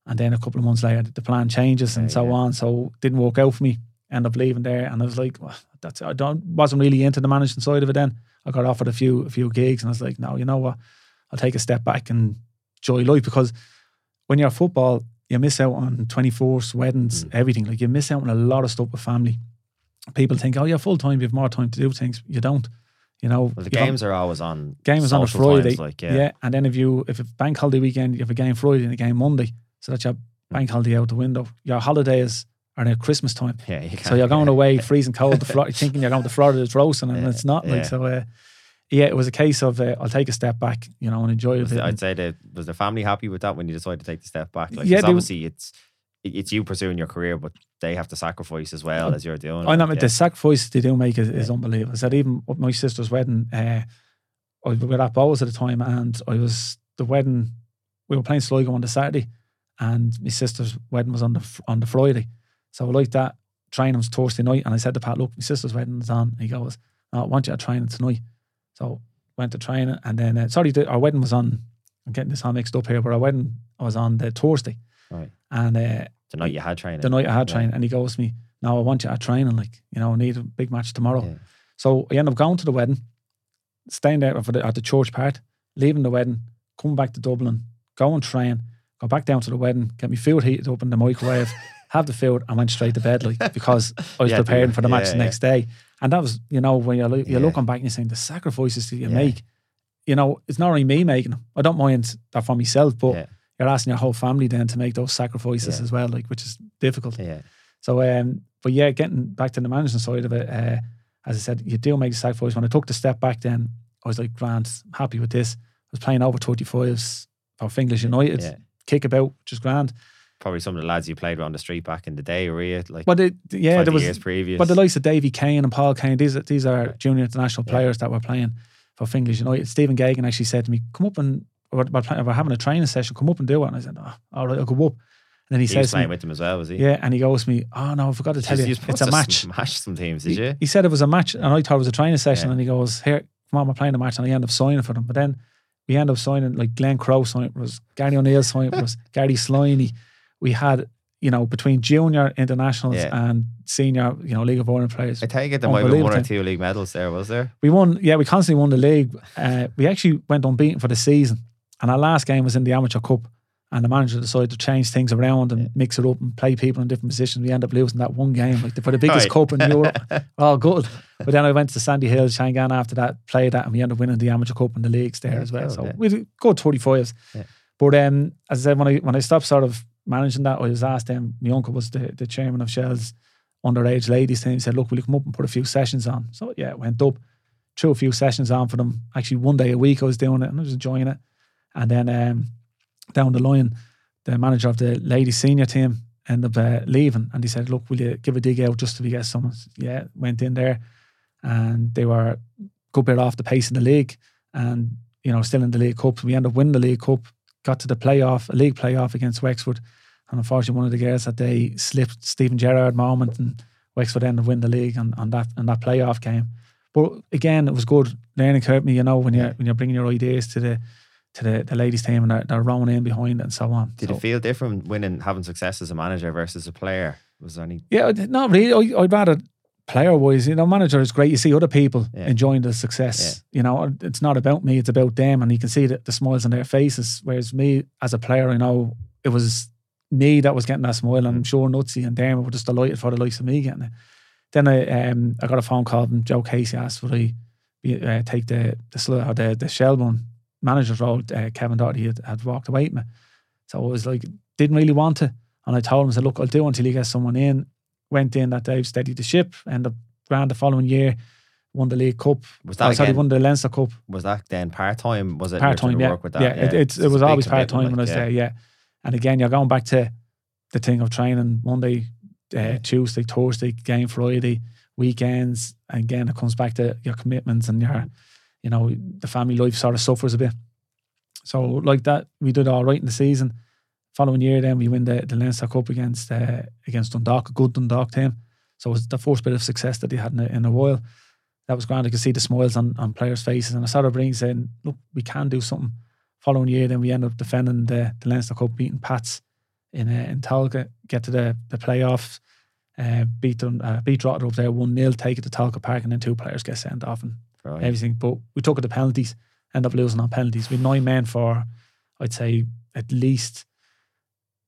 Speaker 2: and then a couple of months later, the plan changes and
Speaker 1: Okay,
Speaker 2: so
Speaker 1: yeah.
Speaker 2: on. So didn't work out for me. End up leaving there, and I was like, well, that's I don't wasn't really into the management side of it. Then I got offered a few a few gigs, and I was like, no, you know what, I'll take a step back and enjoy life because when you're football, you miss out on 24th, weddings,
Speaker 1: Mm.
Speaker 2: everything. Like you miss out on a lot of stuff with family. People think, oh, you're full time, you have more time to do things. You don't. You know,
Speaker 1: Well, the
Speaker 2: you
Speaker 1: games are always on.
Speaker 2: game is on a
Speaker 1: social times,
Speaker 2: Friday.
Speaker 1: like
Speaker 2: yeah.
Speaker 1: yeah,
Speaker 2: and then if you if it's bank holiday weekend, you have a game Friday and a game Monday, so that's your bank holiday out the window. Your holidays are at Christmas time,
Speaker 1: yeah. You
Speaker 2: so you're going away freezing cold, to Florida, thinking you're going to Florida, it's roasting, and
Speaker 1: Yeah,
Speaker 2: it's not. Like
Speaker 1: yeah.
Speaker 2: so, uh, yeah, it was a case of uh, I'll take a step back, you know, and enjoy it.
Speaker 1: Was
Speaker 2: a
Speaker 1: the-
Speaker 2: bit.
Speaker 1: I'd say that was the family happy with that when you decided to take the step back. Like,
Speaker 2: Yeah, they-
Speaker 1: obviously it's it's you pursuing your career, but they have to sacrifice as well as you're doing.
Speaker 2: I know
Speaker 1: like,
Speaker 2: the sacrifice they do make is, is
Speaker 1: Yeah.
Speaker 2: unbelievable. I said even at my sister's wedding, uh, I we were at Bohs at the time, and I was the wedding. We were playing Sligo on the Saturday, and my sister's wedding was on the on the Friday. So I like that training was Thursday night, and I said to Pat, "Look, my sister's wedding is on." And he goes, "No, I want you at training tonight." So went to training, and then uh, sorry, the, our wedding was on. I'm getting this all mixed up here, but our wedding was on the Thursday,
Speaker 1: Right.
Speaker 2: and uh,
Speaker 1: the night you had training.
Speaker 2: the night I had
Speaker 1: Yeah.
Speaker 2: training, and he goes to me, "Now I want you at training. Like, you know, I need a big match tomorrow."
Speaker 1: Yeah.
Speaker 2: So I end up going to the wedding, staying there for the, at the church part, leaving the wedding, coming back to Dublin, go and train, go back down to the wedding, get me food heated up in the microwave, have the food, and went straight to bed, like because I was
Speaker 1: Yeah,
Speaker 2: preparing for the match the next day. And that was, you know, when you're, you're
Speaker 1: Yeah.
Speaker 2: looking back and you're saying the sacrifices that you
Speaker 1: Yeah.
Speaker 2: make. You know, it's not only me making them. I don't mind that for myself, but
Speaker 1: Yeah.
Speaker 2: you're asking your whole family then to make those sacrifices as well, like which is difficult.
Speaker 1: Yeah.
Speaker 2: So, um, but yeah, getting back to the management side of it, uh, as I said, you do make the sacrifice. When I took the step back, then I was like, grand, happy with this. I was playing over 35s for English United,
Speaker 1: Yeah.
Speaker 2: kick about, which is grand.
Speaker 1: Probably some of the lads you played on the street back in the day, were you? Like
Speaker 2: But it, yeah,
Speaker 1: 20
Speaker 2: there was,
Speaker 1: years previous.
Speaker 2: but the likes of Davy Kane and Paul Kane, these are, these are
Speaker 1: Right.
Speaker 2: junior international
Speaker 1: Yeah.
Speaker 2: players that were playing for English United. Stephen Geoghegan actually said to me, come up and, we're, we're, having a training session, come up and do it. And I said, oh, all right, I'll go up. And then he,
Speaker 1: he was
Speaker 2: says me,
Speaker 1: playing with them as well, was he?
Speaker 2: yeah, and he goes to me, oh no, I forgot to tell
Speaker 1: Just-
Speaker 2: you, it's a match.
Speaker 1: Smashed some teams, did
Speaker 2: he,
Speaker 1: you?
Speaker 2: he said it was a match, and I thought it was a training session.
Speaker 1: Yeah.
Speaker 2: And he goes, "Here, come on, we're playing a match." And I end up signing for them. But then we end up signing like Glenn Crowe signed was Gary O'Neill signed us, Gary Sliney. We had, you know, between junior internationals
Speaker 1: Yeah.
Speaker 2: and senior, you know, League of Ireland players.
Speaker 1: I take it there might been one or two league medals there, was there?
Speaker 2: We won, yeah, we constantly won the league. Uh, we actually went unbeaten for the season, and our last game was in the Amateur Cup. And the manager decided to change things around and
Speaker 1: Yeah.
Speaker 2: mix it up and play people in different positions. We ended up losing that one game, like for the biggest
Speaker 1: Right.
Speaker 2: cup in Europe. Oh, good. But then I went to Sandy Hill, Shangan after that, played that, and we ended up winning the amateur cup and the leagues there
Speaker 1: Yeah,
Speaker 2: as well.
Speaker 1: cool,
Speaker 2: so we 45s.
Speaker 1: Yeah.
Speaker 2: But um, as I said, when I when I stopped sort of managing that, I was asked them, my uncle was the, the chairman of Shell's underage ladies team. He said, Look, will you come up and put a few sessions on? So yeah, went up, threw a few sessions on for them. Actually, one day a week I was doing it and I was enjoying it. And then um, down the line, the manager of the ladies senior team ended up uh, leaving and he said, Look, will you give a dig out just to get someone? Yeah, went in there and they were a good bit off the pace in the league and, you know, still in the League Cup. We ended up winning the League Cup, got to the playoff, a league playoff against Wexford. And unfortunately, one of the girls that day slipped Stephen Gerrard moment and Wexford ended up winning the league on, on that on that playoff game. But again, it was good learning curve me, you know, when you're
Speaker 1: Yeah.
Speaker 2: when you're bringing your ideas to the to the, the ladies team and they're, they're rowing in behind it and so on.
Speaker 1: Did
Speaker 2: So-
Speaker 1: it feel different winning, having success as a manager versus a player? Was there any?
Speaker 2: Yeah, not really. I, I'd rather player wise, you know, manager is great. You see other people
Speaker 1: Yeah.
Speaker 2: enjoying the success. You know, it's not about me; it's about them, and you can see the, the smiles on their faces. Whereas me, as a player, I know it was me that was getting that smile, and I'm sure Nutsy and them were just delighted for the likes of me getting it. Then I, um, I got a phone call from Joe Casey asked would I be, uh, take the the or the the Shelbourne manager's role. Uh, Kevin Doherty had, had walked away from me, so I was like, didn't really want to. And I told him, I said, look, I'll do until you get someone in. Went in that day, steadied the ship, and up grand the following year, won the League Cup.
Speaker 1: Was
Speaker 2: Oh,
Speaker 1: that
Speaker 2: sorry,
Speaker 1: again?
Speaker 2: won the Leinster Cup.
Speaker 1: Was that then part time? Was it
Speaker 2: Part time, yeah.
Speaker 1: work with that?
Speaker 2: yeah, it, it's,
Speaker 1: It's
Speaker 2: it was always part time when I was
Speaker 1: like,
Speaker 2: there, yeah. And again, you're going back to the thing of training Monday, uh, Tuesday, Thursday, game Friday, weekends. And again, it comes back to your commitments and your, you know, the family life sort of suffers a bit. So like that, we did all right in the season. Following year, then we win the, the Leinster Cup against uh, against Dundalk, a good Dundalk team. So it was the first bit of success that they had in a, in a while. That was grand. I could see the smiles on, on players' faces, and I started bringing saying, "Look, we can do something." Following year, then we end up defending the, the Leinster Cup, beating Pats in uh, in Tolka, get to the the playoffs, uh, beat them, uh, beat Drogheda up there one 0 take it to Tolka Park, and then two players get sent off and
Speaker 1: Right.
Speaker 2: everything. But we took it to penalties, end up losing on penalties. We had nine men for, I'd say, at least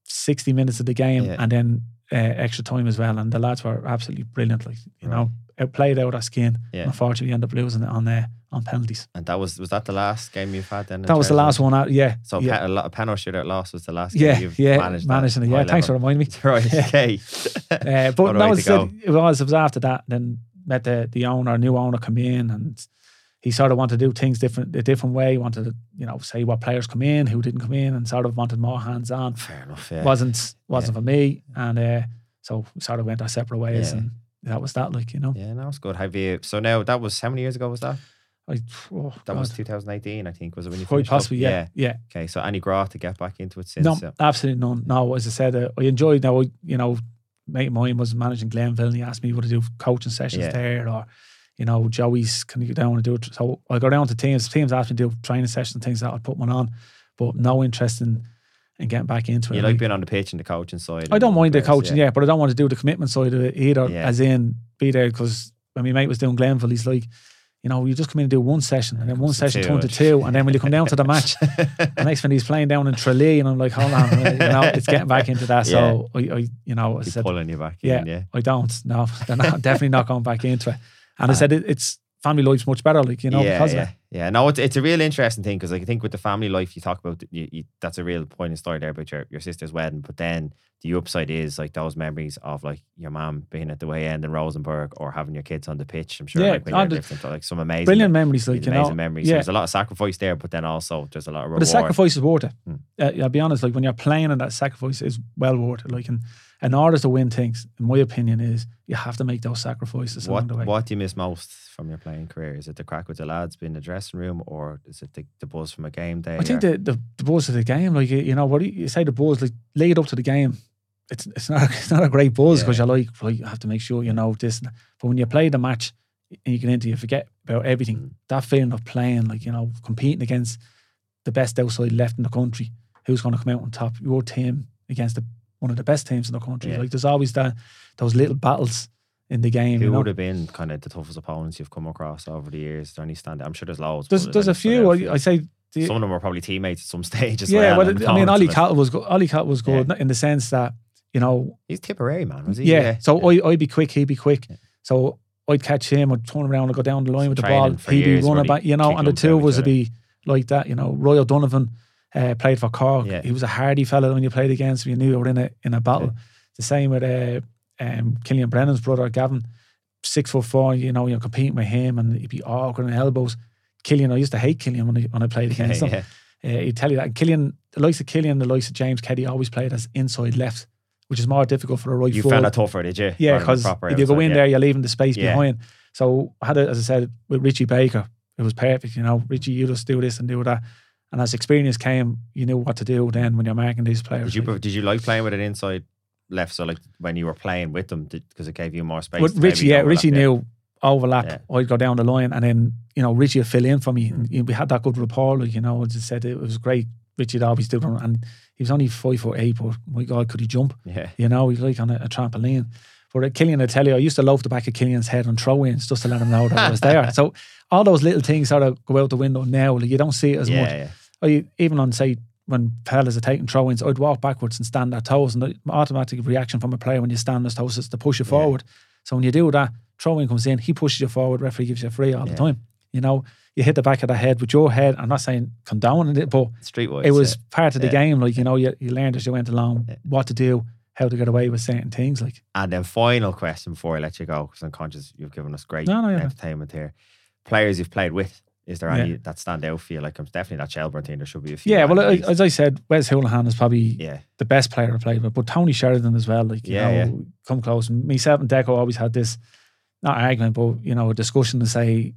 Speaker 2: 60 minutes of the game
Speaker 1: Yeah.
Speaker 2: and then uh, extra time as well. And the lads were absolutely brilliant. Like you
Speaker 1: Right.
Speaker 2: know, out played out our skin.
Speaker 1: Yeah.
Speaker 2: Unfortunately, ended up losing it on uh, on penalties.
Speaker 1: And that was was that the last game you've had then?
Speaker 2: That was the last one. Out, yeah.
Speaker 1: So
Speaker 2: yeah.
Speaker 1: a lot of penalty shootout loss was the last
Speaker 2: yeah,
Speaker 1: game you've
Speaker 2: yeah,
Speaker 1: managed.
Speaker 2: managing it. Yeah, thanks for reminding me.
Speaker 1: Right, okay.
Speaker 2: Uh, but that was it, it was it was after that. Then met the the owner, new owner, come in, and he sort of wanted to do things different a different way. He Wanted to you know say what players come in, who didn't come in, and sort of wanted more hands on.
Speaker 1: Fair enough. Yeah.
Speaker 2: wasn't wasn't for me, and uh, so sort of went our separate ways,
Speaker 1: Yeah.
Speaker 2: and that was that. Like you know,
Speaker 1: yeah, that was good. Have you? So now that was how many years ago was that?
Speaker 2: I, oh,
Speaker 1: That was 2018, I think. Was it when you
Speaker 2: quite possibly, yeah, yeah.
Speaker 1: Okay, so any growth to get back into it since?
Speaker 2: No,
Speaker 1: uh,
Speaker 2: absolutely none. No, as I said, uh, I enjoyed. Now, you know, mate of mine was managing Glenville, and he asked me what to do coaching sessions
Speaker 1: Yeah.
Speaker 2: there, or you know, Joey's can you go down and do it? So I go down to teams. Teams asked me to do training sessions and things that. I'd put one on, but no interest in in getting back into it.
Speaker 1: you like being on the pitch and the coaching side.
Speaker 2: I don't mind the coaching, yeah. but I don't want to do the commitment side of it either.
Speaker 1: Yeah.
Speaker 2: As in, be there because when my mate was doing Glenville, he's like, you know, you just come in and do one session, and then one session
Speaker 1: two,
Speaker 2: turned to two, and then when you come down to the match, the next one he's playing down in Tralee, and I'm like, hold on, you know, it's getting back into that. So I, I you know, I
Speaker 1: Keep
Speaker 2: said,
Speaker 1: pulling you back
Speaker 2: yeah,
Speaker 1: in, yeah.
Speaker 2: I don't. No, they're not, definitely not going back into it. And I uh, said, it, it's family life's much better, like you know,
Speaker 1: yeah,
Speaker 2: because
Speaker 1: yeah,
Speaker 2: of it.
Speaker 1: yeah. No, it's, it's a real interesting thing because I think with the family life you talk about, you, you, that's a real point in story there about your, your sister's wedding. But then the upside is like those memories of like your mom being at the way end in Rosenborg or having your kids on the pitch. I'm sure
Speaker 2: Yeah,
Speaker 1: like when you're different, like some amazing,
Speaker 2: Brilliant memories, like you
Speaker 1: amazing
Speaker 2: know.
Speaker 1: memories. So
Speaker 2: Yeah,
Speaker 1: there's a lot of sacrifice there, but then also there's a lot of
Speaker 2: But
Speaker 1: reward.
Speaker 2: the sacrifice is worth it.
Speaker 1: Hmm.
Speaker 2: Uh, I'll be honest, like when you're playing and that sacrifice is well worth it. Like in, in order to win things, in my opinion, is you have to make those sacrifices
Speaker 1: What
Speaker 2: the way.
Speaker 1: what do you miss most from your playing career? Is it the crack with the lads being in the dressing room, or is it the, the buzz from a game day?
Speaker 2: I think
Speaker 1: or-
Speaker 2: the, the the buzz of the game, like you, you know, what do you, you say the buzz, like lead up to the game. It's it's not it's not a great buzz because
Speaker 1: Yeah.
Speaker 2: you're like, right, you have to make sure you know this. But when you play the match and you get into, you forget about everything.
Speaker 1: Mm.
Speaker 2: That feeling of playing, like you know, competing against the best outside left in the country, who's going to come out on top? Your team against the, one of the best teams in the country.
Speaker 1: Yeah.
Speaker 2: Like there's always that those little battles in the game.
Speaker 1: Who
Speaker 2: you know?
Speaker 1: would have been kind of the toughest opponents you've come across over the years? Is there any stand? I'm sure there's loads.
Speaker 2: There's there's a few. I, I say. the-
Speaker 1: Some of them were probably teammates at some stage as
Speaker 2: yeah,
Speaker 1: well.
Speaker 2: well, I mean, Ollie
Speaker 1: but
Speaker 2: Cat was good. Ollie Cat was good
Speaker 1: Yeah.
Speaker 2: in the sense that you know
Speaker 1: He's Tipperary man, was he?
Speaker 2: Yeah. So I, I'd be quick, he'd be quick.
Speaker 1: Yeah.
Speaker 2: So I'd catch him, I'd turn around and go down the line with the ball. He'd be running back, you know, and the two
Speaker 1: out
Speaker 2: of
Speaker 1: of
Speaker 2: us would be like that, you know. Roy O'Donovan uh, played for Cork.
Speaker 1: Yeah.
Speaker 2: He was a hardy fella when you played against him. You knew you were in a in a battle.
Speaker 1: Yeah.
Speaker 2: The same with uh, um, Killian Brennan's brother, Gavin, six foot four, you know, you're competing with him and he'd be awkward on elbows. Killian, I used to hate Killian when I, when I played against him.
Speaker 1: yeah.
Speaker 2: Uh, he'd tell you that. And Killian, the likes of Killian, the likes of James Keddy always played as inside left, which is more difficult for a right
Speaker 1: You
Speaker 2: forward.
Speaker 1: found that tougher, did you?
Speaker 2: Yeah, because if you go in
Speaker 1: yeah.
Speaker 2: there, you're leaving the space
Speaker 1: Yeah.
Speaker 2: behind. So I had it, as I said, with Richie Baker, it was perfect. You know, Richie, you just do this and do that. And as experience came, you knew what to do then when you're marking these players.
Speaker 1: Did you
Speaker 2: Like,
Speaker 1: did you like playing with an inside left? So like when you were playing with them, because it gave you more space. to
Speaker 2: Richie, yeah, Richie knew overlap.
Speaker 1: Yeah.
Speaker 2: I'd go down the line and then, you know, Richie would fill in for me.
Speaker 1: Mm.
Speaker 2: And we had that good rapport, like, you know, as I said, it was great. Richie'd always do it. And he was only five foot eight, but my God, could he jump?
Speaker 1: Yeah,
Speaker 2: You know, he's like on a, a trampoline. But at Killian, I tell you, I used to loaf the back of Killian's head on throw ins just to let him know that I was there. So all those little things sort of go out the window now. Like you don't see it as
Speaker 1: yeah,
Speaker 2: much.
Speaker 1: yeah.
Speaker 2: I, even on, say, when fellas are taking throw ins, I'd walk backwards and stand their toes. And the automatic reaction from a player when you stand on his toes is to push you
Speaker 1: Yeah.
Speaker 2: forward. So when you do that, throw in comes in, he pushes you forward, referee gives you a free all
Speaker 1: Yeah.
Speaker 2: the time. You know, you hit the back of the head with your head. I'm not saying condone it, but
Speaker 1: Streetwise.
Speaker 2: it was part of the
Speaker 1: Yeah.
Speaker 2: game. Like, you know, you, you learned as you went along
Speaker 1: Yeah.
Speaker 2: what to do, how to get away with certain things. Like,
Speaker 1: And then final question before I let you go, because I'm conscious you've given us great
Speaker 2: No, no, yeah.
Speaker 1: entertainment here. Players you've played with, is there
Speaker 2: Yeah.
Speaker 1: any that stand out for you? Like I'm definitely that Shelbourne team. There should be a few.
Speaker 2: yeah, well, I, as I said, Wes Hoolahan is probably
Speaker 1: yeah,
Speaker 2: the best player I played with, but Tony Sheridan as well. Like, you
Speaker 1: Yeah,
Speaker 2: know, come close. Myself and Deco always had this, not argument, but, you know, a discussion to say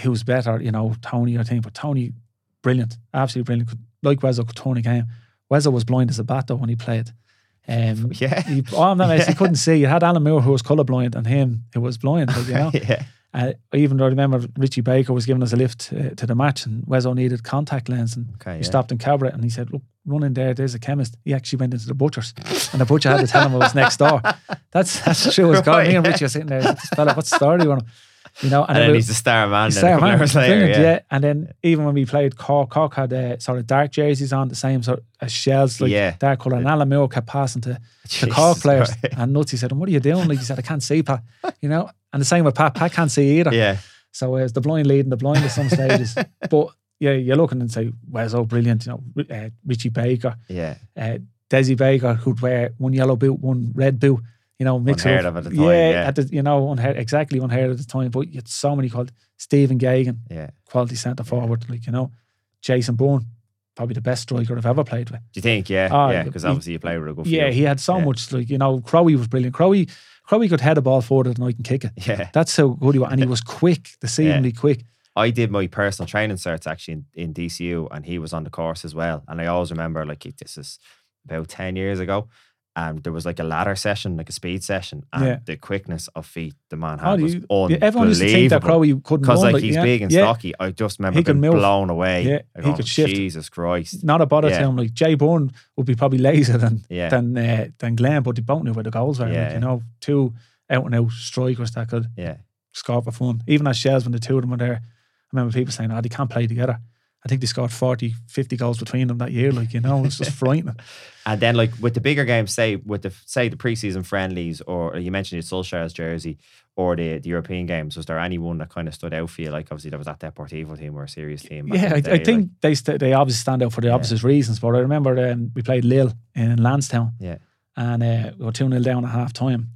Speaker 2: who's better, you know, Tony or thing. But Tony, brilliant, absolutely brilliant. Could, like Wezzo could turn a game. Wezzo was blind as a bat though when he played. Um,
Speaker 1: yeah,
Speaker 2: he, oh, no, he couldn't see. You had Alan Moore who was colourblind and him who was blind. Like, you know,
Speaker 1: yeah.
Speaker 2: uh, I even remember Richie Baker was giving us a lift uh, to the match and Wezzo needed contact lens and
Speaker 1: Okay,
Speaker 2: we
Speaker 1: yeah.
Speaker 2: stopped in Cabra and he said, look, run in there, there's a chemist. He actually went into the butcher's and the butcher had to tell him it was next door. That's that's true as God. Me and Richie are sitting there, this fella, what's the story with him? You know,
Speaker 1: And, then
Speaker 2: we-
Speaker 1: he's the star man. then
Speaker 2: Star man,
Speaker 1: later, yeah.
Speaker 2: yeah. And then even when we played Cork, Cork had uh, sort of dark jerseys on, the same sort of as Shels, like
Speaker 1: Yeah.
Speaker 2: dark colour. And Alan Moore kept passing to the
Speaker 1: Jesus
Speaker 2: Cork players. And Nutsy said, What are you doing? Like he said, I can't see, Pat. You know? And the same with Pat. Pat can't see either.
Speaker 1: Yeah,
Speaker 2: So uh, it's the blind leading the blind at some stages. but yeah, you're looking and say, Where's all brilliant? You know, uh, Richie Baker,
Speaker 1: yeah.
Speaker 2: uh, Desi Baker, who'd wear one yellow boot, one red boot. You know, mix it up.
Speaker 1: of at the time,
Speaker 2: yeah,
Speaker 1: yeah.
Speaker 2: At the, you know, unheard, exactly unheard at the time. But you had so many called Stephen Geoghegan,
Speaker 1: Yeah.
Speaker 2: quality centre forward, like you know, Jason Byrne, probably the best striker I've ever played with.
Speaker 1: Do you think? Yeah,
Speaker 2: Oh,
Speaker 1: yeah. Because obviously you play with a good
Speaker 2: Yeah,
Speaker 1: field.
Speaker 2: he had so
Speaker 1: Yeah.
Speaker 2: much like you know, Crowe was brilliant. Crowe, Crowe could head a ball further than I can kick it.
Speaker 1: Yeah.
Speaker 2: That's how good he was, and he was quick, deceivingly quick.
Speaker 1: I did my personal training certs actually in, in DCU, and he was on the course as well. And I always remember, like, this is about 10 years ago. And there was like a ladder session, like a speed session, and
Speaker 2: Yeah.
Speaker 1: the quickness of feet the man
Speaker 2: Oh,
Speaker 1: had was
Speaker 2: you- yeah, everyone used to think that
Speaker 1: unbelievable.
Speaker 2: Couldn't
Speaker 1: Because like he's
Speaker 2: yeah,
Speaker 1: big and
Speaker 2: yeah.
Speaker 1: stocky, I just remember
Speaker 2: He
Speaker 1: being
Speaker 2: move.
Speaker 1: blown away.
Speaker 2: Yeah, he
Speaker 1: go,
Speaker 2: could shift.
Speaker 1: Jesus Christ!
Speaker 2: Not a bother
Speaker 1: Yeah.
Speaker 2: to him. Like Jay Byrne would be probably lazier than than uh, than Glenn, but they both knew where the goals were.
Speaker 1: Yeah.
Speaker 2: Like, you know, two out and out strikers that could
Speaker 1: yeah,
Speaker 2: score for fun. Even as Shels, when the two of them were there, I remember people saying, oh, they can't play together. I think they scored 40, 50 goals between them that year. Like, you know, it's just frightening.
Speaker 1: And then like with the bigger games, say with the say the preseason friendlies, or you mentioned your Solskjaer's jersey, or the, the European games, was there anyone that kind of stood out for you? Like obviously there was that Deportivo team or a serious team.
Speaker 2: Yeah, I,
Speaker 1: the
Speaker 2: I think
Speaker 1: like-
Speaker 2: they st- they obviously stand out for the
Speaker 1: Yeah.
Speaker 2: reasons. But I remember um, we played Lille in Lansdowne.
Speaker 1: Yeah.
Speaker 2: And uh, we were 2 0 down at half time.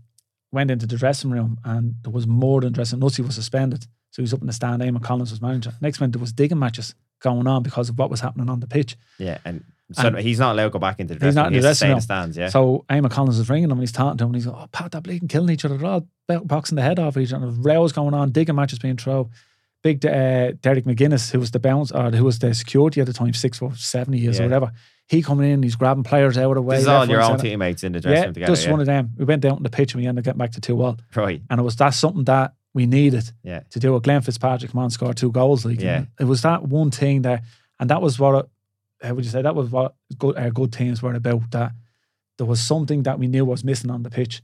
Speaker 2: Went into the dressing room and there was more than dressing. Nutsy was suspended. So he was up in the stand. Eamon Collins was manager. Next minute, there was digging matches going on because of what was happening on the pitch.
Speaker 1: yeah, and so
Speaker 2: And-
Speaker 1: he's not allowed to go back into the
Speaker 2: He's
Speaker 1: dressing
Speaker 2: not
Speaker 1: room.
Speaker 2: in
Speaker 1: He
Speaker 2: the
Speaker 1: has to stay
Speaker 2: dressing
Speaker 1: in the stands. Yeah,
Speaker 2: So Eamon Collins is ringing him and he's talking to him and he's like, oh, Pat, they're bleeding killing each other. They're all boxing the head off each other. Rows going on, digging matches being thrown. Big uh, Derek McGuinness, who was the bounce or who was the security at the time, six foot seven years
Speaker 1: Yeah.
Speaker 2: or whatever. He coming in, he's grabbing players out of the way.
Speaker 1: this is all your own teammates in the dressing
Speaker 2: Yeah,
Speaker 1: room together.
Speaker 2: just
Speaker 1: yeah.
Speaker 2: one of them. We went down to the pitch and we ended up getting back to 2 all.
Speaker 1: right.
Speaker 2: And it was that something that we needed
Speaker 1: Yeah,
Speaker 2: to do it. Glenn Fitzpatrick, on, score two goals. Like,
Speaker 1: Yeah.
Speaker 2: It was that one thing there. And that was what, uh, how would you say, that was what good, our good teams were about. That there was something that we knew was missing on the pitch.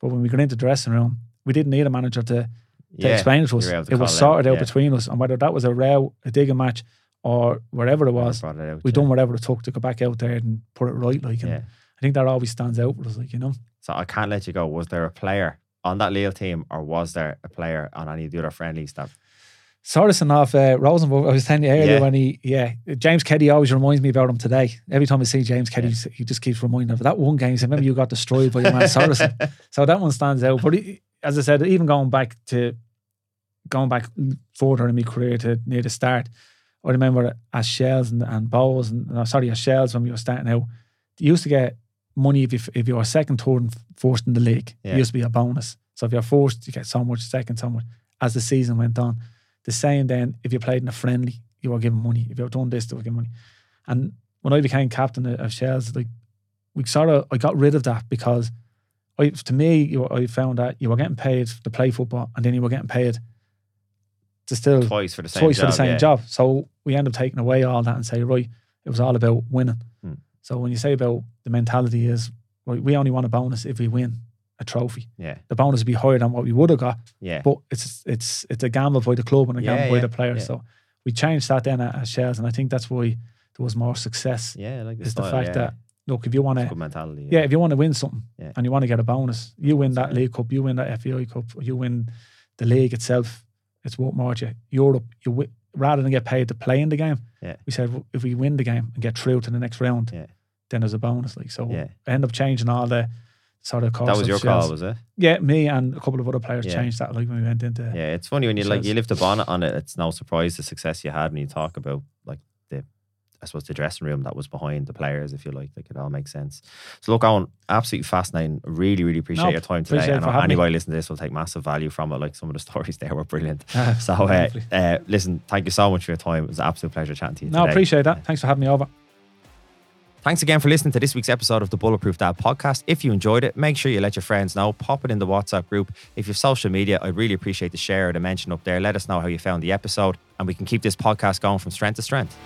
Speaker 2: But when we got into the dressing room, we didn't need a manager to, to
Speaker 1: yeah.
Speaker 2: explain it to us.
Speaker 1: to
Speaker 2: It was
Speaker 1: it out,
Speaker 2: sorted out
Speaker 1: yeah.
Speaker 2: between us. And whether that was a row, a digging match, or wherever it was,
Speaker 1: it
Speaker 2: we done whatever it took to go back out there and put it right. Like, and
Speaker 1: Yeah.
Speaker 2: I think that always stands out with us, like, you know.
Speaker 1: So I can't let you go. Was there a player on that Lille team, or was there a player on any of the other friendlies that?
Speaker 2: Sorrison off uh, Rosenborg. I was telling you earlier
Speaker 1: Yeah.
Speaker 2: when he, yeah, James Keddy always reminds me about him today. Every time I see James Keddy,
Speaker 1: Yeah.
Speaker 2: he just keeps reminding me of that one game. He said, Remember you got destroyed by your man Sorrison. so that one stands out. But he, as I said, even going back to going back further in my career to near the start, I remember as Shels and, and Bohs and sorry, as Shels when we were starting out, you used to get money if you if you were second, third, and first in the league.
Speaker 1: Yeah.
Speaker 2: It used to be a bonus. So if you're first, you get so much, second, so much. As the season went on, the same then if you played in a friendly, you were given money. If you were doing this, they were given money. And when I became captain of of Shels, like we sort of I got rid of that because I, to me, you, I found that you were getting paid to play football, and then you were getting paid to still
Speaker 1: Twice for the same
Speaker 2: twice
Speaker 1: job.
Speaker 2: for the same
Speaker 1: yeah.
Speaker 2: job. So we end up taking away all that and say, right, it was all about winning. So when you say about the mentality is, right, we only want a bonus if we win a trophy.
Speaker 1: Yeah,
Speaker 2: The bonus would be higher than what we would have got,
Speaker 1: yeah,
Speaker 2: but it's it's it's a gamble by the club and a
Speaker 1: Yeah,
Speaker 2: gamble by
Speaker 1: yeah,
Speaker 2: the players.
Speaker 1: yeah.
Speaker 2: So we changed that then at, at Shels, and I think that's why there was more success.
Speaker 1: yeah. I Like the
Speaker 2: Is the fact that look, if you want to,
Speaker 1: mentality.
Speaker 2: yeah, if you want to win something and you want to get a bonus, you win that. League Cup, you win that FAI Cup, you win the league itself. It's worth more to you. Europe, you rather than get paid to play in the game.
Speaker 1: Yeah.
Speaker 2: We said well, if we win the game and get through to the next round,
Speaker 1: Yeah.
Speaker 2: Then there's a bonus. Like so,
Speaker 1: Yeah.
Speaker 2: I end up changing all the sort of course.
Speaker 1: that was your
Speaker 2: Shels.
Speaker 1: call, was it?
Speaker 2: Yeah, me and a couple of other players
Speaker 1: Yeah.
Speaker 2: changed that. Like when we went into
Speaker 1: Yeah, it's funny when you like you lift the bonnet on it. It's no surprise the success you had, and you talk about like the, I suppose the dressing room that was behind the players, if you like. Like it all makes sense. So look, Owen, absolutely fascinating. Really, really appreciate
Speaker 2: No,
Speaker 1: your time today.
Speaker 2: And
Speaker 1: I
Speaker 2: it for
Speaker 1: know
Speaker 2: me.
Speaker 1: anybody listening to this will take massive value from it. Like some of the stories there were brilliant. So uh, uh, listen, thank you so much for your time. It was an absolute pleasure chatting to you.
Speaker 2: no,
Speaker 1: today.
Speaker 2: appreciate that. Thanks for having me over.
Speaker 1: Thanks again for listening to this week's episode of the Bulletproof Dad podcast. If you enjoyed it, make sure you let your friends know. Pop it in the WhatsApp group. If you have social media, I'd really appreciate the share or the mention up there. Let us know how you found the episode, and we can keep this podcast going from strength to strength.